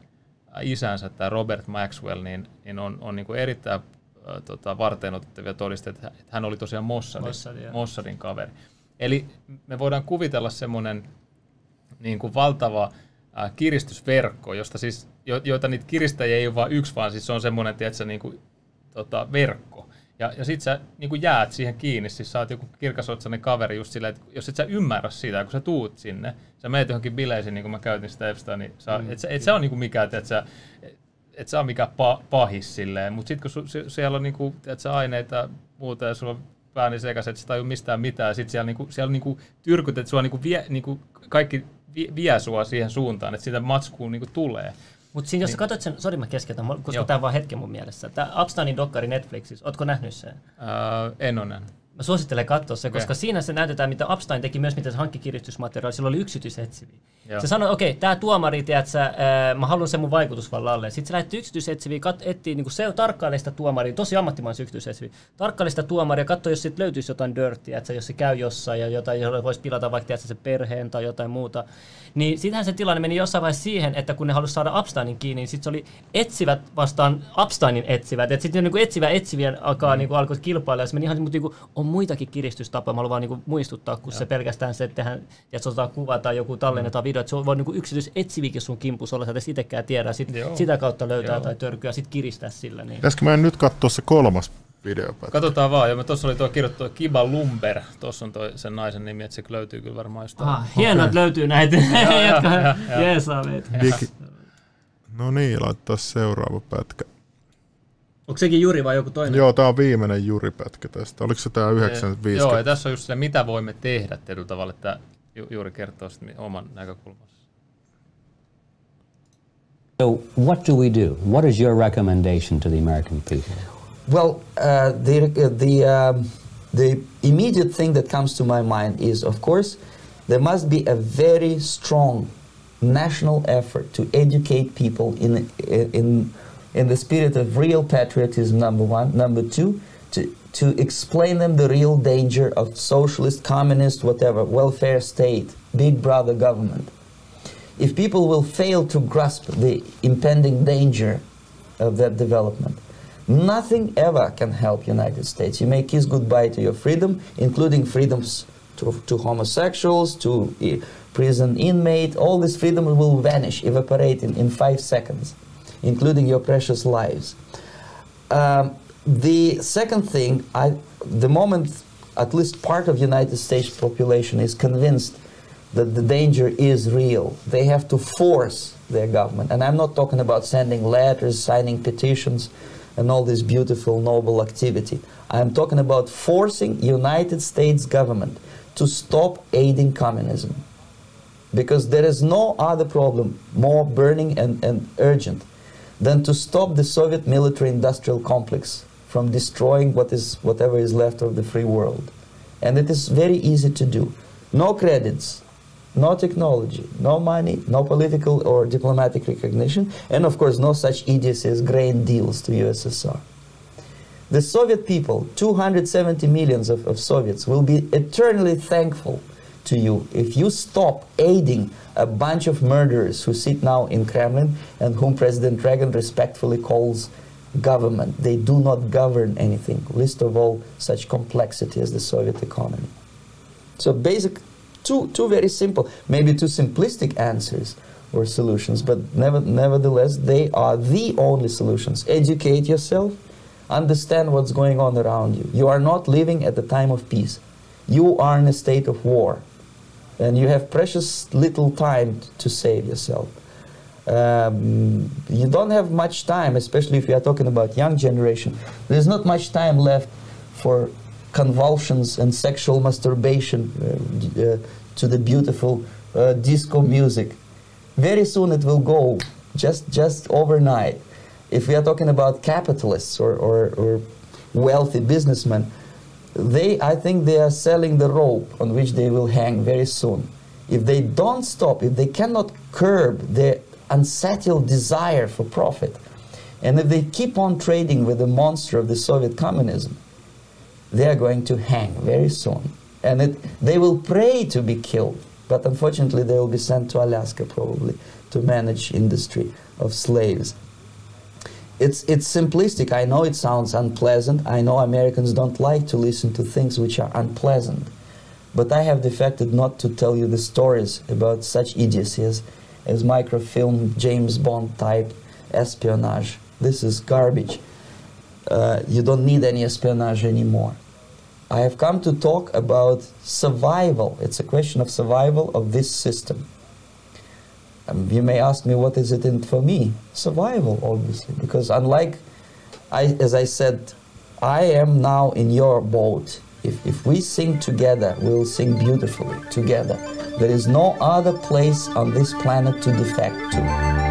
isänsä, tämä Robert Maxwell, niin, niin on, on niin kuin erittäin äh, tota, varten otettavia todisteita, että hän oli tosiaan Mossadin, Mossad, joo. Mossadin kaveri. Eli me voidaan kuvitella semmoinen niin kuin valtava äh, kiristysverkko, josta siis, jo, joita niitä kiristäjiä ei ole vain yksi, vaan siis se on semmoinen, tiedätkö, niin kuin, tota, verkko. Ja, ja sit sä niin kuin jäät siihen kiinni, siis sä oot joku kirkasotsainen kaveri just silleen, että jos et sä ymmärrä sitä, kun sä tuut sinne, sä meet johonkin bileisiin, niin kuin mä käytin sitä niin sä, mm. et, sä, et sä on niin kuin mikään, että sä, et sä on mikään pa, pahis silleen, mutta sitten kun su, siellä on niin kuin, et sä aineita muuta ja sulla on pää niin sekaisin, että sä tajuu mistään mitään, ja sitten siellä, niinku, siellä niinku tyrkyt, että sua niinku vie, niinku kaikki vie, vie sua siihen suuntaan, että siitä matskuun niinku tulee. Mutta siinä jos niin. sä katsot sen, sori mä keskeytän, koska tämä on vaan hetken mun mielessä. Tämä Upsteinin dokkari Netflixissä, ootko nähnyt sen? Uh, en ole nähnyt. Mä suosittelen katsoa se, okay. koska siinä se näytetään, mitä Upstein teki myös, miten se hankki kiristysmateriaalia. Sillä oli yksityisetsiviä. Se sanoi, okei, okay, tämä tuomari, tiedätkö, ää, mä haluan sen mun vaikutusvallalle. Sitten se lähti yksityisetsiviä, kat, etsii niin se tarkkailee sitä tuomaria, tosi ammattimaisen yksityisetsiviä. Tarkkailee sitä tuomaria, katsoi, jos sitten löytyisi jotain dirtiä, että jos se käy jossain ja jotain, jolle voisi pilata vaikka tiedätkö, se perheen tai jotain muuta. Niin sittenhän se tilanne meni jossain vaiheessa siihen, että kun ne halusivat saada Upsteinin kiinni, niin sitten se oli etsivät vastaan Upsteinin etsivät. Että sitten niin etsivä etsivien alkaa, mm. niin kuin, alkoi kilpailla ja se meni ihan niin kuin, on muitakin kiristystapoja. Mä haluan vaan niin kuin, muistuttaa, kun Joo. se pelkästään se, että tehdään, että se otetaan kuva tai joku tallennetaan mm. video, että se voi niin kuin yksityis etsivikin sun kimpus olla, että itsekään tiedä, sit sitä kautta löytää Joo. tai törkyä, sitten kiristää sillä. Niin. Pitäisikö mä nyt katsoa se kolmas videopätkä? Katsotaan vaan, ja tuossa oli tuo kirjoittu Kiba Lumber, tuossa on toi sen naisen nimi, että se löytyy kyllä varmaan jostain. Ah, hienoa, että löytyy näitä, jotka jeesaa meitä. No niin, laittaa seuraava pätkä. Onko sekin Juri vai joku toinen? Joo, tämä on viimeinen Juri-pätkä tästä. Oliko se tämä 950? Joo, ja tässä on just se, mitä voimme tehdä tietyllä tavalla, että Juuri kertoo sitten oman näkökulmansa. So, what do we do? What is your recommendation to the American people? Well, uh, the the um, the immediate thing that comes to my mind is, of course, there must be a very strong national effort to educate people in in in the spirit of real patriotism, number one. Number two, to, to explain them the real danger of socialist, communist, whatever, welfare state, big brother government. If people will fail to grasp the impending danger of that development, nothing ever can help United States. You may kiss goodbye to your freedom, including freedoms to, to homosexuals, to uh, prison inmate, all this freedom will vanish, evaporate in, in five seconds including your precious lives. Um, the second thing, I, the moment at least part of United States population is convinced that the danger is real, they have to force their government. And I'm not talking about sending letters, signing petitions, and all this beautiful, noble activity. I'm talking about forcing United States government to stop aiding communism. Because there is no other problem more burning and, and urgent than to stop the Soviet military industrial complex from destroying what is, whatever is left of the free world. And it is very easy to do. No credits, no technology, no money, no political or diplomatic recognition, and of course, no such idiocy as grain deals to USSR. The Soviet people, 270 millions of, of Soviets, will be eternally thankful to you if you stop aiding a bunch of murderers who sit now in Kremlin and whom President Reagan respectfully calls government. They do not govern anything, least of all such complexity as the Soviet economy. So basic, two, two very simple, maybe two simplistic answers or solutions, but never, nevertheless, they are the only solutions. Educate yourself, understand what's going on around you. You are not living at the time of peace. You are in a state of war and you have precious little time to save yourself. Um, you don't have much time, especially if you are talking about young generation. There's not much time left for convulsions and sexual masturbation uh, uh, to the beautiful uh, disco music. Very soon it will go, just just overnight. If we are talking about capitalists or, or, or wealthy businessmen, they, I think they are selling the rope on which they will hang very soon. If they don't stop, if they cannot curb their unsettled desire for profit, and if they keep on trading with the monster of the Soviet communism, they are going to hang very soon. And it, they will pray to be killed, but unfortunately they will be sent to Alaska probably to manage industry of slaves it's it's simplistic. I know it sounds unpleasant. I know Americans don't like to listen to things which are unpleasant. But I have defected not to tell you the stories about such idiocies as microfilm, James Bond type espionage. This is garbage. Uh, you don't need any espionage anymore. I have come to talk about survival. It's a question of survival of this system. Um, you may ask me, what is it in for me? Survival, obviously, because unlike, I, as I said, I am now in your boat. If, if we sing together, we'll sing beautifully together. There is no other place on this planet to defect to.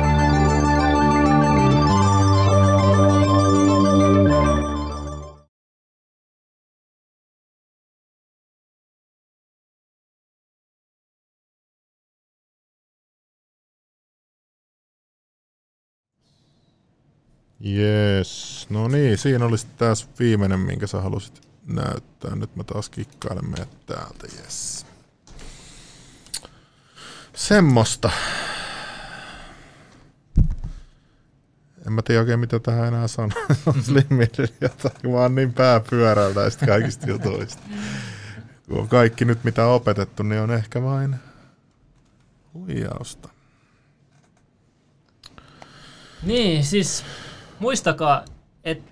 Yes. No niin, siinä olisi taas viimeinen, minkä sä halusit näyttää. Nyt mä taas kikkailen meidät täältä, yes. Semmosta. En mä tiedä oikein mitä tähän enää sanoa. Slimmille jotain. Mä oon niin pääpyörältä näistä kaikista jutuista. Kun on kaikki nyt mitä on opetettu, niin on ehkä vain huijausta. Niin, siis muistakaa, että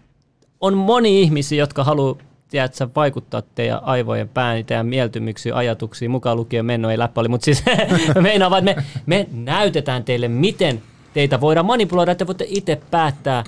on moni ihmisiä, jotka haluaa tiedätkö, vaikuttaa teidän aivojen pääni, teidän mieltymyksiin, ajatuksiin, mukaan lukien menno ei läppä oli, mutta siis meinaa vaan, että me, me näytetään teille, miten teitä voidaan manipuloida, että voitte itse päättää,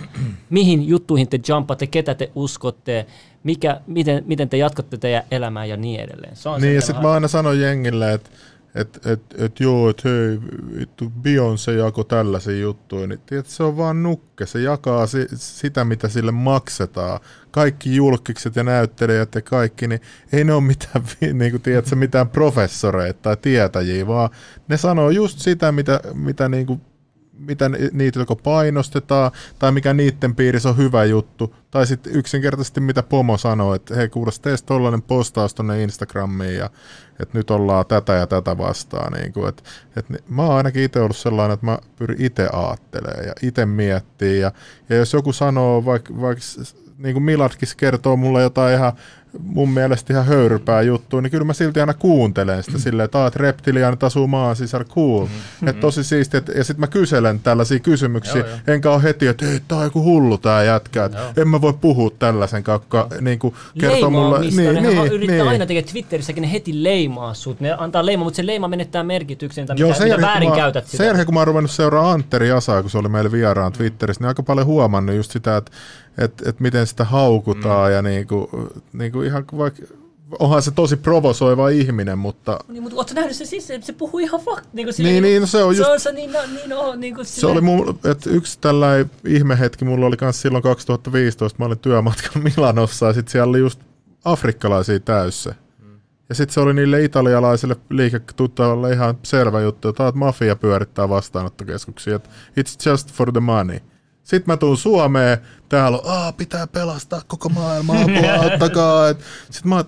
mihin juttuihin te jumpatte, ketä te uskotte, mikä, miten, miten te jatkatte teidän elämää ja niin edelleen. Se on se, Niin, ja mitä sitten mä- mä aina sanon jengille, että et, et, et joo, että hei, vittu Beyoncé jako tällaisia juttuja, niin tiedät, se on vaan nukke. Se jakaa si, sitä, mitä sille maksetaan. Kaikki julkikset ja näyttelijät ja kaikki, niin ei ne ole mitään, niin kuin, tiedätkö, mitään professoreita tai tietäjiä, vaan ne sanoo just sitä, mitä, mitä niin kuin mitä ni- niitä joko painostetaan, tai mikä niiden piirissä on hyvä juttu, tai sitten yksinkertaisesti mitä Pomo sanoo, että hei kuules, tee tollainen postaus tonne Instagramiin, ja että nyt ollaan tätä ja tätä vastaan. Niin kuin, että, että mä oon ainakin itse ollut sellainen, että mä pyrin itse ajattelemaan ja itse miettimään, ja, ja jos joku sanoo, vaikka vaik, niin kuin Milatkis kertoo mulle jotain ihan mun mielestä ihan höyrypää juttua, niin kyllä mä silti aina kuuntelen sitä silleen, että, "Aa, että reptiliaanit asuu maan sisällä, cool. Mm-hmm. Että tosi siistiä, että, ja sitten mä kyselen tällaisia kysymyksiä, Joo, joo. enkä ole heti, että hei, tää on joku hullu tää jätkä, että Joo. en mä voi puhua tällaisen kakka, niin kuin kertoo mulle. Leimaamista, niin, niin, ne yrittää niin. aina tekee Twitterissäkin, ne heti leimaa sut. Ne antaa leima, mutta se leima menettää merkityksen, mitä, Joo, mitä sen jälkeen, väärin kun mä, käytät sitä. sen jälkeen, kun mä oon ruvennut seuraa Antteri Asaa, kun se oli meillä vieraan Twitterissä, niin aika paljon huomannut just sitä, että et, et miten sitä haukutaan mm. ja niinku, niinku ihan vaikka, onhan se tosi provosoiva ihminen, mutta Niin, mutta ootko nähnyt se siis, se, se puhuu ihan fakt. Niin, kuin Niin, niin, no se on just- Se on se niin, no, niin, no, niin kuin se oli mun, että yksi tällainen ihmehetki mulla oli kans silloin 2015, mä olin työmatkalla Milanossa ja sit siellä oli just afrikkalaisia täyssä. Ja sitten se oli niille italialaisille liiketuttavalle ihan selvä juttu, että, että mafia pyörittää vastaanottokeskuksia, että it's just for the money. Sitten mä tuun Suomeen, täällä on, Aa, pitää pelastaa koko maailma, apua, auttakaa. Sitten mä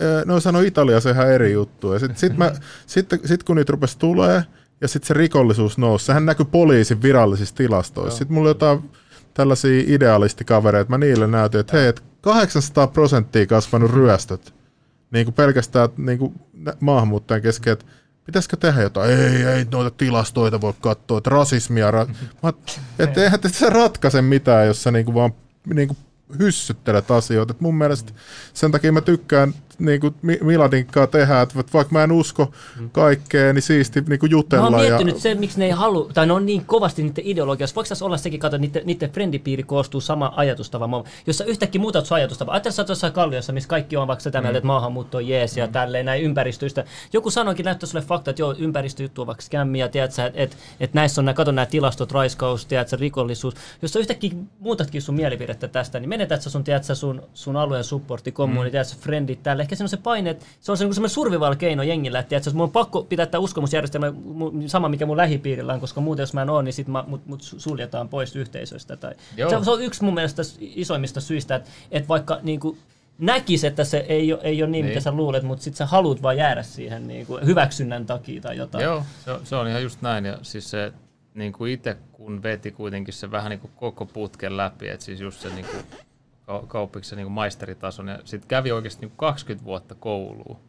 "Ee, no sanoi Italiassa ihan eri juttu. Ja sitten sit mä, sit, sit kun niitä rupesi tulee, ja sitten se rikollisuus nousi, sehän näkyy poliisin virallisissa tilastoissa. Sitten mulla oli jotain tällaisia idealistikavereita, mä niille näytin, että hei, et 800 prosenttia kasvanut ryöstöt niin kuin pelkästään niin kuin maahanmuuttajan kesken, että pitäisikö tehdä jotain? Ei, ei noita tilastoita voi katsoa, että rasismia. Ra- Mä, että eihän te se ratkaise mitään, jos sä niin kuin vaan niin kuin hyssyttelet asioita. Et mun mielestä sen takia mä tykkään niin kuin Mi- Miladin kanssa tehdä, että vaikka mä en usko kaikkeen, niin siisti niin kuin Mä jutella. oon ja, miettinyt sen, miksi ne ei halua, tai ne on niin kovasti niiden ideologiassa. Voiko tässä olla sekin, kato, niiden, niiden frendipiiri koostuu sama ajatustava, Mä- jos sä yhtäkkiä muutat sun ajatustava. Ajattele, sä oot jossain kalliossa, missä kaikki on vaikka sitä mieltä, että maahanmuutto on jees ja tälleen näin ympäristöistä. Joku sanoikin, näyttää sulle fakta, että joo, ympäristöjuttu on vaikka skämmiä, tiedätkö, että et, et näissä on, nää, kato nämä tilastot, raiskaus, tiedätkö, rikollisuus. Jos sä yhtäkkiä muutatkin sun mielipidettä tästä, niin menetät sä sun, tiedätkö, sun, sun alueen supportti, kommuuni, mm. tiedätkö, frendit täällä. Ehkä siinä on se paine, että se on se, niin semmoinen survival keino jengillä, että tiedätkö, mun on pakko pitää tämä uskomusjärjestelmä mu- sama, mikä mun lähipiirillä on, koska muuten jos mä en ole, niin sit mä, mut, mut suljetaan pois yhteisöstä. Tai. Joo. Se, se, on yksi mun mielestä isoimmista syistä, että, että vaikka niin kuin, näkis, että se ei ole, ei ole niin, mitä Niin. sä luulet, mutta sit sä haluat vaan jäädä siihen niin kuin hyväksynnän takia tai jotain. Joo, se on, se on ihan just näin. Ja siis se niin kuin itse kun veti kuitenkin se vähän niin kuin koko putken läpi, että siis just se niin kuin ka- kauppiksen niin maisteritason ja sitten kävi oikeasti niin kuin 20 vuotta koulua.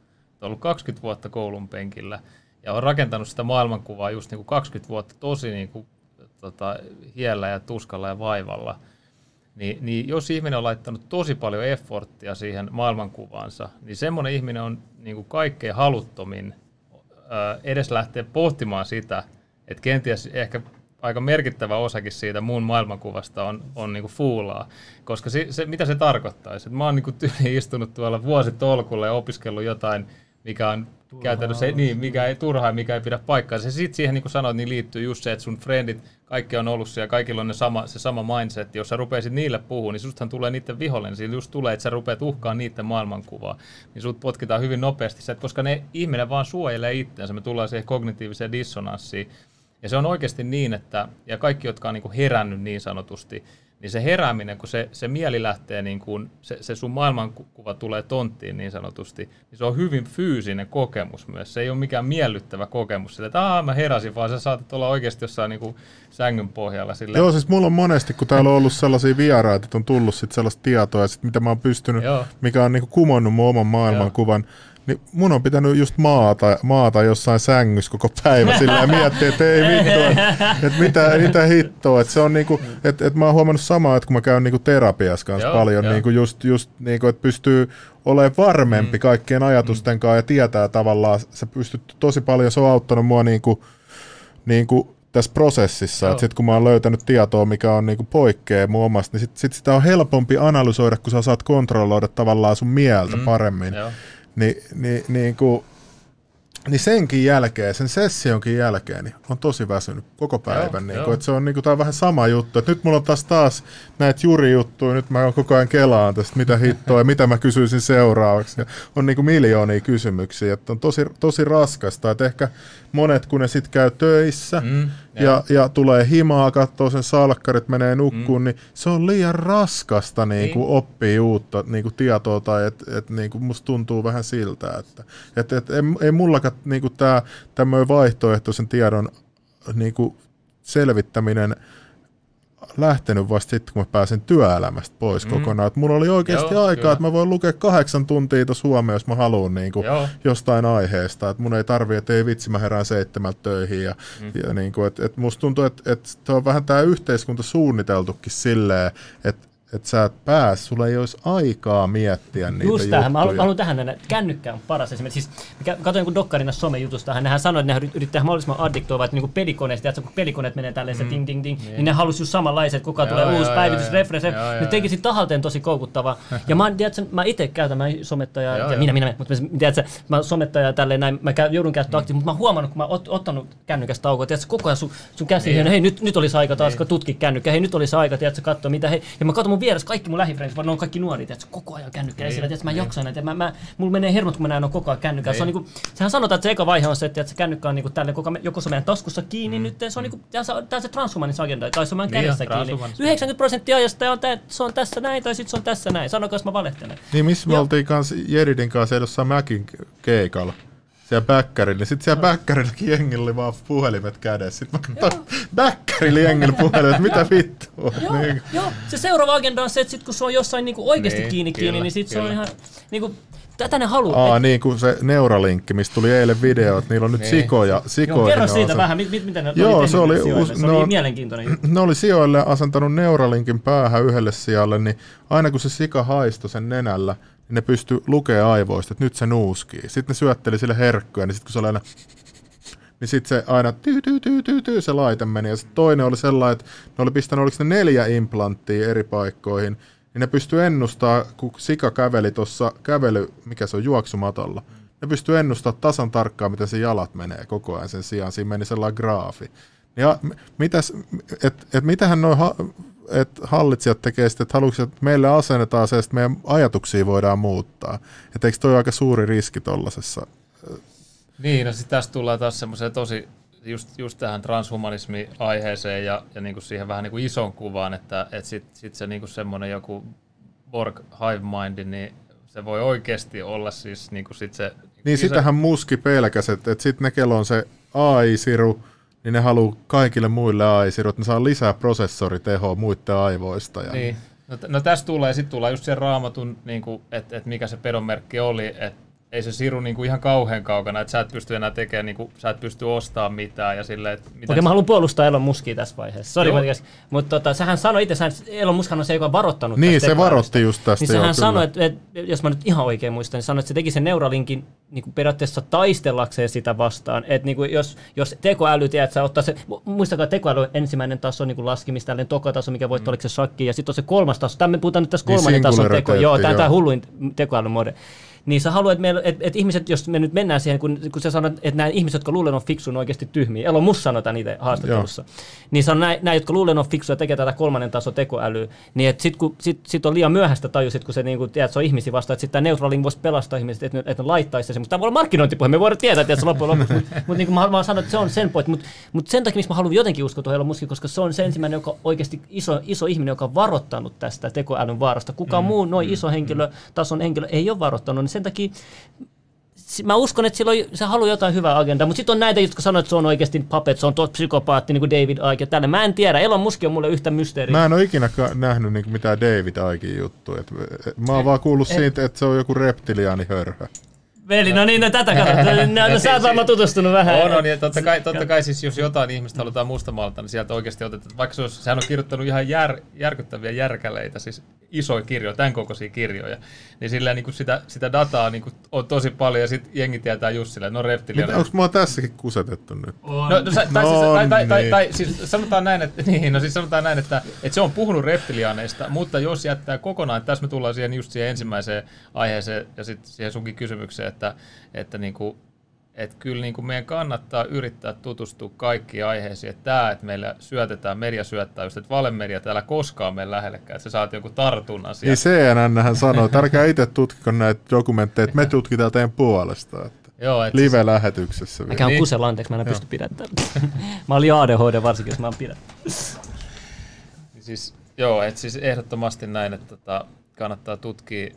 On ollut 20 vuotta koulun penkillä ja on rakentanut sitä maailmankuvaa just niin kuin 20 vuotta tosi niin kuin, tota, hiellä ja tuskalla ja vaivalla. niin, niin jos ihminen on laittanut tosi paljon efforttia siihen maailmankuvaansa, niin semmoinen ihminen on niin kuin kaikkein haluttomin edes lähteä pohtimaan sitä, että kenties ehkä aika merkittävä osakin siitä muun maailmankuvasta on, on niinku fuulaa. Koska se, se, mitä se tarkoittaisi? Että mä oon niinku tyyli istunut tuolla vuositolkulla ja opiskellut jotain, mikä on turhaa käytännössä, niin, mikä ei turhaa mikä ei pidä paikkaa. Se sitten siihen, niin kuin sanoit, niin liittyy just se, että sun friendit, kaikki on ollut siellä, kaikilla on ne sama, se sama mindset. Jos sä rupeisit niille puhua, niin susthan tulee niiden vihollinen. Siinä just tulee, että sä rupeat uhkaa niiden maailmankuvaa. Niin sut potkitaan hyvin nopeasti, koska ne ihminen vaan suojelee itseänsä. Me tullaan siihen kognitiiviseen dissonanssiin. Ja se on oikeasti niin, että, ja kaikki, jotka on niin kuin herännyt niin sanotusti, niin se herääminen, kun se, se mieli lähtee, niin kuin, se, se sun maailmankuva tulee tonttiin niin sanotusti, niin se on hyvin fyysinen kokemus myös. Se ei ole mikään miellyttävä kokemus, sille, että Aa, mä heräsin, vaan sä saatat olla oikeasti jossain niin kuin sängyn pohjalla. Sille. Joo, siis mulla on monesti, kun täällä on ollut sellaisia vieraita, että on tullut sit sellaista tietoa, ja sit mitä mä oon pystynyt, Joo. mikä on niin kuin kumonnut mun oman maailmankuvan, Joo niin mun on pitänyt just maata, maata jossain sängyssä koko päivä sillä ja miettiä, että ei vittu, että et mitä, mitä hittoa. Että se on niinku, että et mä oon huomannut samaa, että kun mä käyn niinku terapiassa kanssa joo, paljon, joo. Niinku just, just niinku, että pystyy olemaan varmempi mm. kaikkien ajatusten mm. kanssa ja tietää tavallaan, se pystyt tosi paljon, se on auttanut mua niinku, niinku tässä prosessissa, että sitten kun mä oon löytänyt tietoa, mikä on niinku poikkea mun omasta, niin sit, sit sitä on helpompi analysoida, kun sä saat kontrolloida tavallaan sun mieltä mm. paremmin. Joo. Niin, niin, niin, kuin, niin senkin jälkeen, sen sessionkin jälkeen, niin on tosi väsynyt koko päivän. Joo, niin kuin, että se on, niin kuin, tämä on vähän sama juttu. Että nyt mulla on taas, taas näitä jurijuttuja, nyt mä oon koko ajan kelaan tästä, mitä hittoa ja mitä mä kysyisin seuraavaksi. Ja on niin kuin miljoonia kysymyksiä, että on tosi, tosi raskasta. Että ehkä monet, kun ne sitten käy töissä mm, ja, ja tulee himaa, katsoo sen salkkarit, menee nukkuun, mm. niin se on liian raskasta niin kuin niin. oppia uutta niin kuin tietoa, tai että et, niin kuin musta tuntuu vähän siltä, että et, et, ei, ei mullakaan niin tämä tämmöinen vaihtoehtoisen tiedon niin kuin selvittäminen – lähtenyt vasta sitten, kun mä pääsin työelämästä pois mm. kokonaan. Et mulla oli oikeasti Joo, aikaa, kyllä. että mä voin lukea kahdeksan tuntia tuossa Suomea, jos mä haluan niin kuin jostain aiheesta. Et mun ei tarvi, että ei vitsi, mä herään seitsemältä töihin. Ja, mm. ja niin kuin, et, et musta tuntuu, että et on vähän tämä yhteiskunta suunniteltukin silleen, että että sä et pääs, sulla ei olisi aikaa miettiä niitä Just tähän, mä haluan, haluan tähän nähdä. Kännykkä on paras esimerkiksi. Siis, katsoin jonkun dokkarina somejutusta, hän sanoi, että ne yrittää mahdollisimman addiktoivaa, että niin pelikoneet, että kun pelikoneet menee tälleen se mm. ding ding ding, yeah. niin ne halusi just samanlaiset, että koko ajan tulee joo, uusi joo, päivitys, joo, refresh, ne teki sitten tahalteen tosi koukuttavaa. ja mä, tiedätkö, mä itse käytän, mä somettaja, ja minä, minä, mutta tiedätkö, mä somettaja tälleen näin, mä käy, joudun käyttämään aktiivisesti, mutta mä huomannut, kun mä oon ottanut kännykästä taukoa, tiedätkö, koko ajan sun, sun käsi, hei, nyt, nyt olisi aika taas, kun tutki kännykkä, hei, nyt olisi aika, tiedätkö, katsoa mitä, hei, ja mä katson mun vieressä kaikki mun lähi friends, vaan ne on kaikki nuoria, että koko ajan kännykkä esillä, että mä niin. jaksan näitä. Mä, mä, mulla menee hermot, kun mä näen on koko ajan kännykkä. Se on niin. niinku, sehän sanotaan, että se eka vaihe on se, että se kännykkä on niinku tälle koko, joko se meidän taskussa kiinni mm. nyt, se on niinku, tämä on se transhumanis agenda, tai se on meidän niin kädessä kiinni. 90 prosenttia ajasta on, tää, se on tässä näin, tai sitten se on tässä näin. Sanokaa, jos mä valehtelen. Niin, missä me oltiin kanssa Jeridin kanssa jossain Mäkin keikalla siellä bäkkärillä. Niin sitten siellä bäkkärilläkin jengillä oli vaan puhelimet kädessä. Sitten mä katsoin bäkkärillä jengillä puhelimet, mitä vittua. Joo, niin. joo, se seuraava agenda on se, että sit kun se on jossain niinku oikeasti niin, kiinni kyllä, kiinni, niin sitten se on ihan niinku, Tätä ne haluaa. Aa, et... niin kuin se Neuralinkki, mistä tuli eilen video, että niillä on nyt niin. sikoja. sikoja Joo, kerro siitä vähän, mit, mit, miten ne Joo, oli se oli, us, se oli no, mielenkiintoinen juttu. Ne oli sijoille asentanut Neuralinkin päähän yhdelle sijalle, niin aina kun se sika haistoi sen nenällä, niin ne pystyi lukemaan aivoista, että nyt se nuuskii. Sitten ne syötteli sille herkkyä, niin sitten kun se oli aina niin sitten se aina tyy, tyy, tyy, tyy, tyy, se laite meni. Ja sitten toinen oli sellainen, että ne oli pistänyt, oliko ne neljä implanttia eri paikkoihin, niin ne pystyi ennustaa, kun sika käveli tuossa kävely, mikä se on, juoksumatolla. Ne pystyi ennustaa tasan tarkkaan, miten se jalat menee koko ajan sen sijaan. Siinä meni sellainen graafi. Ja mitäs, et, et mitähän noin et hallitsijat tekee sitten, että haluatko, että meille asennetaan se, että meidän ajatuksia voidaan muuttaa. Että eikö toi aika suuri riski tuollaisessa? Niin, no sitten tästä tullaan taas semmoiseen tosi, just, just tähän transhumanismi-aiheeseen ja, ja niinku siihen vähän niinku ison kuvaan, että et sitten sit se niinku semmoinen joku Borg hive mind, niin se voi oikeasti olla siis niinku sit se... Niin iso... sitähän muski pelkäs, että et sitten ne kello on se AI-siru, niin ne haluaa kaikille muille aisirut, että ne saa lisää prosessoritehoa muiden aivoista. Ja... Niin. No, no tästä tulee, sitten tulee just se raamatun, niin että et mikä se pedonmerkki oli, että ei se siru niinku ihan kauhean kaukana, että sä et pysty enää tekemään, niinku, sä et pysty ostamaan mitään ja silleen, että Okei, mä haluan puolustaa Elon Muskia tässä vaiheessa. Sori, mutta tota, sähän sanoi itse, että Elon Muskhan on se, joka on varoittanut Niin, tästä se varoitti just tästä. Niin joo, kyllä. sanoi, että, että, jos mä nyt ihan oikein muistan, niin sanoi, että se teki sen Neuralinkin niin kuin periaatteessa taistellakseen sitä vastaan. Että niin kuin jos, jos tekoäly, tiedät, sä ottaa se, mu- muistakaa tekoäly on ensimmäinen taso niin kuin laskimista, tällainen toka taso, mikä voit, mm. oliko se shakki, ja sitten on se kolmas taso. Tämä me puhutaan nyt tässä Niin, kolmannen tason teko. Joo, tämä on joo. tämä hulluin tekoälymode. Niin sä haluat, että, että, että ihmiset, jos me nyt mennään siihen, kun, kun sä sanot, että nämä ihmiset, jotka luulee, on fiksu, on oikeasti tyhmiä. Elon Musk sanoi tämän itse haastattelussa. Niin se on nämä, jotka luulee, on fiksu ja tekee tätä kolmannen tason tekoälyä. Niin että sit, kun, sit, sit on liian myöhäistä tajusit, kun se, niin kuin, tiedät, se on ihmisiä vastaan, että sitten tämä voisi pelastaa ihmiset, että ne, että ne laittaisi sen. Mutta tämä voi olla markkinointipuhe, me voidaan tietää, että se loppujen lopuksi. Mutta mut, niin kuin mä haluan sanoa, että se on sen pointti. Mutta mut sen takia, miksi mä haluan jotenkin uskoa tuohon Elon Muskiin, koska se on se ensimmäinen, joka oikeasti iso, iso ihminen, joka on varoittanut tästä tekoälyn vaarasta. Kukaan mm, muu noin iso henkilö, tason henkilö ei ole varoittanut. Niin sen takia mä uskon, että silloin se haluaa jotain hyvää agendaa, mutta sitten on näitä, jotka sanoo, että se on oikeasti puppet, se on tuot psykopaatti, niin kuin David Icke ja tälle. Mä en tiedä, Elon Musk on mulle yhtä mysteeri. Mä en ole ikinä nähnyt niinku mitään David Aikin juttuja. Et, mä oon vaan kuullut siitä, että se on joku reptiliaani hörhö. Veli, no niin, no tätä katsot. No, no, sä oot varmaan tutustunut vähän. On, on, ja totta kai, totta kai siis jos jotain ihmistä halutaan mustamaalata, niin sieltä oikeasti otetaan, vaikka se olisi, sehän on kirjoittanut ihan jär, järkyttäviä järkäleitä, siis isoja kirjoja, tämän kokoisia kirjoja, niin silleen niin kuin sitä, sitä dataa niin kuin on tosi paljon, ja sitten jengi tietää just silleen, no Mitä, reptiliaani. onko mua tässäkin kusetettu nyt? No, no, sä- tai, No siis, tai, tai, tai, tai, siis sanotaan näin, että, niin, no siis sanotaan näin, että, että se on puhunut reptiliaaneista, mutta jos jättää kokonaan, että tässä me tullaan siihen just siihen ensimmäiseen aiheeseen ja sitten siihen sunkin kysymykseen, että, että niinku, että kyllä niin kuin meidän kannattaa yrittää tutustua kaikkiin aiheisiin. Että tämä, että meillä syötetään, media syöttää just, että valemedia täällä koskaan mene lähellekään, että sä saat joku tartunnan Niin sieltä. CNN sanoo, että älkää itse tutkiko näitä dokumentteja, että me tutkitaan teidän puolesta. Että Joo, siis, live-lähetyksessä. Mä vielä. käyn Niin. kusella, anteeksi, mä en pysty pidättämään. mä olin ADHD varsinkin, jos mä oon pidättänyt. siis, joo, että siis ehdottomasti näin, että tota, kannattaa tutkia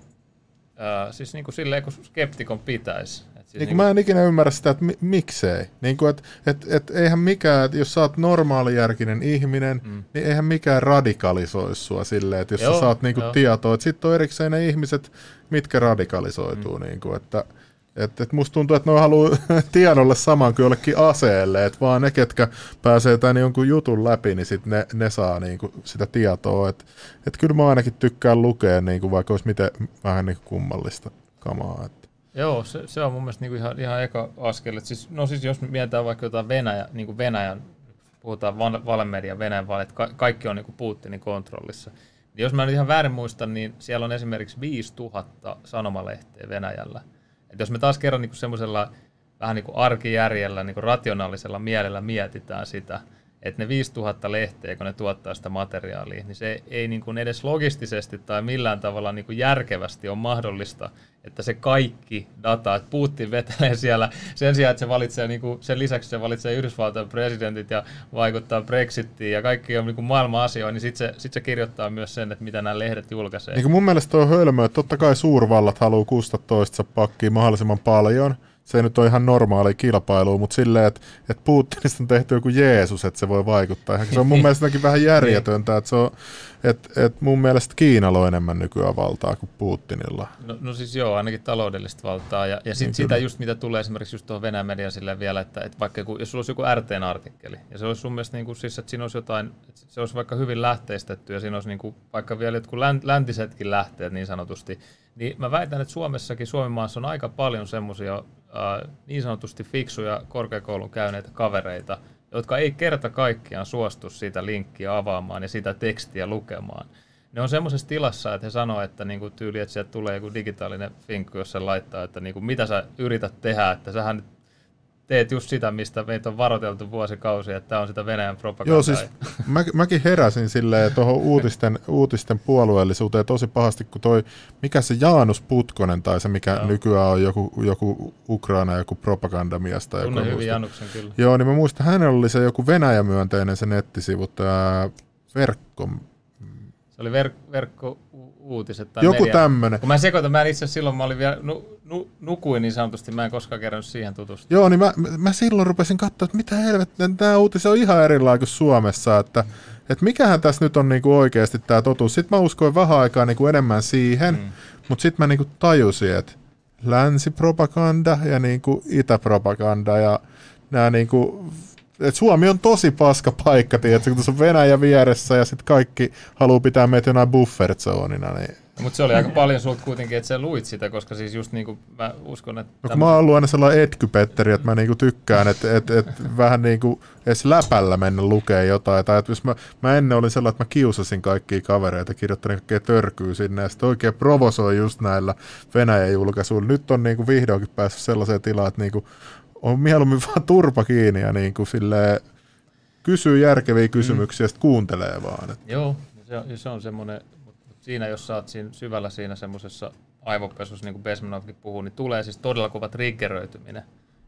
ää, siis niin kuin silleen, kun skeptikon pitäisi. Et siis Niin kuin mä en ikinä ymmärrä sitä, että mi- miksei. Niin kuin, että et, et, eihän mikään, että jos sä oot normaalijärkinen ihminen, mm. niin eihän mikään radikalisoisi sua silleen, että jos Joo, sä saat niin kuin tietoa, että sitten on erikseen ne ihmiset, mitkä radikalisoituu. Mm. Niin kuin, että, et, et musta tuntuu, että ne haluaa tiedolle saman kuin jollekin aseelle, että vaan ne, ketkä pääsee tämän jonkun jutun läpi, niin sit ne, ne saa niin kuin sitä tietoa. Että et kyllä mä ainakin tykkään lukea, niin kuin vaikka olisi miten vähän niin kuin kummallista kamaa. Että. Joo, se, se on mun mielestä niinku ihan, ihan eka askel. Et siis, no siis jos mietitään vaikka jotain Venäjä, niin Venäjän, puhutaan val- valemedia, Venäjän valet, ka- kaikki on niin Putinin kontrollissa. Niin jos mä nyt ihan väärin muistan, niin siellä on esimerkiksi 5000 sanomalehteä Venäjällä. Et jos me taas kerran niin semmoisella vähän niin kuin arkijärjellä, niin kuin rationaalisella mielellä mietitään sitä, että ne 5000 lehteä, kun ne tuottaa sitä materiaalia, niin se ei niin kuin edes logistisesti tai millään tavalla niin kuin järkevästi ole mahdollista, että se kaikki data, että Putin vetelee siellä sen sijaan, että se valitsee, niin kuin, sen lisäksi se valitsee Yhdysvaltain presidentit ja vaikuttaa Brexitiin ja kaikki on niin kuin maailman asioita, niin sitten se, sit se kirjoittaa myös sen, että mitä nämä lehdet julkaisee. Niin mun mielestä on hölmö, että totta kai suurvallat haluaa kustaa toistensa pakkiin mahdollisimman paljon. Se ei nyt ole ihan normaali kilpailu, mutta silleen, että, että Putinista on tehty joku Jeesus, että se voi vaikuttaa. Se on mun mielestä vähän järjetöntä, että, se on, että, että mun mielestä Kiinalla on enemmän nykyään valtaa kuin Putinilla. No, no siis joo, ainakin taloudellista valtaa. Ja, ja sit Niin sitä kyllä. just mitä tulee esimerkiksi just tuohon Venäjän median silleen vielä, että, että vaikka joku, jos sulla olisi joku RTn artikkeli, ja se olisi sun mielestä niin kuin, siis, että siinä olisi jotain, että se olisi vaikka hyvin lähteistetty, ja siinä olisi niin kuin, vaikka vielä jotkut län- läntisetkin lähteet niin sanotusti, niin mä väitän, että Suomessakin, Suomen maassa on aika paljon semmoisia niin sanotusti fiksuja korkeakoulun käyneitä kavereita, jotka ei kerta kaikkiaan suostu sitä linkkiä avaamaan ja sitä tekstiä lukemaan. Ne on semmoisessa tilassa, että he sanoo, että niinku tyyli, että sieltä tulee joku digitaalinen finkku, jos se laittaa, että niinku, mitä sä yrität tehdä, että sähän nyt teet just sitä, mistä meitä on varoiteltu vuosikausia, että tämä on sitä Venäjän propagandaa. Joo, siis mä, mäkin heräsin silleen tuohon uutisten, uutisten puolueellisuuteen tosi pahasti, kun toi, mikä se Jaanus Putkonen tai se, mikä Joo. nykyään on joku, joku Ukraina, joku propagandamies tai joku. Tunnen en hyvin. Januksen kyllä. Joo, niin mä muistan, hänellä oli se joku Venäjä-myönteinen se nettisivu, tämä verkko, Se oli ver- verkkouutiset tai joku media. tämmönen. Kun mä sekoitan, mä itse silloin, mä olin vielä, nu, nu, nukuin niin sanotusti, mä en koskaan kerännyt siihen tutustua. Joo, niin mä, mä silloin rupesin katsoa, että mitä helvettiä, tämä uutisi on ihan erilainen kuin Suomessa, että, että mikähän tässä nyt on niinku oikeasti tämä totuus. Sitten mä uskoin vähän aikaa niinku enemmän siihen, mm. mutta sitten mä niinku tajusin, että länsipropaganda ja niin kuin itäpropaganda ja nämä niin kuin, et Suomi on tosi paska paikka, tiedätkö, kun tuossa on Venäjä vieressä ja sitten kaikki haluaa pitää meitä jonain bufferzoonina, niin No, mutta se oli aika paljon sulta kuitenkin, että sä luit sitä, koska siis just niin kuin mä uskon, että... No kun mä oon ollut aina sellainen etkypetteri, että mä niinku tykkään, että et, et vähän niinku edes läpällä mennä lukee jotain. Tai että jos mä, mä ennen olin sellainen, että mä kiusasin kaikkia kavereita, kirjoittelin kaikkea törkyä sinne ja sitten oikein provosoi just näillä Venäjän julkaisuilla. Nyt on niinku vihdoinkin päässyt sellaiseen tilaan, että niinku on mieluummin vaan turpa kiinni ja niinku silleen kysyy järkeviä kysymyksiä mm. ja kuuntelee vaan. Että. Joo, se on, se on semmoinen siinä, jos oot siinä syvällä siinä semmoisessa aivopesussa, niin kuin Besmanovkin puhuu, niin tulee siis todella kova triggeröityminen.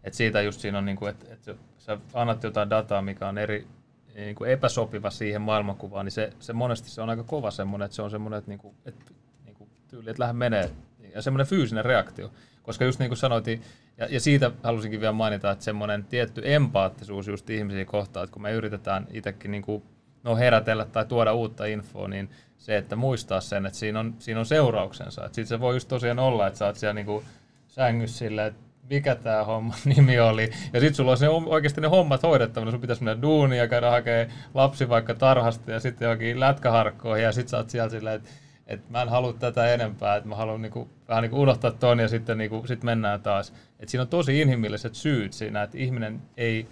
Et siitä just siinä on, niin kuin, että, että sä annat jotain dataa, mikä on eri, niin kuin epäsopiva siihen maailmankuvaan, niin se, se monesti se on aika kova semmoinen, että se on semmoinen, että, niin kuin, että niin kuin tyyli, että lähde menee. Ja semmoinen fyysinen reaktio. Koska just niin kuin sanoitin, ja, ja siitä halusinkin vielä mainita, että semmoinen tietty empaattisuus just ihmisiä kohtaan, että kun me yritetään itsekin niin kuin, no herätellä tai tuoda uutta infoa, niin se, että muistaa sen, että siinä on, siinä on seurauksensa. Sitten se voi just tosiaan olla, että sä oot siellä niinku sängyssä silleen, että mikä tämä homma nimi oli. Ja sitten sulla on se, oikeasti ne hommat hoidettavana. Sun pitäisi mennä duunia, käydä hakemaan lapsi vaikka tarhasta ja sitten johonkin lätkäharkkoihin. Ja sitten sä oot siellä silleen, että, että mä en halua tätä enempää, että mä haluan niinku, vähän niinku unohtaa ton ja sitten niinku, sit mennään taas. Et siinä on tosi inhimilliset syyt siinä, että ihminen ei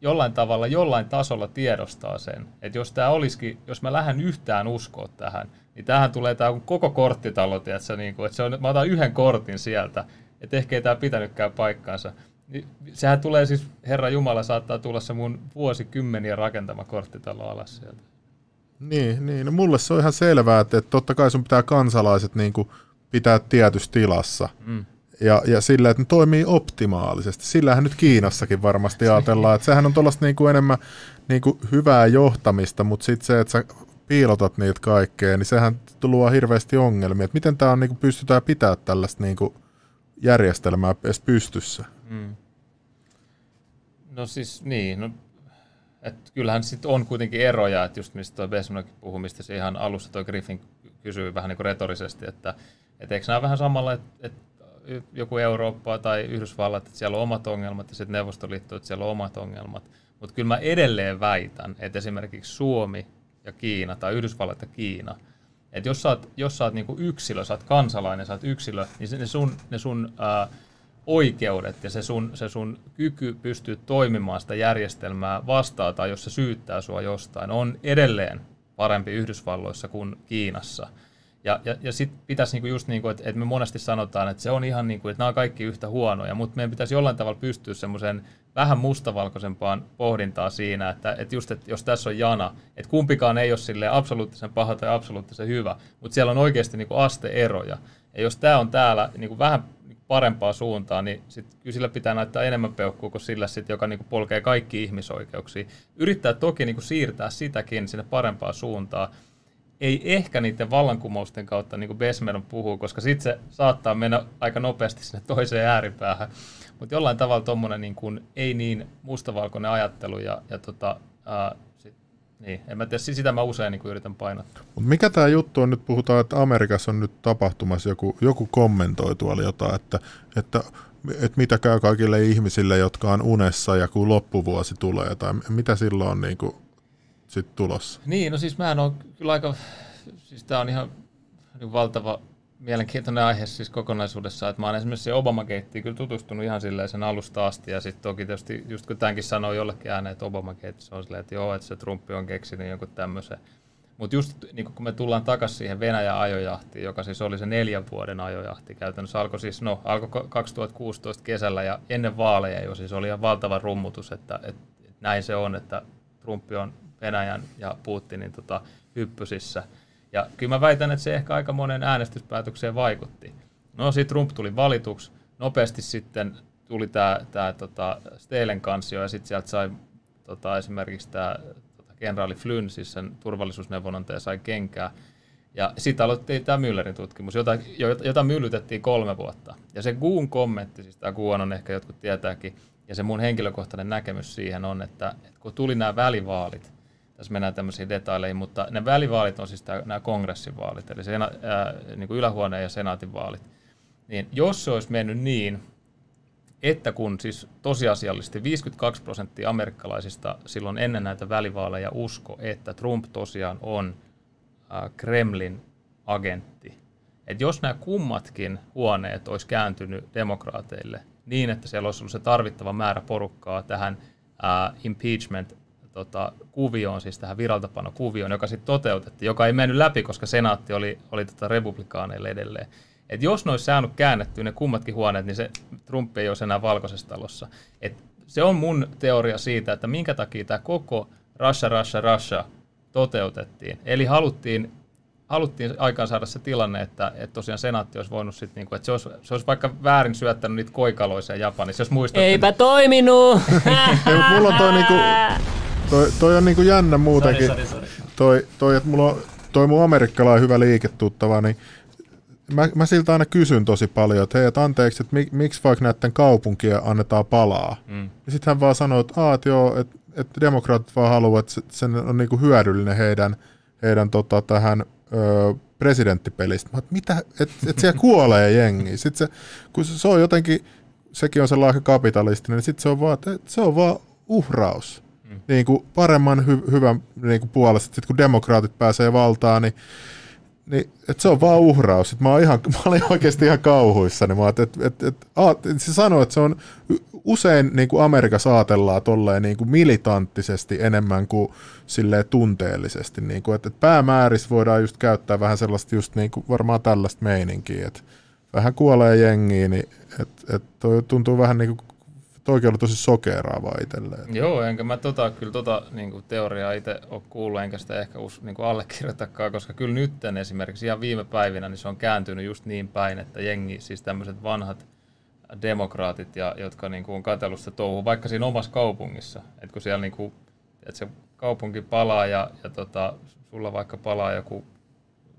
jollain tavalla, jollain tasolla tiedostaa sen, että jos tämä olisikin, jos mä lähden yhtään uskoa tähän, niin tähän tulee tämä koko korttitalo, tiedätkö, niin kuin, että se on, mä otan yhden kortin sieltä, että ehkä ei tämä pitänytkään paikkaansa. Niin sehän tulee siis, Herra Jumala, saattaa tulla se mun vuosikymmeniä rakentama korttitalo alas sieltä. Niin, niin. No mulle se on ihan selvää, että, että totta kai sun pitää kansalaiset niin kuin pitää tietyssä tilassa. Mm. Ja, ja sillä, että ne toimii optimaalisesti. Sillähän nyt Kiinassakin varmasti ajatellaan, että sehän on tuollaista niin kuin enemmän niin kuin hyvää johtamista, mutta sitten se, että sä piilotat niitä kaikkea, niin sehän luo hirveästi ongelmia. Että miten tämä on, niin kuin pystytään pitää tällaista niin kuin järjestelmää edes pystyssä? Mm. No siis niin, no, et kyllähän sitten on kuitenkin eroja, että just mistä tuo Besmanokin puhui, mistä se ihan alussa tuo Griffin kysyi vähän niin kuin retorisesti, että et eikö nämä vähän samalla, että et joku Eurooppa tai Yhdysvallat, että siellä on omat ongelmat ja sitten Neuvostoliitto, että siellä on omat ongelmat. Mutta kyllä mä edelleen väitän, että esimerkiksi Suomi ja Kiina tai Yhdysvallat ja Kiina, että jos sä oot, jos sä oot niinku yksilö, sä oot kansalainen, sä oot yksilö, niin ne sun, ne sun ää, oikeudet ja se sun, se sun kyky pystyä toimimaan sitä järjestelmää vastaan tai jos se syyttää sua jostain, on edelleen parempi Yhdysvalloissa kuin Kiinassa – ja, ja, ja sitten pitäisi niinku just niin kuin, että, että me monesti sanotaan, että se on ihan niin kuin, että nämä on kaikki yhtä huonoja, mutta meidän pitäisi jollain tavalla pystyä semmoiseen vähän mustavalkoisempaan pohdintaa siinä, että, että just, että jos tässä on jana, että kumpikaan ei ole sille absoluuttisen paha tai absoluuttisen hyvä, mutta siellä on oikeasti niin kuin asteeroja. Ja jos tämä on täällä niin kuin vähän parempaa suuntaan, niin sit kyllä sillä pitää näyttää enemmän peukkua kuin sillä, sit, joka niin kuin polkee kaikki ihmisoikeuksia. Yrittää toki niin kuin siirtää sitäkin sinne parempaan suuntaan, ei ehkä niiden vallankumousten kautta, niin kuin Besmeron puhuu, koska sitten se saattaa mennä aika nopeasti sinne toiseen ääripäähän. Mutta jollain tavalla tuommoinen niin ei niin mustavalkoinen ajattelu ja, ja tota, ää, niin, en mä tiedä, sitä mä usein niin yritän painottaa. Mut mikä tämä juttu on, nyt puhutaan, että Amerikassa on nyt tapahtumassa joku, joku kommentoi tuolla jotain, että, että että mitä käy kaikille ihmisille, jotka on unessa ja kun loppuvuosi tulee, tai mitä silloin on niin kuin sitten tulossa? Niin, no siis mä en ole kyllä aika, siis tää on ihan niin valtava mielenkiintoinen aihe siis kokonaisuudessaan, että mä oon esimerkiksi Obama-keittiin kyllä tutustunut ihan silleen sen alusta asti, ja sitten toki tietysti just kun tämänkin sanoo jollekin ääneen, että obama se on silleen, että joo, että se Trumpi on keksinyt jonkun tämmöisen. Mutta just niin kun me tullaan takaisin siihen Venäjän ajojahtiin, joka siis oli se neljän vuoden ajojahti käytännössä, alkoi siis, no, alkoi 2016 kesällä ja ennen vaaleja jo, siis oli ihan valtava rummutus, että, että, että näin se on, että Trumpi on Venäjän ja Putinin tota, hyppysissä. Ja kyllä mä väitän, että se ehkä aika monen äänestyspäätökseen vaikutti. No sitten Trump tuli valituksi, nopeasti sitten tuli tämä tää, tota, Stelen kansio ja sitten sieltä sai tota, esimerkiksi tämä tota, kenraali Flynn, siis sen turvallisuusneuvonantaja sai kenkää. Ja sitten aloitettiin tämä Müllerin tutkimus, jota, jota myllytettiin kolme vuotta. Ja se Guun kommentti, siis tämä Guun on ehkä jotkut tietääkin, ja se mun henkilökohtainen näkemys siihen on, että, että kun tuli nämä välivaalit, tässä mennään tämmöisiin detaileihin, mutta ne välivaalit on siis tämä, nämä kongressivaalit, eli sena, ää, niin kuin ylähuoneen ja senaatin vaalit. niin jos se olisi mennyt niin, että kun siis tosiasiallisesti 52 prosenttia amerikkalaisista silloin ennen näitä välivaaleja usko, että Trump tosiaan on äh, Kremlin agentti. Että jos nämä kummatkin huoneet olisi kääntynyt demokraateille niin, että siellä olisi ollut se tarvittava määrä porukkaa tähän äh, impeachment tota, kuvioon, siis tähän viraltapano-kuvioon, joka sitten toteutettiin, joka ei mennyt läpi, koska senaatti oli, oli tota republikaaneille edelleen. Et jos ne olisi saanut käännettyä ne kummatkin huoneet, niin se Trump ei olisi enää valkoisessa talossa. Et se on mun teoria siitä, että minkä takia tämä koko Russia, Russia, Russia toteutettiin. Eli haluttiin, haluttiin aikaan saada se tilanne, että, että tosiaan senaatti olisi voinut sitten, niinku, että se olisi, se olisi vaikka väärin syöttänyt niitä koikaloisia Japanissa, jos muistatte. Eipä toiminut! Ei, mutta mulla on toi niinku, toi, toi on niinku jännä muutenkin. Sori, sori, sori. Toi, toi, että mulla on toi mun amerikkalainen hyvä liiketuttava, niin mä, mä siltä aina kysyn tosi paljon, että hei, et anteeksi, että mik, miksi vaikka näiden kaupunkien annetaan palaa. Mm. Ja sitten hän vaan sanoo, että, Aa, että joo, että, että demokraatit vaan haluavat, että se- sen on niinku hyödyllinen heidän, heidän tota, tähän ö, presidenttipelistä. Mä, mitä, että et siellä kuolee jengi. Sitten se, kun se, se on jotenkin, sekin on sellainen aika kapitalistinen, niin sitten se on vaan, että et se on vaan uhraus. Mm. Niin kuin paremman hy, hyvän niin kuin puolesta, sitten kun demokraatit pääsee valtaan, niin niin, et se on vaan uhraus. Et mä, oon ihan, mä olin oikeasti ihan kauhuissani. Mä oot, et, et, et, aat, se sanoo, että se on usein niin kuin Amerikassa ajatellaan tolleen niin kuin militanttisesti enemmän kuin silleen tunteellisesti. Niin kuin, että et päämäärissä voidaan just käyttää vähän sellaista just niin kuin varmaan tällaista meininkiä, että vähän kuolee jengiä, niin et, et toi tuntuu vähän niin kuin toikin oli tosi sokeraavaa itselleen. Joo, enkä mä tota, kyllä tota niin kuin teoriaa itse ole kuullut, enkä sitä ehkä us, niin kuin allekirjoitakaan, koska kyllä nytten esimerkiksi ihan viime päivinä niin se on kääntynyt just niin päin, että jengi, siis tämmöiset vanhat demokraatit, ja, jotka niin kuin on katsellut sitä touhua, vaikka siinä omassa kaupungissa, että kun siellä niin kuin, että se kaupunki palaa ja, ja tota, sulla vaikka palaa joku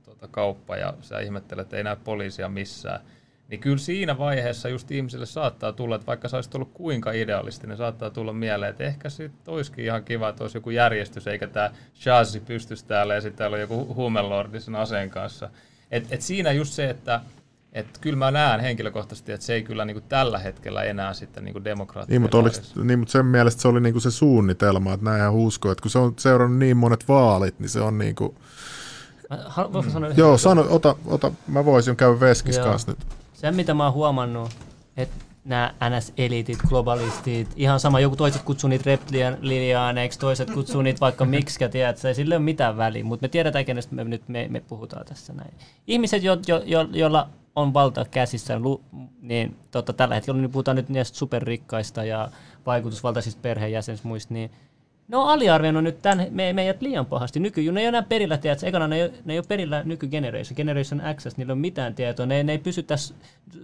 tota, kauppa ja sä ihmettelet, että ei näy poliisia missään, niin kyllä siinä vaiheessa just ihmisille saattaa tulla, että vaikka sä olisit ollut kuinka idealistinen, saattaa tulla mieleen, että ehkä sitten olisikin ihan kiva, että olisi joku järjestys, eikä tämä Shazi pystyisi täällä ja sitten täällä on joku huumelordi sen aseen kanssa. Et, et siinä just se, että et kyllä mä näen henkilökohtaisesti, että se ei kyllä niinku tällä hetkellä enää sitten niinku demokraattinen Niin mutta, oliks, niin, mutta sen mielestä se oli niinku se suunnitelma, että näinhän uskoo, että kun se on seurannut niin monet vaalit, niin se on niinku... Mä hal- Voinko sanoa Joo, sano, ota, ota, mä voisin käydä veskissä kanssa nyt. Se, mitä mä oon huomannut, että nämä NS-elitit, globalistit, ihan sama, joku toiset kutsuu niitä reptiliaaneiksi, toiset kutsuu niitä vaikka miksikä, tiedät, ei sille ole mitään väliä, mutta me tiedetään, kenestä me nyt me, me puhutaan tässä näin. Ihmiset, jo, jo, jo, joilla on valta käsissä, niin tota, tällä hetkellä niin puhutaan nyt niistä superrikkaista ja vaikutusvaltaisista perheenjäsenistä muista, niin ne on aliarvioinut nyt tämän, me, meidät liian pahasti. Nyky, ne ei ole enää perillä, tiedätkö, ekana ne ei, ole- ne ei ole perillä nykygeneration, Generation X, niillä on mitään tietoa. Ne, ne ei pysy tässä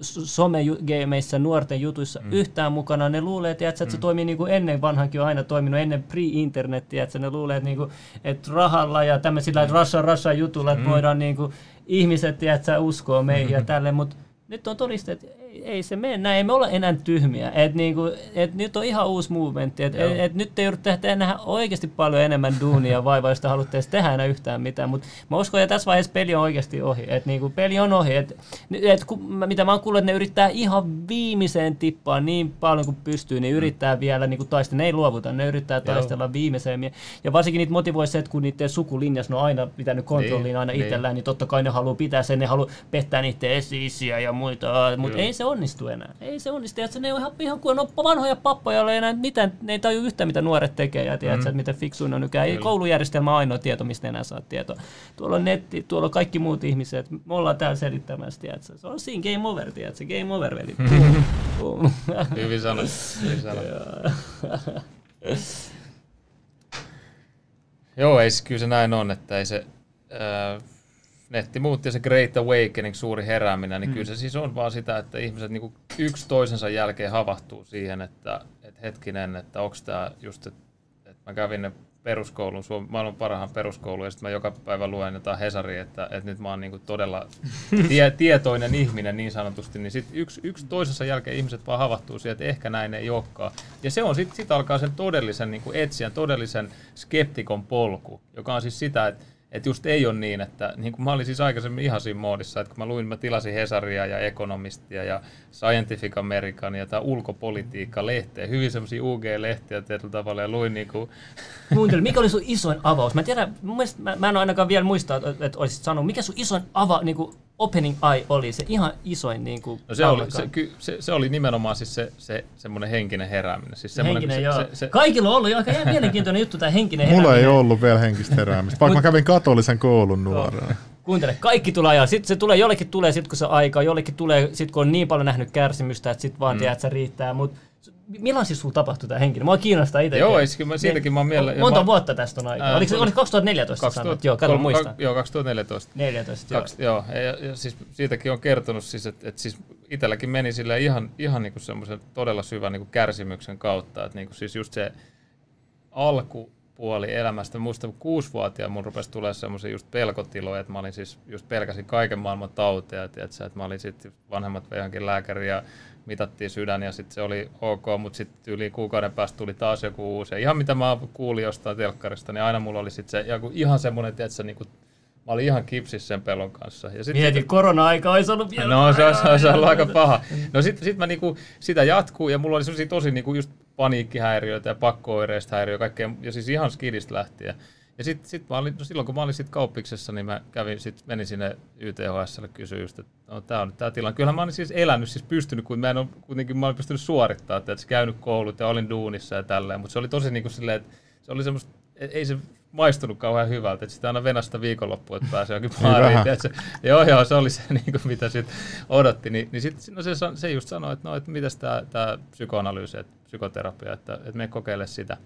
somegameissa, nuorten jutuissa mm. yhtään mukana. Ne luulee, tiedätkö, että se toimii niin kuin ennen vanhankin on aina toiminut, ennen pre-internettiä, että ne luulee, että, niin kuin, että rahalla ja tämmöisillä että Russia, Russia jutulla, että voidaan niin kuin, ihmiset, tiedätkö, uskoo meihin ja tälle, mutta nyt on todistettu, ei, se mene näin, ei me olla enää tyhmiä. Et niinku, et nyt on ihan uusi movementti. Et, et, et nyt te joudutte tehdä oikeasti paljon enemmän duunia vaivaa, jos te haluatte edes tehdä enää yhtään mitään. Mutta mä uskon, että tässä vaiheessa peli on oikeasti ohi. Et niinku, peli on ohi. Et, et, kun, mitä mä oon kuullut, että ne yrittää ihan viimeiseen tippaan niin paljon kuin pystyy, niin yrittää vielä niinku taistella. Ne ei luovuta, ne yrittää taistella viimeiseen. Ja- varsinkin niitä motivoi se, että kun niiden sukulinjas ne on aina pitänyt kontrolliin Niin, aina niin. itsellään, niin totta kai ne haluaa pitää sen, ne haluaa pettää niiden esi-isiä ja muita, mutta ei se onnistu enää. Ei se onnistu, että ne on ihan, ihan kuin on vanhoja pappoja, joilla ei enää mitään, ne ei taju yhtään mitä nuoret tekee ja tiedät, mm. miten fiksuin on nykyään. Ei koulujärjestelmä ole ainoa tieto, mistä enää saa tietoa. Tuolla on netti, tuolla on kaikki muut ihmiset, me ollaan täällä selittämässä, tiedätkö. Se on siinä game over, tiedätkö, game over, veli. Hyvin sanottu. Hyvin sanottu. Joo, ei se, kyllä se näin on, että ei se... Ää, netti muutti ja se Great Awakening, suuri herääminen, niin mm. kyllä se siis on vaan sitä, että ihmiset niin yksi toisensa jälkeen havahtuu siihen, että, että hetkinen, että onko tämä just, että, että mä kävin ne peruskoulun, Suom- maailman parhaan peruskoulun, ja sitten mä joka päivä luen jotain Hesaria, että, että nyt mä oon niin todella tie, tietoinen ihminen niin sanotusti, niin sitten yksi, yksi toisensa jälkeen ihmiset vaan havahtuu siihen, että ehkä näin ei olekaan. Ja se on sitten, sit alkaa sen todellisen niin etsijän, todellisen skeptikon polku, joka on siis sitä, että että just ei ole niin, että niin kuin mä olin siis aikaisemmin ihan siinä moodissa, että kun mä luin, mä tilasin Hesaria ja Ekonomistia ja Scientific American ja tämä ulkopolitiikka-lehteä, hyvin semmoisia UG-lehtiä tietyllä tavalla ja luin niin kuin... Kuuntele, mikä oli sun isoin avaus? Mä tiedän, mun mielestä, mä, mä en ole ainakaan vielä muista, että, olisit sanonut, mikä sun isoin ava, niin kuin opening eye oli, se ihan isoin niin kuin No se oli, se, ky, se, se, oli nimenomaan siis se, se semmoinen henkinen herääminen. Siis henkinen, se, joo. Se, se, Kaikilla on ollut jo aika mielenkiintoinen juttu tämä henkinen Mulla herääminen. ei ollut vielä henkistä heräämistä, vaikka mä kävin katolisen koulun nuorena. Kuuntele, kaikki tulee ajalla. Sitten se tulee, jollekin tulee sit kun se aika, jollekin tulee sit kun on niin paljon nähnyt kärsimystä, että sit vaan mm. tiedät, että se riittää. Mut milloin siis sulla tapahtui tämä henkinen? Mua kiinnostaa itse. Joo, mä, siitäkin mä oon mielellä. Monta mä, vuotta tästä on aikaa? Ää, Oliko, se- oliko 2014 2000, sanot? Joo, kato kol- muistan. ka- Joo, 2014. 14, joo. Kaks, joo, ja, ja siis siitäkin on kertonut, siis, että, että siis itselläkin meni sille ihan, ihan niin semmoisen todella syvän niin kärsimyksen kautta, että niin kuin siis just se alkupuoli elämästä, muista kuusivuotiaan mun rupesi tulee semmoisia just pelkotiloja, että mä olin siis just pelkäsin kaiken maailman tauteja, tiedätkö, että mä olin sitten vanhemmat vei johonkin lääkäriin ja mitattiin sydän ja sitten se oli ok, mutta sitten yli kuukauden päästä tuli taas joku uusi. Ja ihan mitä mä kuulin jostain telkkarista, niin aina mulla oli sitten se joku ihan semmoinen, tiedätkö, niin kuin, mä olin ihan kipsissä sen pelon kanssa. Ja sit Mieti, korona-aika olisi ollut vielä. No se olisi, ollut aika paha. No sitten sit mä niinku, sitä jatkuu ja mulla oli sellaisia tosi niinku just paniikkihäiriöitä ja pakko-oireista häiriöitä kaikkea, ja siis ihan skidistä lähtien. Ja sitten sit mä olin, no silloin kun mä olin sit kauppiksessa, niin mä kävin, sit menin sinne YTHSlle kysyä just, että no, tää on tämä tilanne. Kyllähän mä olin siis elänyt, siis pystynyt, kun mä en ole, kuitenkin mä olin pystynyt suorittamaan, että se käynyt koulut ja olin duunissa ja tälleen, mutta se oli tosi niinku silleen, että se oli semmoista, ei se maistunut kauhean hyvältä, että sitä aina venasta viikonloppuun, että pääsee johonkin Niin baariin. tiedätkö? joo, joo, se oli se, niin kuin, mitä sitten odotti. Niin, niin sit, no se, se just sanoi, että no, että mitäs tämä psykoanalyysi, että psykoterapia, että, että me kokeile sitä.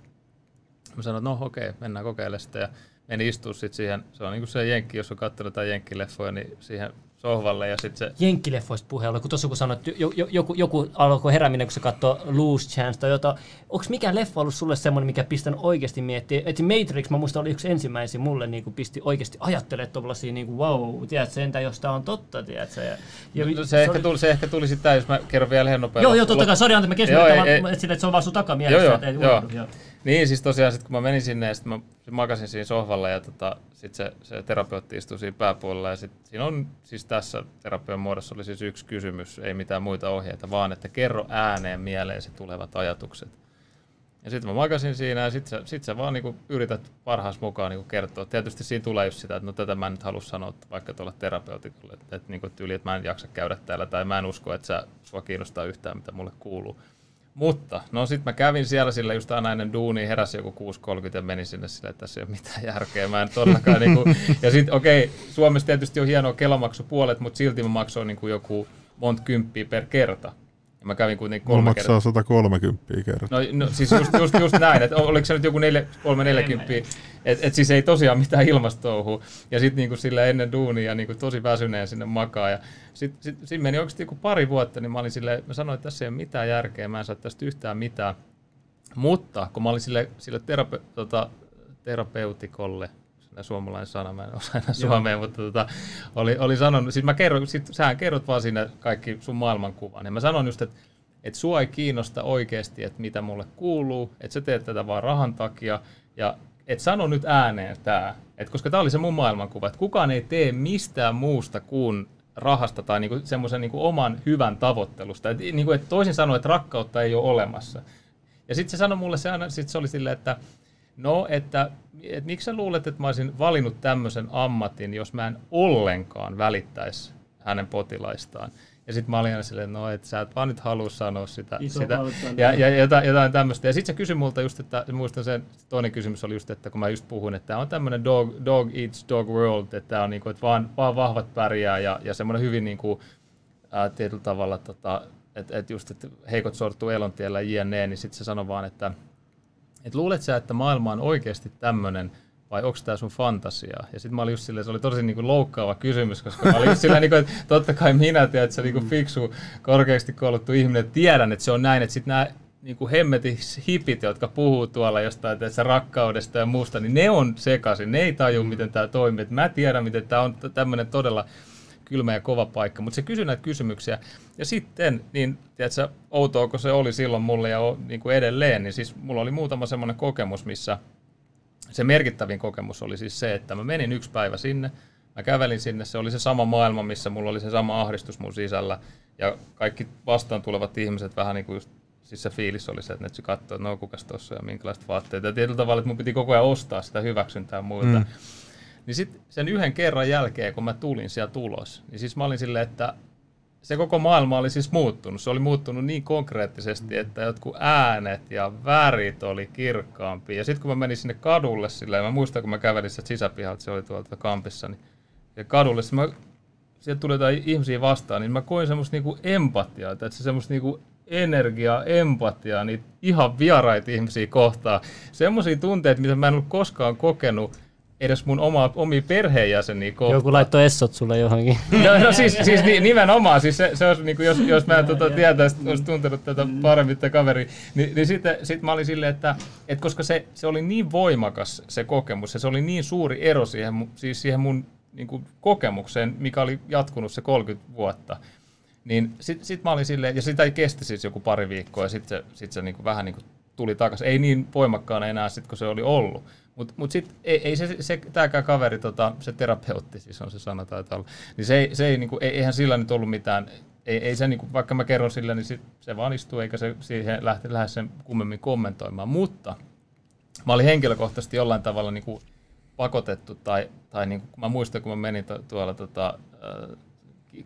Mä sanoin, että no okei, mennään kokeilemaan sitä. Ja meni istua sitten siihen, se on niin kuin se jenkki, jos on katsonut jotain jenkkileffoja, niin siihen sohvalle ja sitten se Jenkkileffoista puheella, kun tuossa kun sanoit, että jo, jo, joku, joku alkoi herääminen, kun se katsoo Loose Chance tai jotain. Onko mikään leffa ollut sulle semmoinen, mikä pistän oikeasti miettiä? Et Matrix, mä muistan, oli yksi ensimmäisiä mulle, niin kuin pisti oikeasti ajattelemaan tuollaisia, niin kuin, wow, tiedätkö, entä jos tämä on totta, tiedätkö? Ja, ja No, se, ehkä oli- tuli, se ehkä tuli sitten jos mä kerron vielä ihan nopeasti. Joo, joo, totta kai, sori, anteeksi, mä keskityn, että, että, että se on vaan sun takamielessä, Joo, joo, että ei joo. joo. Niin, siis tosiaan sit kun mä menin sinne ja sit mä makasin siinä sohvalla ja tota, sit se, se terapeutti istui siinä pääpuolella ja sit siinä on siis tässä terapian muodossa oli siis yksi kysymys, ei mitään muita ohjeita, vaan että kerro ääneen mieleesi tulevat ajatukset. Ja sitten mä makasin siinä ja sitten sä, sit sä vaan niinku yrität parhaas mukaan niinku kertoa. Tietysti siinä tulee just sitä, että no tätä mä en nyt halua sanoa vaikka tuolla terapeutikolle, että, että, niinku tyyli, että mä en jaksa käydä täällä tai mä en usko, että sä, sua kiinnostaa yhtään mitä mulle kuuluu. Mutta, no sit mä kävin siellä sillä just aina ennen duunia, heräsi joku 6.30 ja menin sinne sille, että tässä ei ole mitään järkeä. Mä en todellakaan niinku, ja sit okei, okay, Suomessa tietysti on hienoa kelamaksu puolet, mutta silti mä maksoin niinku joku monta kymppiä per kerta. Ja mä kävin kuitenkin Mulla kolme kertaa. maksaa 130 kertaa. No, no siis just, just, just näin, että oliko se nyt joku 340, että et siis ei tosiaan mitään ilmastouhua. Ja sitten niinku sille ennen duunia niinku tosi väsyneen sinne makaa. Ja sitten sit, sit meni oikeasti joku pari vuotta, niin mä olin sille, mä sanoin, että tässä ei ole mitään järkeä, mä en saa tästä yhtään mitään. Mutta kun mä olin sille, sille terape, tota, terapeutikolle, sellainen suomalainen sana, mä en osaa enää suomea, mutta tota, oli, oli sanonut, siis mä kerron, sit, sähän kerrot vaan siinä kaikki sun maailmankuvan. Ja mä sanon just, että et sua ei kiinnosta oikeasti, että mitä mulle kuuluu, että sä teet tätä vaan rahan takia, ja et sano nyt ääneen tää, et koska tämä oli se mun maailmankuva, että kukaan ei tee mistään muusta kuin rahasta tai niinku semmoisen niinku oman hyvän tavoittelusta. Et, niinku, et toisin sanoen, että rakkautta ei ole olemassa. Ja sitten se sanoi mulle, se, aina, sit se oli silleen, että no, että et, miksi sä luulet, että mä olisin valinnut tämmöisen ammatin, jos mä en ollenkaan välittäisi hänen potilaistaan. Ja sitten mä olin aina silleen, no, että sä et vaan nyt halua sanoa sitä. Iso sitä ja, ja jotain, jotain tämmöistä. Ja sitten se kysyi multa just, että muistan sen, toinen kysymys oli just, että kun mä just puhuin, että tämä on tämmöinen dog, dog eats dog world, että tämä on niinku, että vaan, vaan vahvat pärjää ja, ja semmoinen hyvin niinku, ää, tietyllä tavalla, tota, että et just, että heikot sortuu elontiellä jne, niin sitten se sanoi vaan, että et luulet sä, että maailma on oikeasti tämmöinen, vai onko tämä sun fantasia? Ja sitten mä olin just silleen, se oli tosi niinku loukkaava kysymys, koska mä olin just silleen, niinku, että totta kai minä tiedän, että se niinku fiksu, korkeasti kouluttu ihminen, että tiedän, että se on näin, että sitten nämä niinku hemmetis hipit, jotka puhuu tuolla jostain tässä rakkaudesta ja muusta, niin ne on sekaisin, ne ei taju, miten tämä toimii. Et mä tiedän, miten tämä on tämmöinen todella kylmä ja kova paikka, mutta se kysyi näitä kysymyksiä. Ja sitten, niin tiedätkö, outoa kun se oli silloin mulle ja niin kuin edelleen, niin siis mulla oli muutama semmoinen kokemus, missä se merkittävin kokemus oli siis se, että mä menin yksi päivä sinne, mä kävelin sinne, se oli se sama maailma, missä mulla oli se sama ahdistus mun sisällä, ja kaikki vastaan tulevat ihmiset vähän niin kuin just siis se fiilis oli se, että ne katsoo, että no kukas tuossa ja minkälaiset vaatteet. Ja tietyllä tavalla, että mun piti koko ajan ostaa sitä hyväksyntää muilta. Mm. Niin sitten sen yhden kerran jälkeen, kun mä tulin sieltä tulos, niin siis mä olin silleen, että se koko maailma oli siis muuttunut. Se oli muuttunut niin konkreettisesti, että jotkut äänet ja värit oli kirkkaampia. Ja sitten kun mä menin sinne kadulle silleen, mä muistan kun mä kävelin sieltä sisäpihalta, se oli tuolta kampissa, niin ja kadulle, mä, sieltä tuli jotain ihmisiä vastaan, niin mä koin semmoista niinku empatiaa, että se semmoista niinku energiaa, empatiaa, niitä ihan vieraita ihmisiä kohtaan. Semmoisia tunteita, mitä mä en ollut koskaan kokenut edes mun oma, omia perheenjäseniä kohtaan. Joku laittoi essot sulle johonkin. No, no siis, siis nimenomaan, siis se, se olisi, niin kuin, jos, jos mä tuota, tietäisi, olisi tuntenut tätä paremmin tätä kaveri, niin, niin sitten sit mä olin silleen, että, että koska se, se oli niin voimakas se kokemus, ja se oli niin suuri ero siihen, siis siihen mun niin kuin, kokemukseen, mikä oli jatkunut se 30 vuotta, niin sitten sit mä olin silleen, ja sitä ei kesti siis joku pari viikkoa, ja sitten se, sit se niinku vähän niinku tuli takaisin. Ei niin voimakkaana enää sitten, kun se oli ollut. Mutta mut sitten ei, ei se, se tämäkään kaveri, tota, se terapeutti, siis on se sana taitaa olla, niin se, ei, se ei, niinku, ei, eihän sillä nyt ollut mitään, ei, ei se, niinku, vaikka mä kerron sille, niin sit se vaan istuu, eikä se siihen lähte, lähde sen kummemmin kommentoimaan. Mutta mä olin henkilökohtaisesti jollain tavalla niinku pakotettu, tai, tai niinku, mä muistan, kun mä menin to, tuolla tota,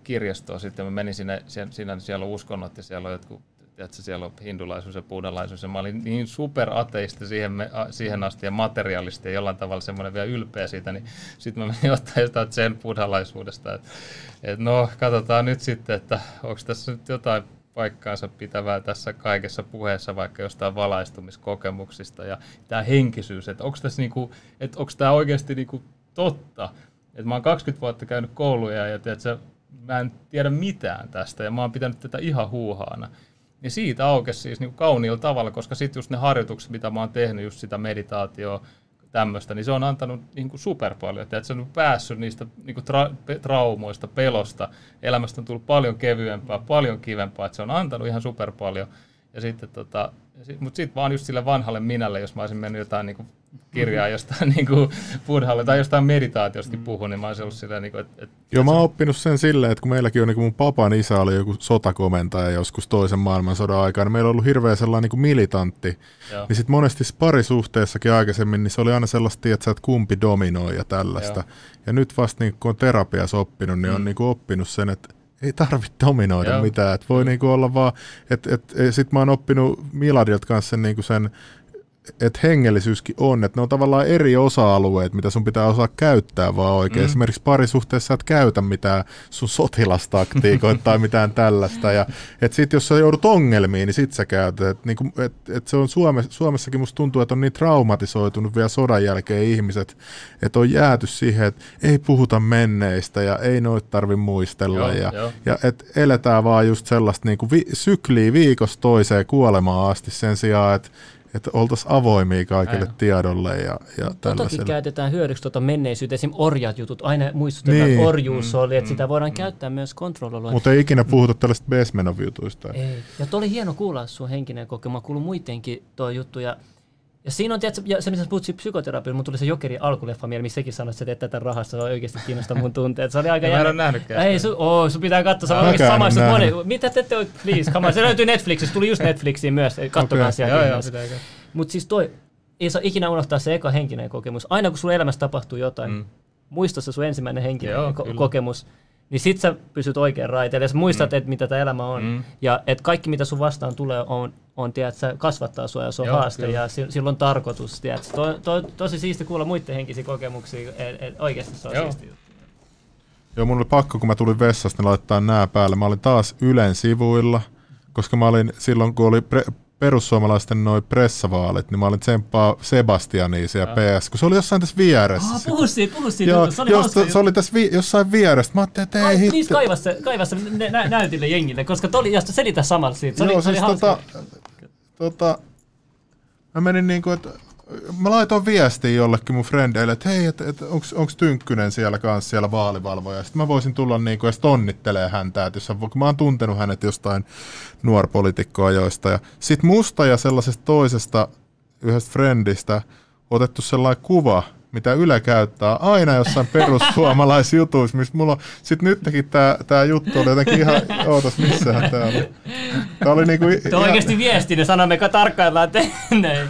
kirjastoon sitten, mä menin sinne, siinä, siellä on uskonnot ja siellä on jotkut että siellä on hindulaisuus ja buddhalaisuus, ja mä olin niin superateisti siihen, siihen asti ja materialisti ja jollain tavalla semmoinen vielä ylpeä siitä, niin sitten mä menin ottaa jotain sen buddhalaisuudesta, että et no katsotaan nyt sitten, että onko tässä nyt jotain paikkaansa pitävää tässä kaikessa puheessa vaikka jostain valaistumiskokemuksista ja tämä henkisyys, että onko tässä niinku, että onko tämä oikeasti niinku totta, että mä oon 20 vuotta käynyt kouluja ja tiedätkö, mä en tiedä mitään tästä ja mä oon pitänyt tätä ihan huuhaana. Niin siitä aukesi siis niin kauniilla tavalla, koska sitten just ne harjoitukset, mitä mä oon tehnyt, just sitä meditaatioa, tämmöistä, niin se on antanut niin kuin super paljon. Että se on päässyt niistä niin kuin tra- traumoista, pelosta. Elämästä on tullut paljon kevyempää, paljon kivempaa. Että se on antanut ihan super paljon. Ja sitten tota, mutta sitten vaan just sille vanhalle minälle, jos mä olisin mennyt jotain niin kuin kirjaa jostain niin kuin buddhalle tai jostain meditaatiostakin mm. puhun, niin mä olisin ollut silleen, niin kuin, että... että Joo, mä oon oppinut sen silleen, että kun meilläkin on, niin kuin mun papan isä oli joku sotakomentaja joskus toisen maailmansodan aikana, niin meillä on ollut hirveä sellainen niin kuin militantti, Joo. niin sitten monesti parisuhteessakin aikaisemmin, niin se oli aina sellaista, että, että kumpi dominoi ja tällaista. Joo. Ja nyt vasta niin kun on terapiassa oppinut, niin mm. on niin kuin oppinut sen, että ei tarvitse dominoida Joo. mitään. Et voi niinku olla vaan, että et, et, sit mä oon oppinut Miladilta kanssa niinku sen että hengellisyyskin on, että ne on tavallaan eri osa-alueet, mitä sun pitää osaa käyttää vaan oikein. Mm. Esimerkiksi parisuhteessa et käytä mitään sun sotilastaktiikoita tai mitään tällaista. Ja, et sit jos sä joudut ongelmiin, niin sit sä käytät. Et, niinku, et, et se on Suome, Suomessakin musta tuntuu, että on niin traumatisoitunut vielä sodan jälkeen ihmiset, että on jääty siihen, että ei puhuta menneistä ja ei noit tarvi muistella. Joo, ja, jo. ja et eletään vaan just sellaista niinku vi, sykliä viikosta toiseen kuolemaan asti sen sijaan, että että oltaisiin avoimia kaikille Aina. tiedolle ja, ja Totakin käytetään hyödyksi tuota menneisyyttä, esimerkiksi orjat jutut, aina muistutetaan, niin. että orjuus mm, oli, että mm, sitä voidaan mm. käyttää myös kontrolloilla. Mutta ei ikinä puhuta mm. tällaista Besmenov-jutuista. Ei, ja oli hieno kuulla sun henkinen kokemus, mä kuulun muidenkin tuo juttu, ja ja siinä on, tiedätkö, ja se, missä puhuttiin psykoterapiasta, mun tuli se Jokeri alkuleffa mieleen, missä sekin sanoi, että sä teet tätä rahasta, se on oikeasti kiinnostaa mun tunteet. Se oli aika jännä. Mä en ole nähnytkään. Ei, su, oh, sun pitää katsoa, sä oikeasti samaistut moni. Mitä te ette please, come on. Se löytyy Netflixissä, tuli just Netflixiin myös, katsokaa okay. sieltä. Joo, joo, Mutta siis toi, ei saa ikinä unohtaa se eka henkinen kokemus. Aina kun sun elämässä tapahtuu jotain, mm. muista se sun ensimmäinen henkinen joo, ko- kokemus niin sit sä pysyt oikein raiteille ja sä muistat, mm. että mitä tämä elämä on. Mm. Ja että kaikki mitä sun vastaan tulee on, on tiedät, sä kasvattaa sua ja se on Joo, haaste kyllä. ja sillä on tarkoitus. Tiedät. To, to, tosi siisti kuulla muiden henkisiä kokemuksia, että et oikeasti se on Joo. siisti juttu. Joo, mun oli pakko, kun mä tulin vessasta, niin laittaa nää päälle. Mä olin taas Ylen sivuilla, koska mä olin silloin, kun oli pre- perussuomalaisten noin pressavaalit, niin mä olin tsemppaa Sebastiania siellä PS, kun se oli jossain tässä vieressä. Ah, puhu siitä, puhu siitä. Joo, se oli, jos, se oli tässä vi, jossain vieressä. Mä ajattelin, että ei hitto. Please kaiva se, kaiva se nä, näytille jengille, koska toli, ja selitä samalla siitä. Se Joo, oli, siis oli tota, tota, mä menin niinku, että mä laitoin viestiä jollekin mun frendeille, että hei, että et, onko Tynkkynen siellä kanssa siellä vaalivalvoja. Sitten mä voisin tulla niinku edes onnittelee häntä, että jos kun mä oon tuntenut hänet jostain nuorpolitiikkoajoista. Ja sit musta ja sellaisesta toisesta yhdestä frendistä otettu sellainen kuva, mitä Yle käyttää aina jossain perussuomalaisjutuissa, missä mulla on, sit nytkin tää, tää juttu oli jotenkin ihan, ootas missähän tää oli. Tää oli niinku, Tuo on oikeasti viesti, ne sanoo, me tarkkaillaan teille.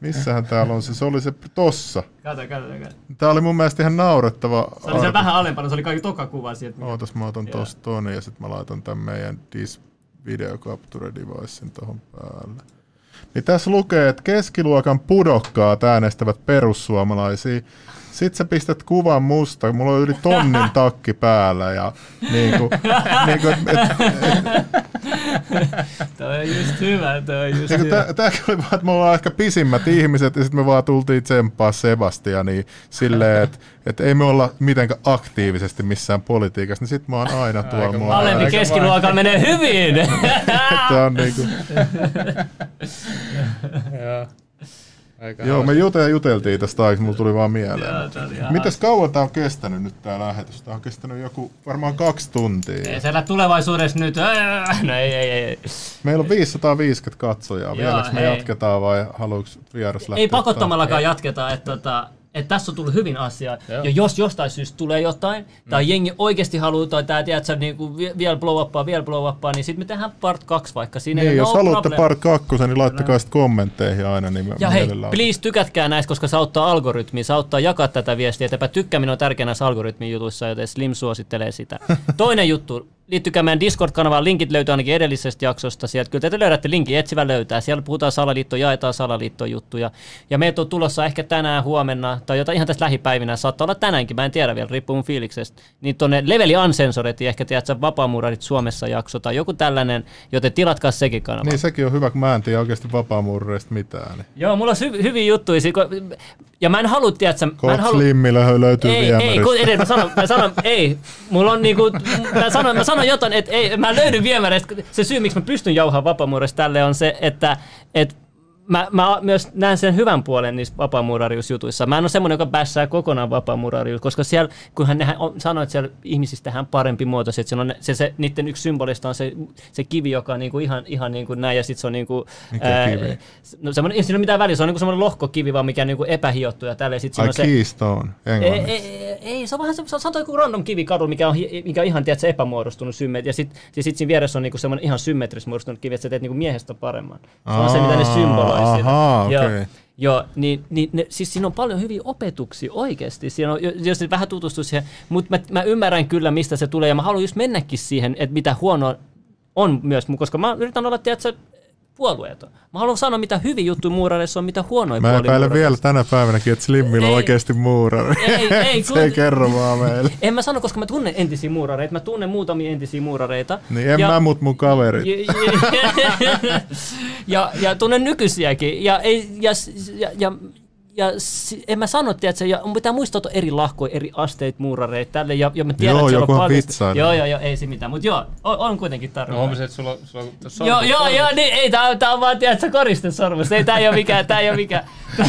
Missähän täällä on se, se oli se tossa. Kato, kato, kato. Tää oli mun mielestä ihan naurettava. Se oli se vähän alempana, se oli kaikki toka kuva sieltä. Ootas, mä otan tosta ton ja sit mä laitan tän meidän dis video capture devicein tohon päälle. Niin tässä lukee, että keskiluokan pudokkaat äänestävät perussuomalaisia. Sitten sä pistät kuvan musta, mulla on yli tonnin takki päällä ja niinku, niinku, et, et, Toi on just hyvä, toi on just niinku hyvä. tää, tääkin oli vaan, että me ollaan ehkä pisimmät ihmiset ja sitten me vaan tultiin tsemppaa Sebastiania silleen, että et ei me olla mitenkään aktiivisesti missään politiikassa, niin sit mä oon aina tuolla. Aika mulla Alempi Aika keskiluokalla menee hyvin. Tää on niinku, Joo. Aika joo, me jute, juteltiin tästä aikaa, mulla tuli vaan mieleen. Joo, Mitäs kauan tää on kestänyt nyt tää lähetys? Tää on kestänyt joku varmaan kaksi tuntia. Ei siellä tulevaisuudessa nyt. No ei, ei, ei. Meillä on 550 katsojaa. Joo, Vieläks me hei. jatketaan vai haluatko vieras lähteä? Ei pakottamallakaan jatketa, että tota, että tässä on tullut hyvin asiaa. Joo. Ja jos jostain syystä tulee jotain, tai jengi oikeasti haluaa, tai tää tiedätkö, niinku vie- vielä blow uppaa, vielä blow uppaa, niin sitten me tehdään part 2 vaikka. Siinä Niin, jos no haluatte problem. part kakkosen, niin laittakaa sitten kommentteihin aina, niin Ja hei, mielellään- please tykätkää näistä, koska se auttaa algoritmia, se auttaa jakaa tätä viestiä. Eteenpäin tykkääminen on tärkeä näissä algoritmin jutuissa, joten Slim suosittelee sitä. Toinen juttu, liittykää meidän Discord-kanavaan, linkit löytyy ainakin edellisestä jaksosta. Sieltä kyllä te löydätte linkin, etsivä löytää. Siellä puhutaan salaliitto, jaetaan salaliittojuttuja. Ja meitä on tulossa ehkä tänään, huomenna, tai jotain ihan tässä lähipäivinä, saattaa olla tänäänkin, mä en tiedä vielä, riippuu mun fiiliksestä. Niin tonne Leveli Uncensored, ehkä tiedätkö, Vapaamuurarit Suomessa jakso tai joku tällainen, joten tilatkaa sekin kanava. Niin sekin on hyvä, kun mä en tiedä oikeasti vapaamurreista mitään. Niin. Joo, mulla on hy- hyviä juttuja. si- ko- Ja mä en halua, tiedätkö, mä en halua... Löytyy Ei, ei, kun edes mä sanon, mä sanon, ei, mulla on niinku, mä sanon, mä sanon jotain, että ei, mä löydyn viemäreistä. Se syy, miksi mä pystyn jauhaa vapaamuurista tälle on se, että, että mä, mä myös näen sen hyvän puolen niissä vapaamuurariusjutuissa. Mä en ole semmoinen, joka bässää kokonaan vapaamuurarius, koska siellä, kun hän on, sanoi, että siellä ihmisistä tehdään parempi muoto, että on, se, se, niiden yksi symbolista on se, se kivi, joka on niinku ihan, ihan niinku näin, ja sitten se on niinku, Mikä kivi? no semmoinen, ei siinä ole mitään väliä, se on niinku semmoinen lohkokivi, vaan mikä on niinku epähiottu ja tälleen. Sit siinä Ai on se, Keystone, ei, englanniksi. ei, ei, ei, se on vähän se, se on joku random kivi kadulla, mikä on, mikä on ihan tiedätkö, epämuodostunut symmetri. Ja sitten sit siinä vieressä on niinku semmoinen ihan symmetris muodostunut kivi, että sä teet niinku miehestä paremman. Se on se, mitä ne symboloi ahaa, Joo. okei. Joo, niin, niin ne, siis siinä on paljon hyviä opetuksia oikeasti. Siinä on, jos nyt vähän tutustuu siihen, mutta mä, mä, ymmärrän kyllä, mistä se tulee, ja mä haluan just mennäkin siihen, että mitä huonoa on myös, koska mä yritän olla, tiedätkö, puolueeton. Mä haluan sanoa, mitä hyviä juttuja muurareissa on, mitä huonoja Mä epäilen vielä tänä päivänäkin, että Slimmillä on Ei. oikeasti muurari. Ei, ei, Se ei kerro vaan meille. En mä sano, koska mä tunnen entisiä muurareita. Mä tunnen muutamia entisiä muurareita. Niin en ja, mä, mut mun kaverit. ja, ja, ja tunnen nykyisiäkin. Ja, ei, ja, ja, ja, ja si- en mä sano, että ja mun pitää muistaa, että on eri lahkoja, eri asteita, muurareita tälle, ja, ja mä tiedän, Joo, että siellä on vitsaili. Joo, joo, joo, ei se mitään, mutta joo, on, on kuitenkin No tarve. huomasin, että sulla, sulla on tuossa Joo, sormus- joo, sormus- joo, niin, ei, tää, tää on vaan, tiedätkö, koristesormus. Ei, tää ei oo mikään, tää ei oo mikään.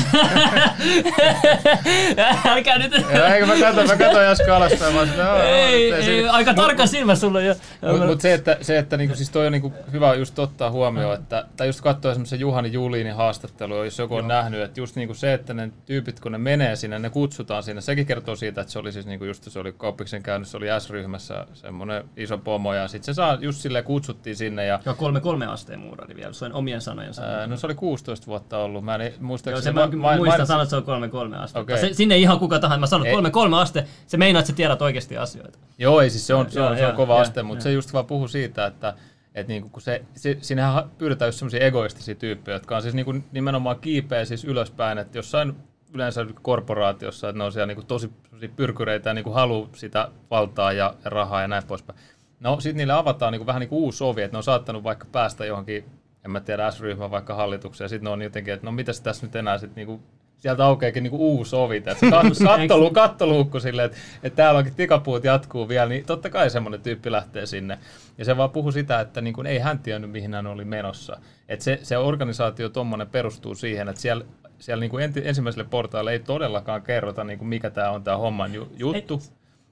Älkää nyt... Joo, eikö mä katson, mä katson Jaska alaspäin, mä oon silleen, joo, Ei, ei, ei, aika tarkka silmä sulla jo. Mutta mut se, että, se, että niinku, siis toi on niinku hyvä just ottaa huomioon, että, tai just katsoa semmoisen Juhani Juliinin haastattelua, jos joku on nähnyt, että just niinku se, että ne tyypit, kun ne menee sinne, ne kutsutaan sinne, sekin kertoo siitä, että se oli siis niinku just, se oli kauppiksen käynyt, se oli S-ryhmässä semmoinen iso pomo, ja sitten se saa, just silleen kutsuttiin sinne, ja Joo, kolme kolme asteen muurari vielä, se on omien sanojen ää, sanoja. no se oli 16 vuotta ollut, mä en Joo, muistaakseni... se mä, mä muistan sanoa, että se on kolme kolme astetta. Okei. Se, sinne ihan kuka tahansa. Mä sanon Ei. kolme kolme aste. Se meinaa, että sä tiedät oikeasti asioita. Joo, ei siis se on, se Joo, on, se on joo, kova joo, aste, mutta joo. se just vaan puhuu siitä, että et niinku, kun se, se, siinähän pyydetään just semmoisia egoistisia tyyppejä, jotka on siis niinku nimenomaan kiipeä siis ylöspäin, että jossain yleensä korporaatiossa, että ne on siellä niinku tosi pyrkyreitä ja niinku haluaa sitä valtaa ja, ja rahaa ja näin poispäin. No sitten niille avataan niinku vähän niinku uusi ovi, että ne on saattanut vaikka päästä johonkin, en mä tiedä, S-ryhmään vaikka hallitukseen, ja sitten ne on jotenkin, että no mitäs tässä nyt enää sitten niinku sieltä aukeakin niinku uusi ovi, kat- kattolu, kattoluukku silleen, että, että täällä onkin tikapuut jatkuu vielä, niin totta kai semmoinen tyyppi lähtee sinne. Ja se vaan puhuu sitä, että niinku ei hän tiennyt, mihin hän oli menossa. Että se, se organisaatio tuommoinen perustuu siihen, että siellä, siellä niinku enti, ensimmäiselle portaalle ei todellakaan kerrota, niinku mikä tämä on tämä homman ju, juttu.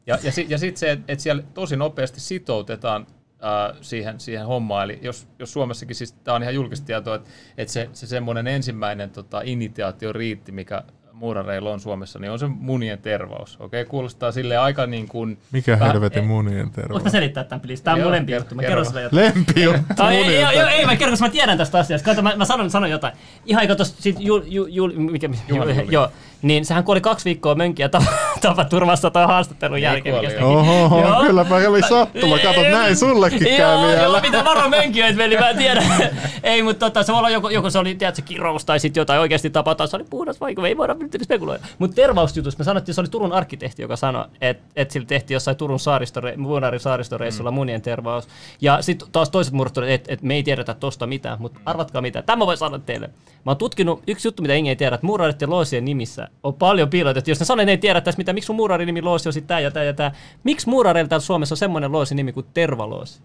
Ja, ja, si, ja sitten se, että et siellä tosi nopeasti sitoutetaan äh, siihen, siihen hommaan. Eli jos, jos Suomessakin, siis tämä on ihan julkista tietoa, että, että se, se semmoinen ensimmäinen tota, initiaatio riitti, mikä muurareilla on Suomessa, niin on se munien tervaus. Okei, okay? kuulostaa sille aika niin kuin... Mikä vähän- helvetin ei- munien Voitko terveys? mä selittää tämän, please? Tää on mun lempi kerro- juttu. Mä kerro kerron sulle jotain. Lempi juttu Ai, ei, joo, joo, terveys. ei, mä kerron, koska mä tiedän tästä asiasta. Kato, mä, mä sanon, sanon jotain. Ihan kato, sit jul, jul, jul, mikä, Juhan Julmi. joo, niin sehän kuoli kaksi viikkoa mönkiä tapa, tapaturmassa tuon haastattelun Ei jälkeen. Oho, Joo. kylläpä oli sattuma. Kato, näin sullekin käy Joo, joo, vielä. pitää varoa mönkijöitä, veli, mä en tiedä. ei, mutta tota, se voi olla joko, joko se oli, tiedätkö, kirous tai sitten jotain oikeasti tapataan, se oli puhdas vaikka, ei voida nyt spekuloida. Mutta tervausjutussa me sanottiin, se oli Turun arkkitehti, joka sanoi, että et sillä tehtiin jossain Turun saaristore, Vuonarin saaristoreissulla mm. munien tervaus. Ja sitten taas toiset murtuivat, että et me ei tiedetä tosta mitään, mutta arvatkaa mitä. Tämä voi sanoa teille. Mä oon tutkinut, yksi juttu mitä Inge ei tiedä, että muurarit ja loosien nimissä on paljon piilotettu. Jos ne sanoo, että ne ei tiedä tästä mitä, miksi sun muurarin nimi loosi on sitten tää ja tää ja tää. Miksi muurareilla täällä Suomessa on semmoinen loosi nimi kuin tervaloosi?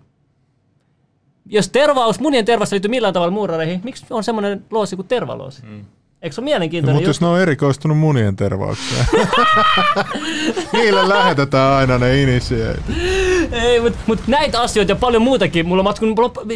jos tervaus, munien tervaus liittyy millään tavalla muurareihin, miksi on semmoinen loosi kuin tervaloosi? Mm. Eikö se ole mielenkiintoinen Mutta jos ne on erikoistunut munien tervaukseen. Niille lähetetään aina ne initiate. Ei, mutta mut näitä asioita ja paljon muutakin. Mulla on,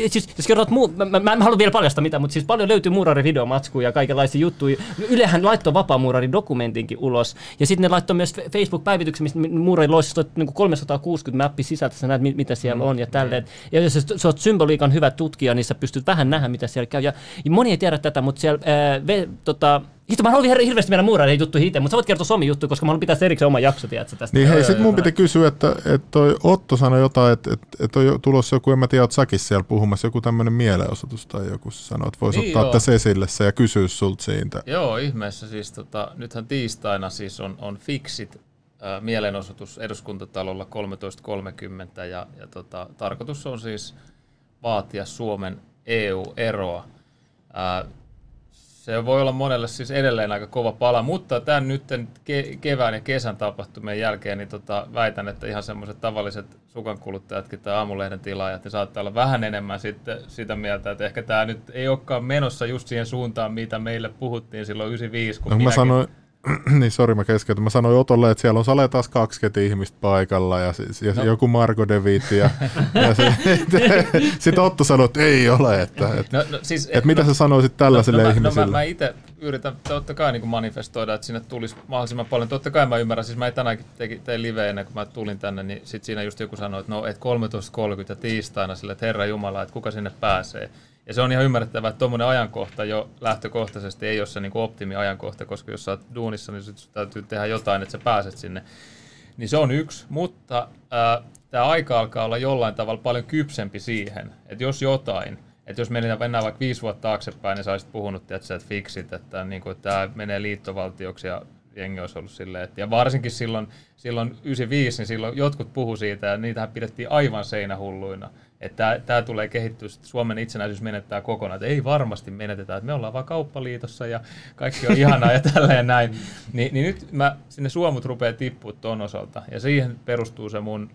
siis, jos kerrot muu, mä, mä, mä, en halua vielä paljastaa mitään, mutta siis paljon löytyy muurarivideomatskuja ja kaikenlaisia juttuja. Ylehän laittoi vapaamuurarin dokumentinkin ulos. Ja sitten ne laittoi myös Facebook-päivityksen, mistä muurarin loisista on niin 360 mappi sisältä, sä näet mit- mitä siellä on ja tälleen. Ja jos sä, sä oot symboliikan hyvä tutkija, niin sä pystyt vähän nähdä, mitä siellä käy. Ja, ja moni ei tiedä tätä, mutta siellä, ää, ve, tota, Hitto, mä haluan hir- hirveästi mennä muurarin juttuihin itse, mutta sä voit kertoa Somi juttu, koska mä haluan pitää erikseen oma jakso, tiedätkö, tästä. Niin hei, sit joo, mun piti kysyä, että, että toi Otto sanoi jotain, että, että, että on jo tulossa joku, en mä tiedä, oot säkin siellä puhumassa, joku tämmöinen mielenosoitus tai joku sanoi, että voisi Niin, ottaa joo. tässä esille se ja kysyä sulta siitä. Joo, ihmeessä siis tota, nythän tiistaina siis on, on Fixit ää, mielenosoitus eduskuntatalolla 13.30 ja, ja tota, tarkoitus on siis vaatia Suomen EU-eroa. Ää, se voi olla monelle siis edelleen aika kova pala, mutta tämän nyt ke- kevään ja kesän tapahtumien jälkeen niin tota, väitän, että ihan semmoiset tavalliset sukankuluttajatkin tai aamulehden tilaajat, niin saattaa olla vähän enemmän sitten sitä mieltä, että ehkä tämä nyt ei olekaan menossa just siihen suuntaan, mitä meille puhuttiin silloin 95, kun No, kun mä minäkin- sanoin, niin sori mä keskeytän, mä sanoin Otolle, että siellä on sale taas 20 ihmistä paikalla ja, siis, ja No. joku Marko Devitti ja, ja se, sitten Otto sanoi, että ei ole, että, että, No, no, siis, että mitä sä sanoisit tällaisille no, no, ihmisille? No, mä, mä itse yritän totta kai niin manifestoida, että sinne tulisi mahdollisimman paljon. Totta kai mä ymmärrän, siis mä tänäänkin teki, tein live ennen kuin mä tulin tänne, niin sit siinä just joku sanoi, että no, et 13.30 ja tiistaina sille, että Herra Jumala, että kuka sinne pääsee. Ja se on ihan ymmärrettävää, että tuommoinen ajankohta jo lähtökohtaisesti ei ole se niin optimiajankohta, koska jos sä oot duunissa, niin sit täytyy tehdä jotain, että sä pääset sinne. Niin se on yksi, mutta äh, tämä aika alkaa olla jollain tavalla paljon kypsempi siihen, että jos jotain, että jos mennään, mennään vaikka viisi vuotta taaksepäin, niin sä olisit puhunut, että sä et fiksit, että niin kuin, tämä menee liittovaltioksi ja jengi olisi ollut silleen, että, ja varsinkin silloin, silloin 95, niin silloin jotkut puhu siitä, ja niitähän pidettiin aivan seinähulluina, että tämä tulee kehittyä, että Suomen itsenäisyys menettää kokonaan, että ei varmasti menetetä, että me ollaan vaan kauppaliitossa ja kaikki on ihanaa ja tälleen näin. Ni, niin nyt mä, sinne suomut rupeaa tippua ton osalta, ja siihen perustuu se mun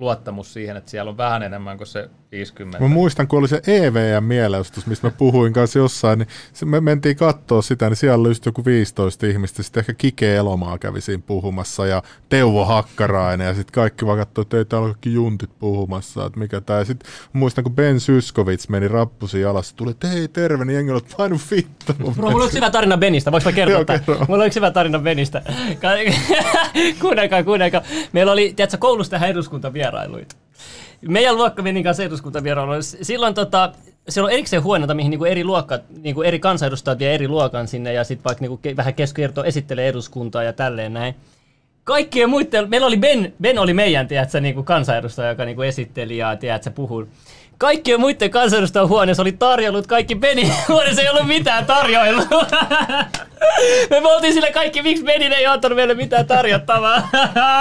luottamus siihen, että siellä on vähän enemmän kuin se 50. Mä muistan, kun oli se EVM-mielenosoitus, mistä mä puhuin kanssa jossain, niin se- me mentiin katsoa sitä, niin siellä oli joku 15 ihmistä, sitten ehkä Kike Elomaa kävi siinä puhumassa ja Teuvo Hakkarainen ja sitten kaikki vaan katsoi, että ei täällä ole kaikki juntit puhumassa, että mikä tää. Ja sitten muistan, kun Ben Syskovits meni rappusi alas, tuli, että hei terve, niin jengi että painu vittu. Bro, mulla on yksi hyvä tarina Benistä, voinko mä kertoa Joo. Mulla on yksi hyvä tarina Benistä. Ka- kuunnelkaa, kuunnelkaa. Meillä oli, tiedätkö, koulusta tähän eduskuntavierailuita. Meidän luokka meni kanssa eduskuntavierailuille. Silloin tota, siellä on erikseen huoneita, mihin niinku eri, luokka, niinku eri kansanedustajat vie eri luokan sinne ja sitten vaikka niinku ke- vähän keskertoo, esittelee eduskuntaa ja tälleen näin. Kaikkien muiden, meillä oli Ben, Ben oli meidän, tiedätkö, niinku kansanedustaja, joka niinku esitteli ja tiedätkö, puhui. Kaikkien muiden kansanedustajien huoneessa oli tarjollut, kaikki Benin huoneessa ei ollut mitään tarjoilua. Me oltiin sille kaikki, miksi Benin ei antanut meille mitään tarjottavaa.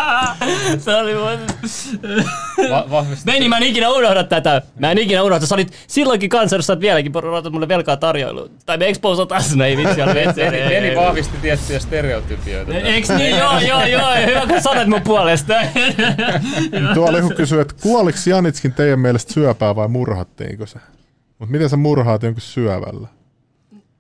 Se oli mun... Va-. Beni, mä en ikinä unohda tätä. Mä en ikinä unohda. Sä olit silloinkin kansanedustajat vieläkin, odotat mulle velkaa tarjoilu. Tai me exposataan sinne, ei vitsi, on vetsi. Beni, Beni vahvisti tiettyjä stereotypioita. Eiks niin? Joo, joo, joo. Hyvä, kun sanot mun puolesta. Tuolla joku kysyy, että kuoliko Janitskin teidän mielestä syöpää vai murhattiinko se? Mutta miten sä murhaat jonkun syövällä?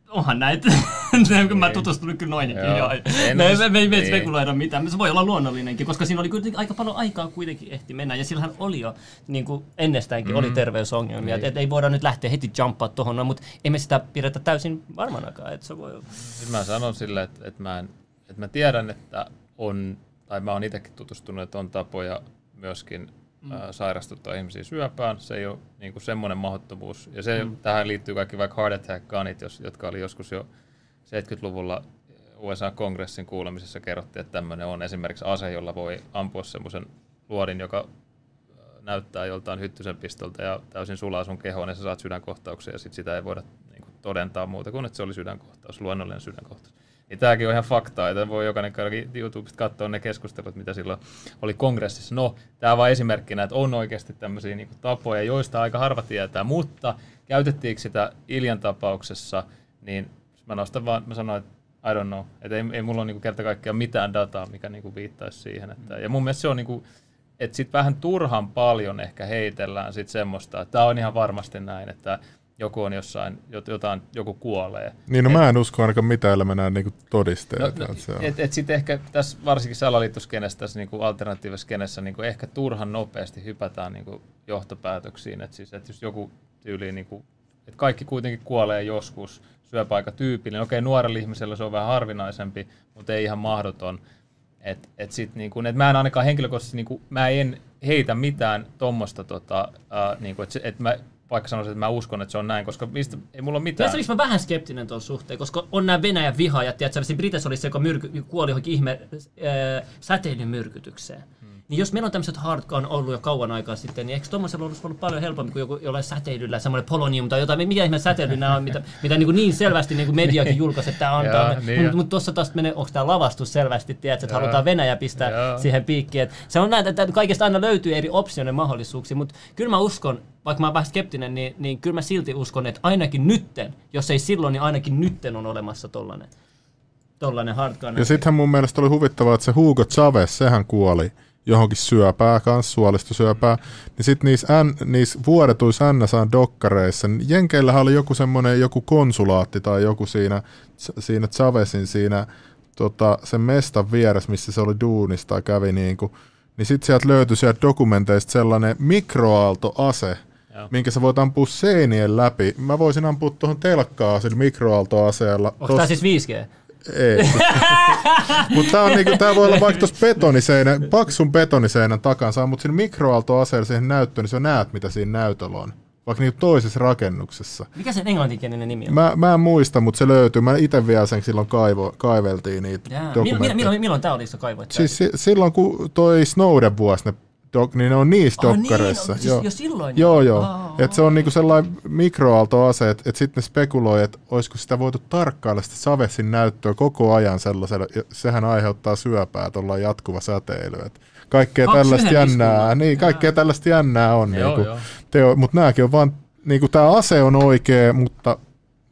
onhan näitä, kun mä tutustunut kyllä noin. Joo. Joo. En Me, siis- me, me, ei me niin. spekuloida mitään. Se voi olla luonnollinenkin, koska siinä oli kuitenkin aika paljon aikaa kuitenkin ehti mennä. Ja sillähän oli jo, niin kuin ennestäänkin, oli terveysongelmia. Niin. Et, et ei voida nyt lähteä heti jumppaa tuohon, no, mutta emme sitä pidetä täysin varmanakaan. Että se voi... Siis mä sanon silleen, että, että, mä en, että mä tiedän, että on, tai mä oon itsekin tutustunut, että on tapoja myöskin mm. ää, sairastuttaa ihmisiä syöpään. Se ei ole niin kuin semmoinen mahdottomuus. Ja se, mm. tähän liittyy kaikki vaikka heart attack gunit, jos, jotka oli joskus jo 70-luvulla USA-kongressin kuulemisessa kerrottiin, että tämmöinen on esimerkiksi ase, jolla voi ampua semmoisen luodin, joka ää, näyttää joltain hyttysen pistolta ja täysin sulaa sun kehoon ja sä saat sydänkohtauksen ja sit sitä ei voida niin kuin, todentaa muuta kuin, että se oli sydänkohtaus, luonnollinen sydänkohtaus. Niin tämäkin on ihan faktaa, että voi jokainen käydä YouTubesta katsoa ne keskustelut, mitä silloin oli kongressissa. No, tämä vain esimerkkinä, että on oikeasti tämmöisiä niin tapoja, joista aika harva tietää, mutta käytettiinkö sitä Iljan tapauksessa, niin mä nostan vaan, mä sanoin, että I don't know, että ei, ei mulla ole niin kerta kaikkiaan mitään dataa, mikä niin viittaisi siihen. Että, ja mun mielestä se on niin kuin, että sitten vähän turhan paljon ehkä heitellään sit semmoista, että tämä on ihan varmasti näin, että joku on jossain, jot- jotain, joku kuolee. Niin no mä en usko ainakaan mitään, ellei mennään niinku todisteita. No, no, että se on. et, et sitten ehkä tässä varsinkin salaliittoskenessä, tässä niinku alternatiivisessa skenessä niinku ehkä turhan nopeasti hypätään niinku johtopäätöksiin. Että siis, et jos joku tyyli, niinku, että kaikki kuitenkin kuolee joskus, syöpäaika tyypillinen. Okei, nuorella ihmisellä se on vähän harvinaisempi, mutta ei ihan mahdoton. Et, et sit niinku, et mä en ainakaan henkilökohtaisesti, niinku, mä en heitä mitään tuommoista, tota, äh, niinku, että et mä vaikka sanoisin, että mä uskon, että se on näin, koska mistä, ei mulla ole mitään. Tiedätkö, miksi mä vähän skeptinen tuon suhteen, koska on nämä Venäjän vihaajat, tiedätkö, siinä Briteissä oli se, joka myrky, kuoli johonkin ihme äh, säteilymyrkytykseen. Hmm. Niin jos meillä on tämmöiset hardcore ollut jo kauan aikaa sitten, niin eikö tuommoisella olisi ollut paljon helpompi kuin joku, jollain säteilyllä, semmoinen polonium tai jotain, mikä ihme säteily nämä on, mitä, mitä niin, kuin niin selvästi niin kuin mediakin julkaisi, että tämä on niin Mutta mut tuossa taas menee, onko tämä lavastus selvästi, tiedätkö, että halutaan Venäjä pistää siihen piikkiin. Et se on näin, että kaikesta aina löytyy eri optioiden mahdollisuuksia, mutta kyllä mä uskon, vaikka mä oon vähän skeptinen, niin, niin kyllä mä silti uskon, että ainakin nytten, jos ei silloin, niin ainakin nytten on olemassa tollanen, tollanen hardcore. Ja sittenhän mun mielestä oli huvittavaa, että se Hugo Chavez, sehän kuoli johonkin syöpää kanssa, suolistosyöpää. Niin sitten niissä, N, niissä vuodetuissa NSAn dokkareissa, niin Jenkeillähän oli joku semmoinen joku konsulaatti tai joku siinä, siinä Chavezin siinä tota, sen mestan vieressä, missä se oli duunista tai kävi niinku, niin sitten sieltä löytyi sieltä dokumenteista sellainen mikroaaltoase, Joo. minkä sä voit ampua seinien läpi. Mä voisin ampua tuohon telkkaan sillä mikroaaltoaseella. Onko tämä siis 5G? Ei. Mutta on niinku, tää voi olla vaikka tuossa betoniseinän, paksun betoniseinän takana, saa mut siinä mikroaaltoaseella siihen näyttöön, niin sä näet, mitä siinä näytöllä on. Vaikka niinku toisessa rakennuksessa. Mikä sen englanninkielinen nimi on? Mä, mä en muista, mutta se löytyy. Mä itse vielä sen silloin kaivo, kaiveltiin niitä Jaa. Milloin, dokumentteja. milloin, milloin, milloin tämä oli, se kaivoit? Siis si- silloin kun toi Snowden vuosi, ne dok, niin ne on niissä Oh, niin, dokkareissa. no, siis jo silloin? Joo, joo. Aa, että se on niinku sellainen mikroaaltoase, että et sitten ne spekuloi, että olisiko sitä voitu tarkkailla sitä Savesin näyttöä koko ajan sellaisella, ja sehän aiheuttaa syöpää, tuolla jatkuva säteily. Et kaikkea Kaksi tällaista jännää, iskulla. niin kaikkea tällaista jännää on. Joo, niinku, joo. teo, mutta nämäkin on vaan, niinku tämä ase on oikea, mutta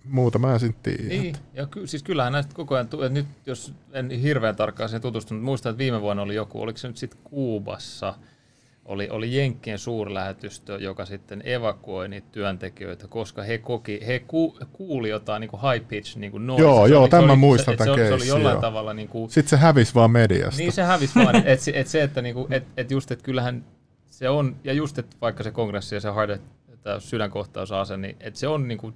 muuta mä en sitten tiedä. Niin, ja ky- siis kyllähän näistä koko ajan, tu- et nyt jos en hirveän tarkkaan siihen tutustunut, muistan, että viime vuonna oli joku, oliko se nyt sitten Kuubassa, oli, oli Jenkkien suurlähetystö, joka sitten evakuoi niitä työntekijöitä, koska he, koki, he ku, kuuli jotain niin kuin high pitch niin kuin noise. Joo, Se joo, oli- tämän se muistan se, tämän se, se oli jollain joo. tavalla niin kuin, Sitten se hävisi vaan mediasta. niin se hävisi vaan, että et, et se, että niinku, et, et just, että kyllähän se on, ja just, että vaikka se kongressi ja se tämä sydänkohtausase, niin että se on niinku,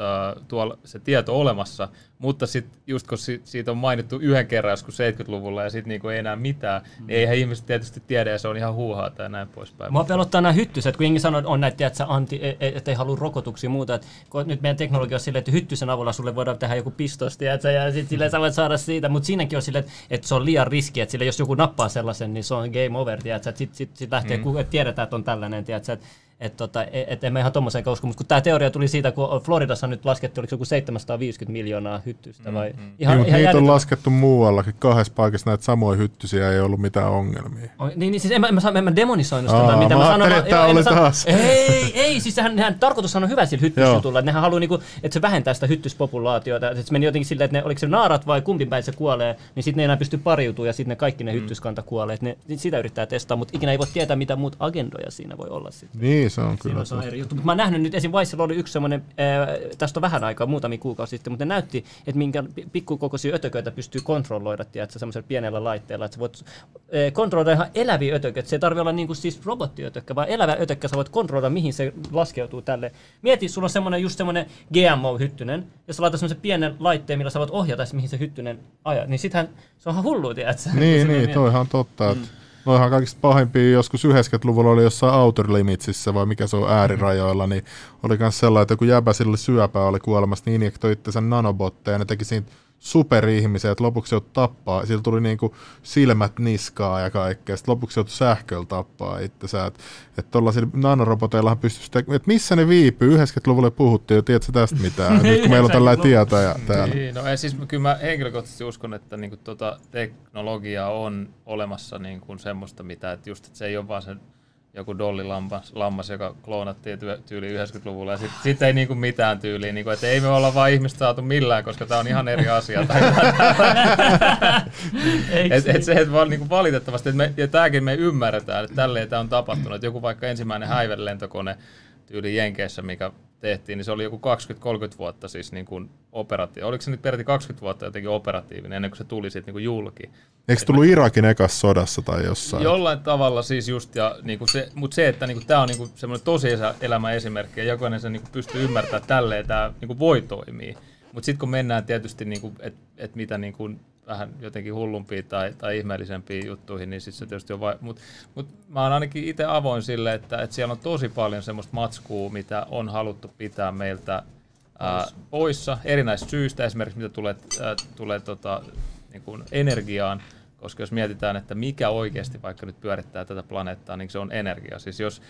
äh, tuolla se tieto olemassa, mutta sitten just kun si, siitä on mainittu yhden kerran joskus 70-luvulla ja sitten niinku ei enää mitään, niin eihän ihmiset tietysti tiedä ja se on ihan huuhaata ja näin poispäin. Mua pelottaa nämä hyttyset, kun jengi sanoo, että on näitä, tiedätkö, anti, että ei halua rokotuksia muuta. Et, kun nyt meidän teknologia on silleen, että hyttysen avulla sulle voidaan tehdä joku pistos, tiedätkö, ja sitten silleen sä voit saada siitä. Mutta siinäkin on silleen, että, että se on liian riski, että sille, jos joku nappaa sellaisen, niin se on game over, tiedätkö, että sitten sit, sit lähtee, mm. kun, että tiedetään, että on tällainen, tiedätkö, että et, tota, et, et en mä ihan tommoseen usko, mutta kun tämä teoria tuli siitä, kun Floridassa nyt laskettiin, oliko se joku 750 miljoonaa hyttystä vai? Mm, mm. Ihan, niin, niitä on laskettu muuallakin. Kahdessa paikassa näitä samoja hyttysiä ei ollut mitään ongelmia. Oi, Niin, niin siis en mä, en mä, en mä demonisoinut sitä, Aa, mitä mä mä, sanon. että en oli mä sano- taas. Ei, ei, siis sehän, nehän, tarkoitushan on hyvä sillä hyttysjutulla, että nehän haluaa, niinku, että se vähentää sitä hyttyspopulaatiota. Et se meni jotenkin silleen, että ne, oliko se naarat vai kumpin päin se kuolee, niin sitten ne ei enää pysty pariutumaan ja sitten ne kaikki ne hyttyskanta kuolee. Et ne, niin sitä yrittää testaa, mutta ikinä ei voi tietää, mitä muut agendoja siinä voi olla sitten. Niin, Niin, se on kyllä. Silloin se on eri juttu. Mutta mä oon nähnyt nyt, esim. Viceilla oli yksi semmoinen, äh, tästä on vähän aikaa, muutamia kuukausi sitten, mutta ne näytti, että minkä pi- pikkukokoisia ötököitä pystyy kontrolloida, tiedätkö, semmoisella pienellä laitteella, että sä voit äh, kontrolloida ihan eläviä ötököitä. Se ei tarvitse olla niinku siis robottiötökkä, vaan elävä ötökkä, sä voit kontrolloida, mihin se laskeutuu tälle. Mieti, sulla on semmoinen just semmoinen GMO-hyttynen, ja sä laitat semmoisen pienen laitteen, millä sä voit ohjata, mihin se hyttynen ajaa. Niin sittenhän se on ihan hullu, tiedätkö? Niin, niin, toihan on totta. Mm. Noihan kaikista pahimpia joskus 90-luvulla oli jossain outer limitsissa vai mikä se on äärirajoilla, niin oli myös sellainen, että joku jäbä sillä oli syöpää, oli kuolemassa, niin injektoi itsensä nanobotteja ja ne teki siitä superihmisiä, että lopuksi joutui tappaa, sillä tuli niinku silmät niskaa ja kaikkea, sitten lopuksi joutui sähköllä tappaa itsensä, että et tuollaisilla nanoroboteillahan pystyisi tekemään, että missä ne viipyy, 90-luvulla puhuttiin jo, tiedätkö tästä mitään, nyt kun meillä on tällainen tietäjä täällä. Niin, no ei, siis kyllä mä henkilökohtaisesti uskon, että niinku tota teknologiaa on olemassa niinku semmoista, mitä, että just, että se ei ole vaan se joku dollilammas, lammas, joka kloonattiin työ, tyyli 90-luvulla, ja sitten sit ei niinku mitään tyyliä, niinku, että ei me olla vaan ihmistä saatu millään, koska tämä on ihan eri asia. Et, et se, et vaan niinku valitettavasti, että me, ja tämäkin me ymmärretään, että tälleen tämä on tapahtunut, että joku vaikka ensimmäinen häivelentokone tyyli Jenkeissä, mikä tehtiin, niin se oli joku 20-30 vuotta siis niin kuin operatiivinen. Oliko se nyt peräti 20 vuotta jotenkin operatiivinen ennen kuin se tuli sitten niin julki? Eikö tullut Irakin ekassa sodassa tai jossain? Jollain tavalla siis just, ja niinku se, mutta se, että niinku, tämä on niinku semmoinen tosielämä esimerkki, ja jokainen se niinku pystyy ymmärtämään, että tälleen tämä niinku voi toimia. Mutta sitten kun mennään tietysti, niinku, että et mitä niinku, vähän jotenkin hullumpiin tai, tai ihmeellisempiin juttuihin, niin sitten se tietysti on vai... Mutta mut mä oon ainakin itse avoin sille, että, että siellä on tosi paljon semmoista matskua, mitä on haluttu pitää meiltä ää, poissa erinäisistä syistä, esimerkiksi mitä tulee, ää, tulee tota, niin kuin energiaan, koska jos mietitään, että mikä oikeasti vaikka nyt pyörittää tätä planeettaa, niin se on energia. Siis jos,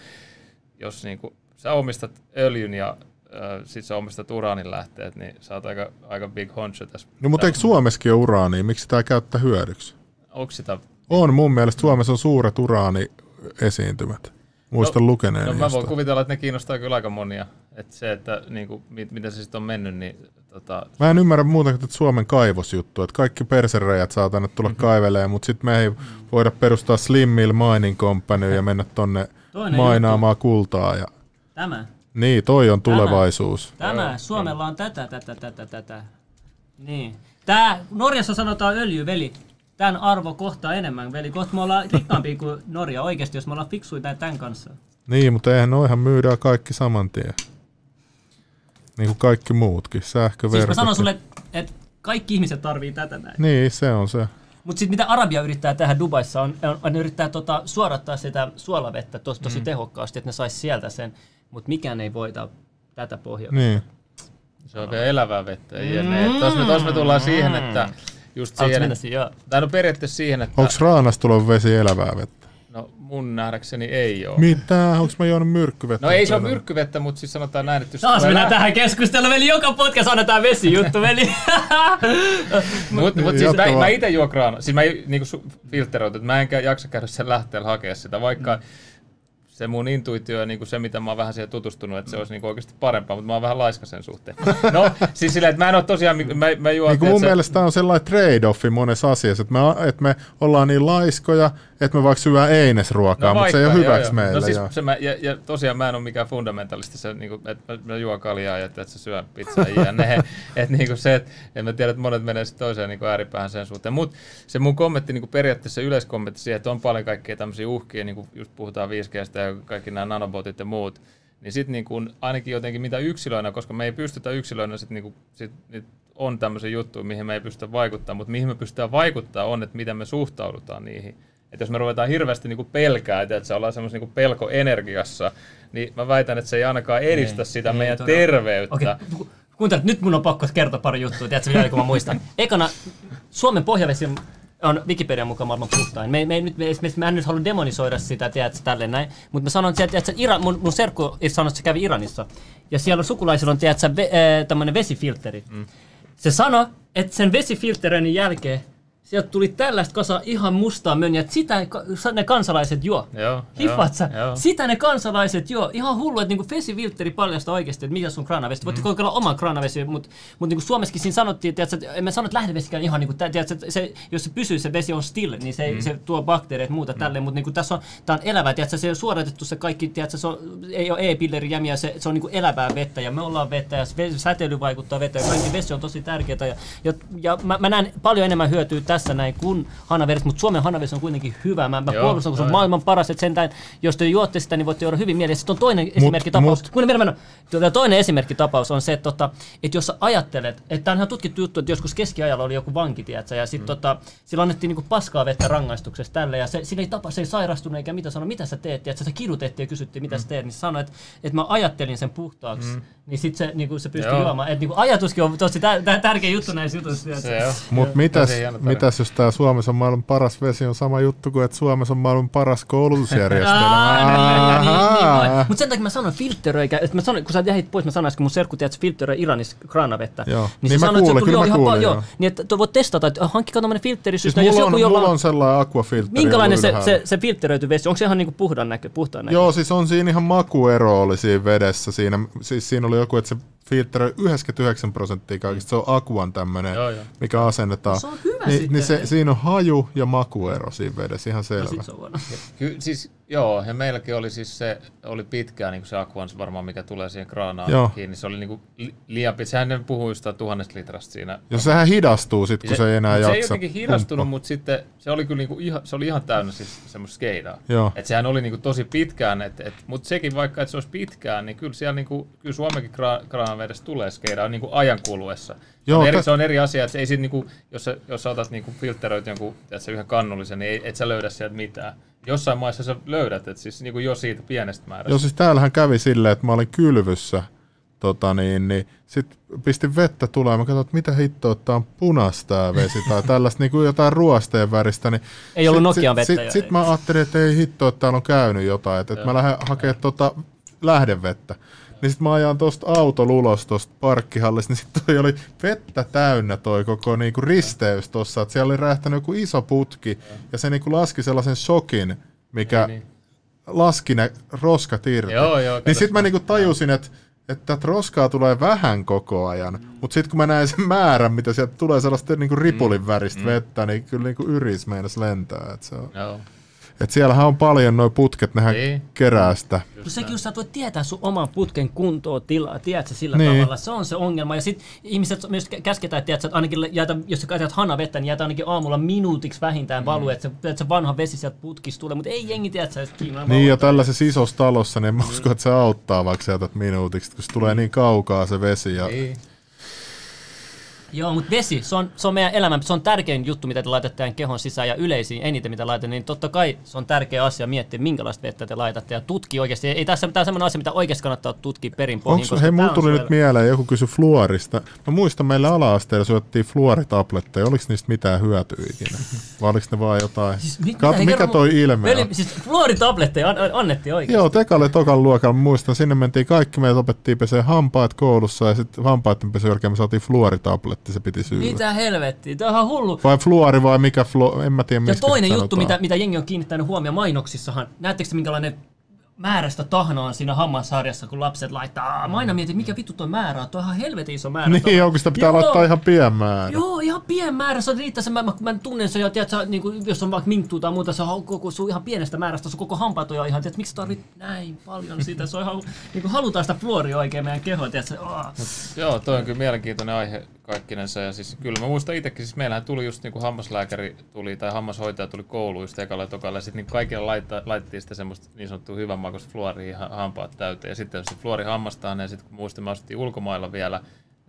jos niin kuin, sä omistat öljyn ja äh, sit sä omistat uraanin lähteet, niin sä oot aika, aika big honcho tässä. No mutta eikö Suomessakin ole uraania, miksi sitä käyttää hyödyksi? Onko sitä On mun mielestä Suomessa on suuret uraaniesiintymät. Muistan No, lukeneen No mä voin jostain. kuvitella, että ne kiinnostaa kyllä aika monia. Että se, että niin kuin, mit, miten se sitten on mennyt, niin tota, Mä en ymmärrä muuta kuin Suomen kaivosjuttua, että kaikki persereijät saa tänne tulla Mm-hmm. kaivelee, mutta sitten me ei voida perustaa Slim Mill Mining Company ja mennä tonne Toinen mainaamaan kultaa. Ja... Tämä. Niin, toi on tulevaisuus. Tämä, Suomella on tätä, tätä, tätä, tätä. Niin. Tää, Norjassa sanotaan öljy, veli. Tämän arvo kohtaa enemmän, veli. Kohta me ollaan rikkaampia kuin Norja oikeasti, jos me ollaan fiksuja tämän kanssa. Niin, mutta eihän noihan myydään kaikki saman tien. Niin kuin kaikki muutkin, sähköverkot. Siis mä sanon sulle, että kaikki ihmiset tarvii tätä näin. Niin, se on se. Mutta sitten mitä Arabia yrittää tehdä Dubaissa on, on, on yrittää tota, suorattaa sitä suolavettä tos, tosi mm. tehokkaasti, että ne sais sieltä sen, mutta mikään ei voita tätä pohjaa. Niin. se on vielä elävää vettä. Mm. Tuossa me, tos me tullaan siihen, että just siihen, mennä että, siihen? Tai no periaatteessa siihen, että Onko raanasta tullut vesi elävää vettä? no mun nähdäkseni ei ole. Mitä? Onko mä juonut myrkkyvettä? No ei se ole myrkkyvettä, mutta siis sanotaan näin, että jos Taas mennään lä- tähän keskusteluun, veli. Joka podcast annetaan vesijuttu, veli. Mut, mut siis mä, mä itse juon kraana. Siis mä niinku su- filteroitu, että mä enkä jaksa käydä sen lähteellä hakea sitä, vaikka Mm. Se mun intuitio ja niinku se, mitä mä oon vähän siihen tutustunut, että se olisi niinku oikeasti parempaa, mutta mä oon vähän laiska sen suhteen. No, siis silleen, että mä en oo tosiaan, mä, mä juon... Niin mun tiedätkö, mielestä tämä on sellainen trade-offi monessa asiassa, että me, että me ollaan niin laiskoja, että me vaikka syödään einesruokaa, mutta se ei ole No hyväksi joo, meille. No siis joo. se mä, ja, ja, tosiaan mä en ole mikään fundamentalisti, se, niinku, että mä, juon kaljaa ja että et sä syö pizzaa ja jne. että niinku se, että en mä tiedä, että monet menee sitten toiseen niinku ääripäähän sen suhteen. Mutta se mun kommentti niinku periaatteessa yleiskommentti siihen, että on paljon kaikkea tämmöisiä uhkia, niin kuin just puhutaan 5Gstä ja kaikki nämä nanobotit ja muut, niin sitten niinku, ainakin jotenkin mitä yksilöinä, koska me ei pystytä yksilöinä sit niinku, sit, nyt on tämmöisiä juttuja, mihin me ei pystytä vaikuttaa, mutta mihin me pystytään vaikuttaa on, että miten me suhtaudutaan niihin. Että jos me ruvetaan hirveästi niinku pelkää, että se ollaan semmoisessa niinku pelkoenergiassa, niin mä väitän, että se ei ainakaan edistä Ei, sitä ei meidän todella. terveyttä. Okay. kuuntele, nyt mun on pakko kertoa pari juttua, tiedätkö vielä, kun mä muistan. Ekana, Suomen pohjavesi on Wikipedian mukaan maailman puhtain. Me, me, me, me, mä en nyt halua demonisoida sitä, tiedätkö, tälleen näin. Mutta mä sanon, että, että Iran, mun, mun serkku sanoi, että se kävi Iranissa. Ja siellä on sukulaisilla on, tiedätkö, ve, äh, tämmönen vesifilteri. Mm. Se sanoi, että sen vesifilteroinnin jälkeen sieltä tuli tällaista kasa ihan mustaa mönjää, että sitä ne kansalaiset juo. Joo, Hiffaat sä? joo, joo. Sitä ne kansalaiset juo. Ihan hullu, että niinku vesiviltteri paljastaa oikeasti, että mikä sun kraanavesi. Voitte kokeilla oman kraanavesi, mutta mut niinku Suomessakin siinä sanottiin, että, en mä sano, että lähdevesikään ihan niinku, tiedätkö, että se, jos se pysyy, se vesi on still, niin se, mm. se tuo bakteereita muuta mm. tälleen, mutta niinku tässä on, tää on elävää, tiedätkö, se on suodatettu se kaikki, tiedätkö, se on, ei ole e-pillerijämiä, se, se on niinku elävää vettä ja me ollaan vettä ja säteily vaikuttaa vettä ja kaikki vesi on tosi tärkeää ja, ja, ja mä, mä, näen paljon enemmän hyötyä tässä näin kuin hanavedessä, mutta Suomen hanavesi on kuitenkin hyvä. Mä, mä puolustan, kun se on maailman paras, että sentään, jos te juotte sitä, niin voitte juoda hyvin mielessä. Sitten on toinen esimerkkitapaus. mut- Kuule, mennä, mennä. Tuota, Toinen esimerkkitapaus on se, että, tota, että jos sä ajattelet, että tämä on ihan tutkittu juttu, että joskus keskiajalla oli joku vanki, tiedätkö, ja sitten mm. tota, sillä annettiin niinku paskaa vettä rangaistuksesta tälle, ja se, sillä ei tapa, se ei sairastunut eikä mitä sano, mitä sä teet, tiedätkö, se kidutettiin ja kysyttiin, mitä mm. sä teet, niin se sanoi, että, että mä ajattelin sen puhtaaksi, mm. niin sitten se, niinku, se pystyi Joo. juomaan. Että niinku, ajatuskin on tosi tär, tär, tärkeä juttu näissä jutuissa. Mutta mitäs, tarina. Mitäs jos tämä Suomessa on maailman paras vesi on sama juttu kuin että Suomessa on maailman paras koulutusjärjestelmä? Mutta sen takia mä sanon filtteröikä, että mä sanon, kun sä jäit pois, mä sanoin äsken mun serkku, että se filtteröi Iranissa kraanavettä. Joo. Niin, Niin mä sanoi, että se kuulin, kyllä joo, mä kuulin, paljon. joo. Niin, että voit testata, että hankkikaa Siis filtterisysteemi. mulla, jos on, jolla mulla on sellainen aquafiltteri. Minkälainen se, se, se filtteröity vesi? Onko se ihan niinku puhtaan näkö, puhtaan näkö? Joo, siis on siinä ihan makuero oli siinä vedessä. Siinä, siis siinä oli joku, että se filtteröi 99 prosenttia kaikista. Se on Aquan joo. mikä asennetaan. Se on hyvä niin, sitten. niin se, siinä on haju ja makuero siinä vedessä, ihan No selvä. sit se on. Ky- siis, joo, ja meilläkin oli siis se, oli pitkään niin se Aquans varmaan, mikä tulee siihen kraanaan Joo. kiinni. Se oli niin kuin liian pitkä. Sehän ne puhui jostain tuhannesta litrasta siinä. Ja sehän hidastuu sitten, kun se, ei enää mut jaksa. Se ei jotenkin hidastunut, pumppaa. mutta sitten se oli kyllä niinku ihan, se oli ihan täynnä siis semmoista skeidaa. Joo. Et sehän oli niinku tosi pitkään, et, et, mutta sekin vaikka, että se olisi pitkään, niin kyllä siellä niinku, kyllä Suomenkin kra, kraanavedessä tulee skeidaa niinku ajan kuluessa. Se, Joo, on eri, se on eri asia, että se ei sit niinku, jos, sä, jos sä otat niinku filtteröit jonkun tiedätkö, yhden kannullisen, niin ei, et sä löydä sieltä mitään. Jossain maissa sä löydät, että siis niinku jo siitä pienestä määrästä. Joo, siis täällähän kävi silleen, että mä olin kylvyssä, tota niin, niin sit pistin vettä tulee, mä katsoin, että mitä hittoa, tää on punaista tää vesi, tai tällaista niin kuin jotain ruosteen väristä. Niin Ei ollut sit- Nokian sit- vettä Sit, jo, sit ei. mä ajattelin, että ei hittoa, että täällä on käynyt jotain, että, että mä lähden hakemaan tota lähdevettä. Niin sit mä ajan tosta auton ulos tosta parkkihallista, niin sit toi oli vettä täynnä toi koko niinku risteys tossa, että siellä oli räjähtänyt joku iso putki, ja se niinku laski sellaisen shokin, mikä Niin, niin. laski ne roskat irti. Joo, joo, Niin sit mä niinku tajusin, että että tätä roskaa tulee vähän koko ajan, mutta sitten kun mä näin sen määrän, mitä sieltä tulee sellaista niinku ripulin väristä vettä, niin kyllä niinku yris meinas lentää. Et se on. Joo. Et siellähän on paljon noin putket, nehän Niin. kerää sitä. Kun sekin, jos sä et voi tietää sun oman putken kuntoa tilaa, tiedätkö sillä Niin. tavalla, se on se ongelma. Ja sitten ihmiset myös kä- käsketään, tiedätkö, että ainakin jätä, jos sä käytät hanavettä, niin jätä ainakin aamulla minuutiksi vähintään valuu, että, se, että se vanha vesi sieltä putkista tulee, mutta ei jengi tiedä, että sä Niin ja tällaisessa isossa talossa, niin en mä usko, että se auttaa, vaikka sä jätät minuutiksi, kun se tulee niin kaukaa se vesi. Ja... Niin. Joo, mutta vesi, se on, se on meidän elämä, se on tärkein juttu, mitä te laitatte teidän kehon sisään ja yleisiin eniten, mitä laitatte, niin totta kai se on tärkeä asia miettiä, minkälaista vettä te laitatte ja tutki oikeasti. Ei tässä tämä sellainen asia, mitä oikeasti kannattaa tutkia perin pohjin. Onko, hei, mulla tuli nyt mieleen, joku kysyi fluorista. Mä muistan, meillä ala-asteella syöttiin fluoritabletteja. Oliko niistä mitään hyötyä ikinä? Vai oliko ne vaan jotain? Siis mit- mitä, mikä kerro toi ilme Veli, on? siis fluoritabletteja an, an, annettiin oikeasti. Joo, tekalle tokan luokalla, muistan, sinne mentiin kaikki, meitä opettiin pesee hampaat koulussa ja sitten hampaiden jälkeen me saatiin fluoritabletti, se piti syödä. Mitä helvettiä, tämä on ihan hullu. Vai fluori vai mikä fluo, en mä tiedä Ja mistä toinen sitä juttu, sanotaan. mitä, mitä jengi on kiinnittänyt huomioon mainoksissahan, näettekö te minkälainen määrästä tahnaa on siinä hammasharjassa, kun lapset laittaa. Mä aina mietin, mikä vittu tuo määrä on. Tuo on ihan helvetin iso määrä. Tuo- Niin, onko sitä pitää Joo. laittaa ihan pien määrä? Joo, ihan pien määrä, se riittää se, mä, mä, mä tunnen sen ja tiedät, sä, niin kuin, jos on vaikka minttua tai muuta, se on koko, sun ihan pienestä määrästä, sun koko hampaat on jo ihan, tiedät, miksi tarvit näin paljon sitä, se on ihan, niin kuin halutaan sitä fluoria oikein meidän kehoon, tiedät, se, oh. Joo, toi on kyllä mielenkiintoinen aihe kaikkinensa. Ja siis kyllä mä muistan itsekin, siis meillähän tuli just niinku hammaslääkäri tuli tai hammashoitaja tuli kouluun just ekalla ja tokalla. Ja sitten niinku kaikilla laittaa, laitettiin sitä semmoista niin sanottua hyvän makuista fluoria ha- hampaat täyteen. Ja sitten jos se fluori hammastaan, ja sitten kun muistin, mä ostettiin ulkomailla vielä,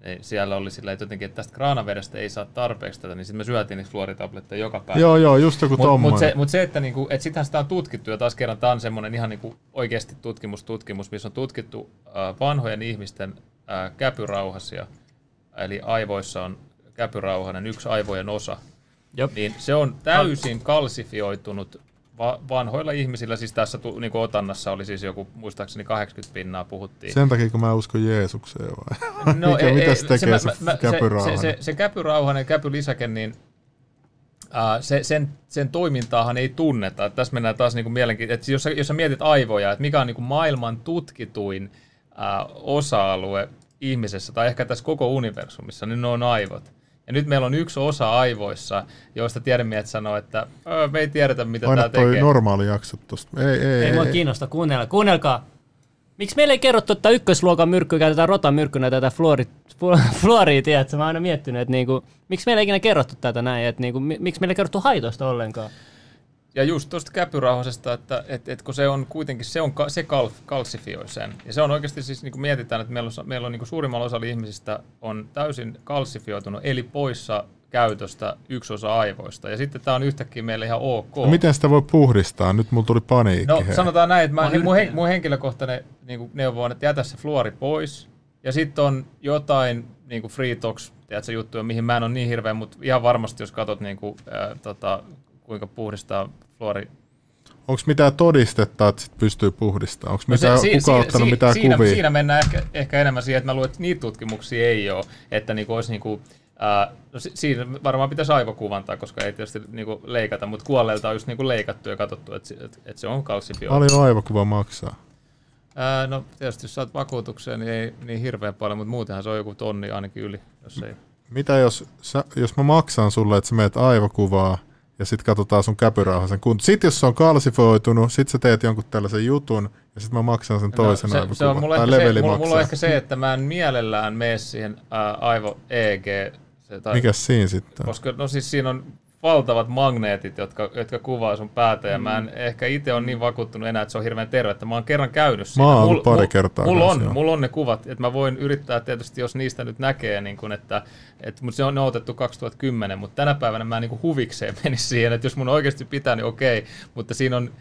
niin siellä oli sillä että jotenkin, että tästä kraanavedestä ei saa tarpeeksi tätä, niin sitten me syötiin niitä fluoritabletteja joka päivä. Joo, joo, just joku Mutta mut se, mut se, että niinku, et sitähän sitä on tutkittu, ja taas kerran tämä on semmoinen ihan niinku oikeasti tutkimus, tutkimus, missä on tutkittu äh, vanhojen ihmisten äh, käpyrauhasia, eli aivoissa on käpyrauhanen, yksi aivojen osa, Jop. niin se on täysin kalsifioitunut va- vanhoilla ihmisillä, siis tässä tu, niinku otannassa oli siis joku, muistaakseni 80 pinnaa puhuttiin. Sen takia, kun mä uskon Jeesukseen vai? No, Mikä, ei- mitä se tekee se, mä- mä- käpyrauhanen? Se, se, se käpyrauhanen, käpylisäke, niin Uh, se, sen, sen toimintaahan ei tunneta. Et tässä mennään taas niinku mielenkiintoista. Jos, sä- jos sä mietit aivoja, että mikä on niinku maailman tutkituin uh, osa-alue ihmisessä, tai ehkä tässä koko universumissa, niin ne on aivot. Ja nyt meillä on yksi osa aivoissa, joista tiedemiehet sanoo, että "Ö, me ei tiedetä, mitä tämä Aina tekee. normaali jakso tosta. Ei, ei, Ei mua kiinnosta, kuunnella. Kuunnelkaa. Miksi meillä ei kerrottu, että ykkösluokan myrkky käytetään rotamyrkkynä tätä fluori, fluoria, tiedätkö? Mä oon aina miettinyt, että niinku, miksi meillä ei ikinä kerrottu tätä näin, että niinku, mi- miksi meillä ei kerrottu haitoista ollenkaan. Ja just tuosta käpyrauhasesta, että et, et kun se on kuitenkin, se, on, se kal, kalsifioi sen. Ja se on oikeasti siis, niin kuin mietitään, että meillä on, meillä on niin kuin suurimmalla osalla ihmisistä on täysin kalsifioitunut, eli poissa käytöstä yksi osa aivoista. Ja sitten tämä on yhtäkkiä meille ihan ok. No, miten sitä voi puhdistaa? Nyt mulla tuli paniikki. No hei. sanotaan näin, että mä, mun, hen, mun henkilökohtainen niin kuin neuvo on, että jätä se fluori pois. Ja sitten on jotain niin kuin free tox, tiedätkö, juttuja, mihin mä en ole niin hirveä, mutta ihan varmasti jos katsot niin kuin, ää, tota, kuinka puhdistaa fluori Onko mitään todistetta, että sit pystyy puhdistamaan? Onko No mitään, si- kukaan ottanut si- mitään siinä, kuvia? Siinä mennään ehkä, ehkä enemmän siihen, että mä luulen, että niitä tutkimuksia ei ole, että niinku olisi niinku, ää, no si- siinä varmaan pitäisi aivokuvantaa, koska ei tietysti niinku leikata, mutta kuolleilta on just niinku leikattu ja katsottu, että, että, että se on kalsifio. Paljon aivokuva maksaa. Ää, no tietysti jos saat vakuutukseen, niin ei niin hirveän paljon, mutta muutenhan se on joku tonni ainakin yli, jos ei. Mitä jos, sä, jos mä maksan sulle, että sä meet aivokuvaa ja sitten katsotaan sun käpyrauhasen kunto. Sitten jos se on kalsifoitunut, sit sä teet jonkun tällaisen jutun ja sitten mä maksan sen toisen no, se, se on mulla, tai ehkä se, leveli mulla, mulla on ehkä se, että mä en mielellään mene siihen ää, aivo EG, se, tai, Mikäs siinä sitten? Koska no siis siinä on valtavat magneetit, jotka, jotka kuvaa sun päätä, ja mä en ehkä itse ole niin vakuuttunut enää, että se on hirveän tervettä. Mä oon kerran käynyt siinä. Mä oon Mul- pari mul- kertaa Mulla on, mulla on ne kuvat, että mä voin yrittää tietysti, jos niistä nyt näkee, niin kun, että, että mutta se on ne on otettu 2010, mutta tänä päivänä mä niin kuin huvikseen menis siihen, että jos mun oikeasti pitää, niin okei, mutta siinä on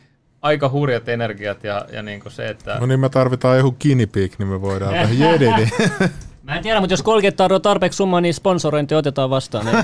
aika hurjat energiat ja, ja niin kuin se, että... No niin, me tarvitaan joku guinea pig, niin me voidaan vähän jedidi. Mä en tiedä, mutta jos Colgate tarjoaa tarpeeksi summaa, niin sponsorointi otetaan vastaan.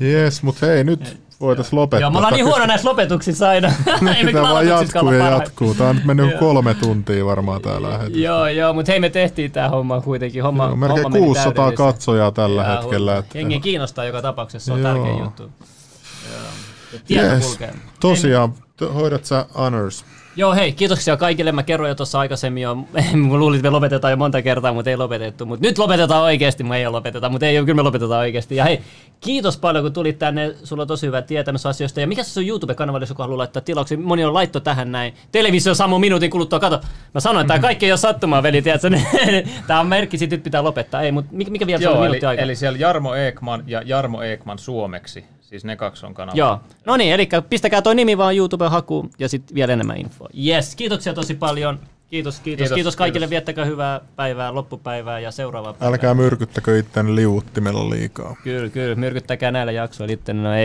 Jes, mutta hei, nyt voitaisiin lopettaa. Joo, me ollaan niin huono näissä lopetuksissa aina. Ei me Tämä vaan jatkuu ja jatkuu. Tämä on nyt mennyt kolme tuntia varmaan tää lähetys. Joo, joo, mutta hei me tehtiin tää homma kuitenkin. Homma, Joo, melkein homma meni 600 täydellisesti. katsojaa tällä Jaa, hetkellä. Että, Jengi kiinnostaa joka tapauksessa, se on Joo. tärkeä juttu. Joo. Tieto yes. kulkee. Tosiaan, hoidat sä honors. Joo, hei, kiitoksia kaikille. Mä kerroin jo tuossa aikaisemmin jo, mä luulin, että me lopetetaan jo monta kertaa, mutta ei lopetettu. Mutta nyt lopetetaan oikeasti, me ei ole lopeteta, mutta ei, kyllä me lopetetaan oikeasti. Ja hei, kiitos paljon, kun tulit tänne. Sulla on tosi hyvä tietämys asioista. Ja mikä se on YouTube-kanava, jos joku haluaa laittaa tilauksia? Moni on laitto tähän näin. Televisio Samu minuutin kuluttua, kato. Mä sanoin, että tämä kaikki ei ole sattumaa, veli, tiedätkö? Tämä on merkki, sit nyt pitää lopettaa. Ei, mutta mikä, mikä vielä se on Joo, eli, aikaa? eli siellä Jarmo Ekman ja Jarmo Ekman suomeksi. Siis ne kaksi on kanava. Joo. No niin, eli pistäkää toi nimi vaan YouTube-hakuun ja sitten vielä enemmän infoa. Yes, kiitoksia tosi paljon. Kiitos, kiitos. Kiitos, Kiitos, kaikille. kiitos. Viettäkää hyvää päivää, loppupäivää ja seuraavaa päivää. Älkää myrkyttäkö ittenne liuuttimella liikaa. Kyllä, kyllä. Myrkyttäkää näillä jaksoilla. Sitten no ei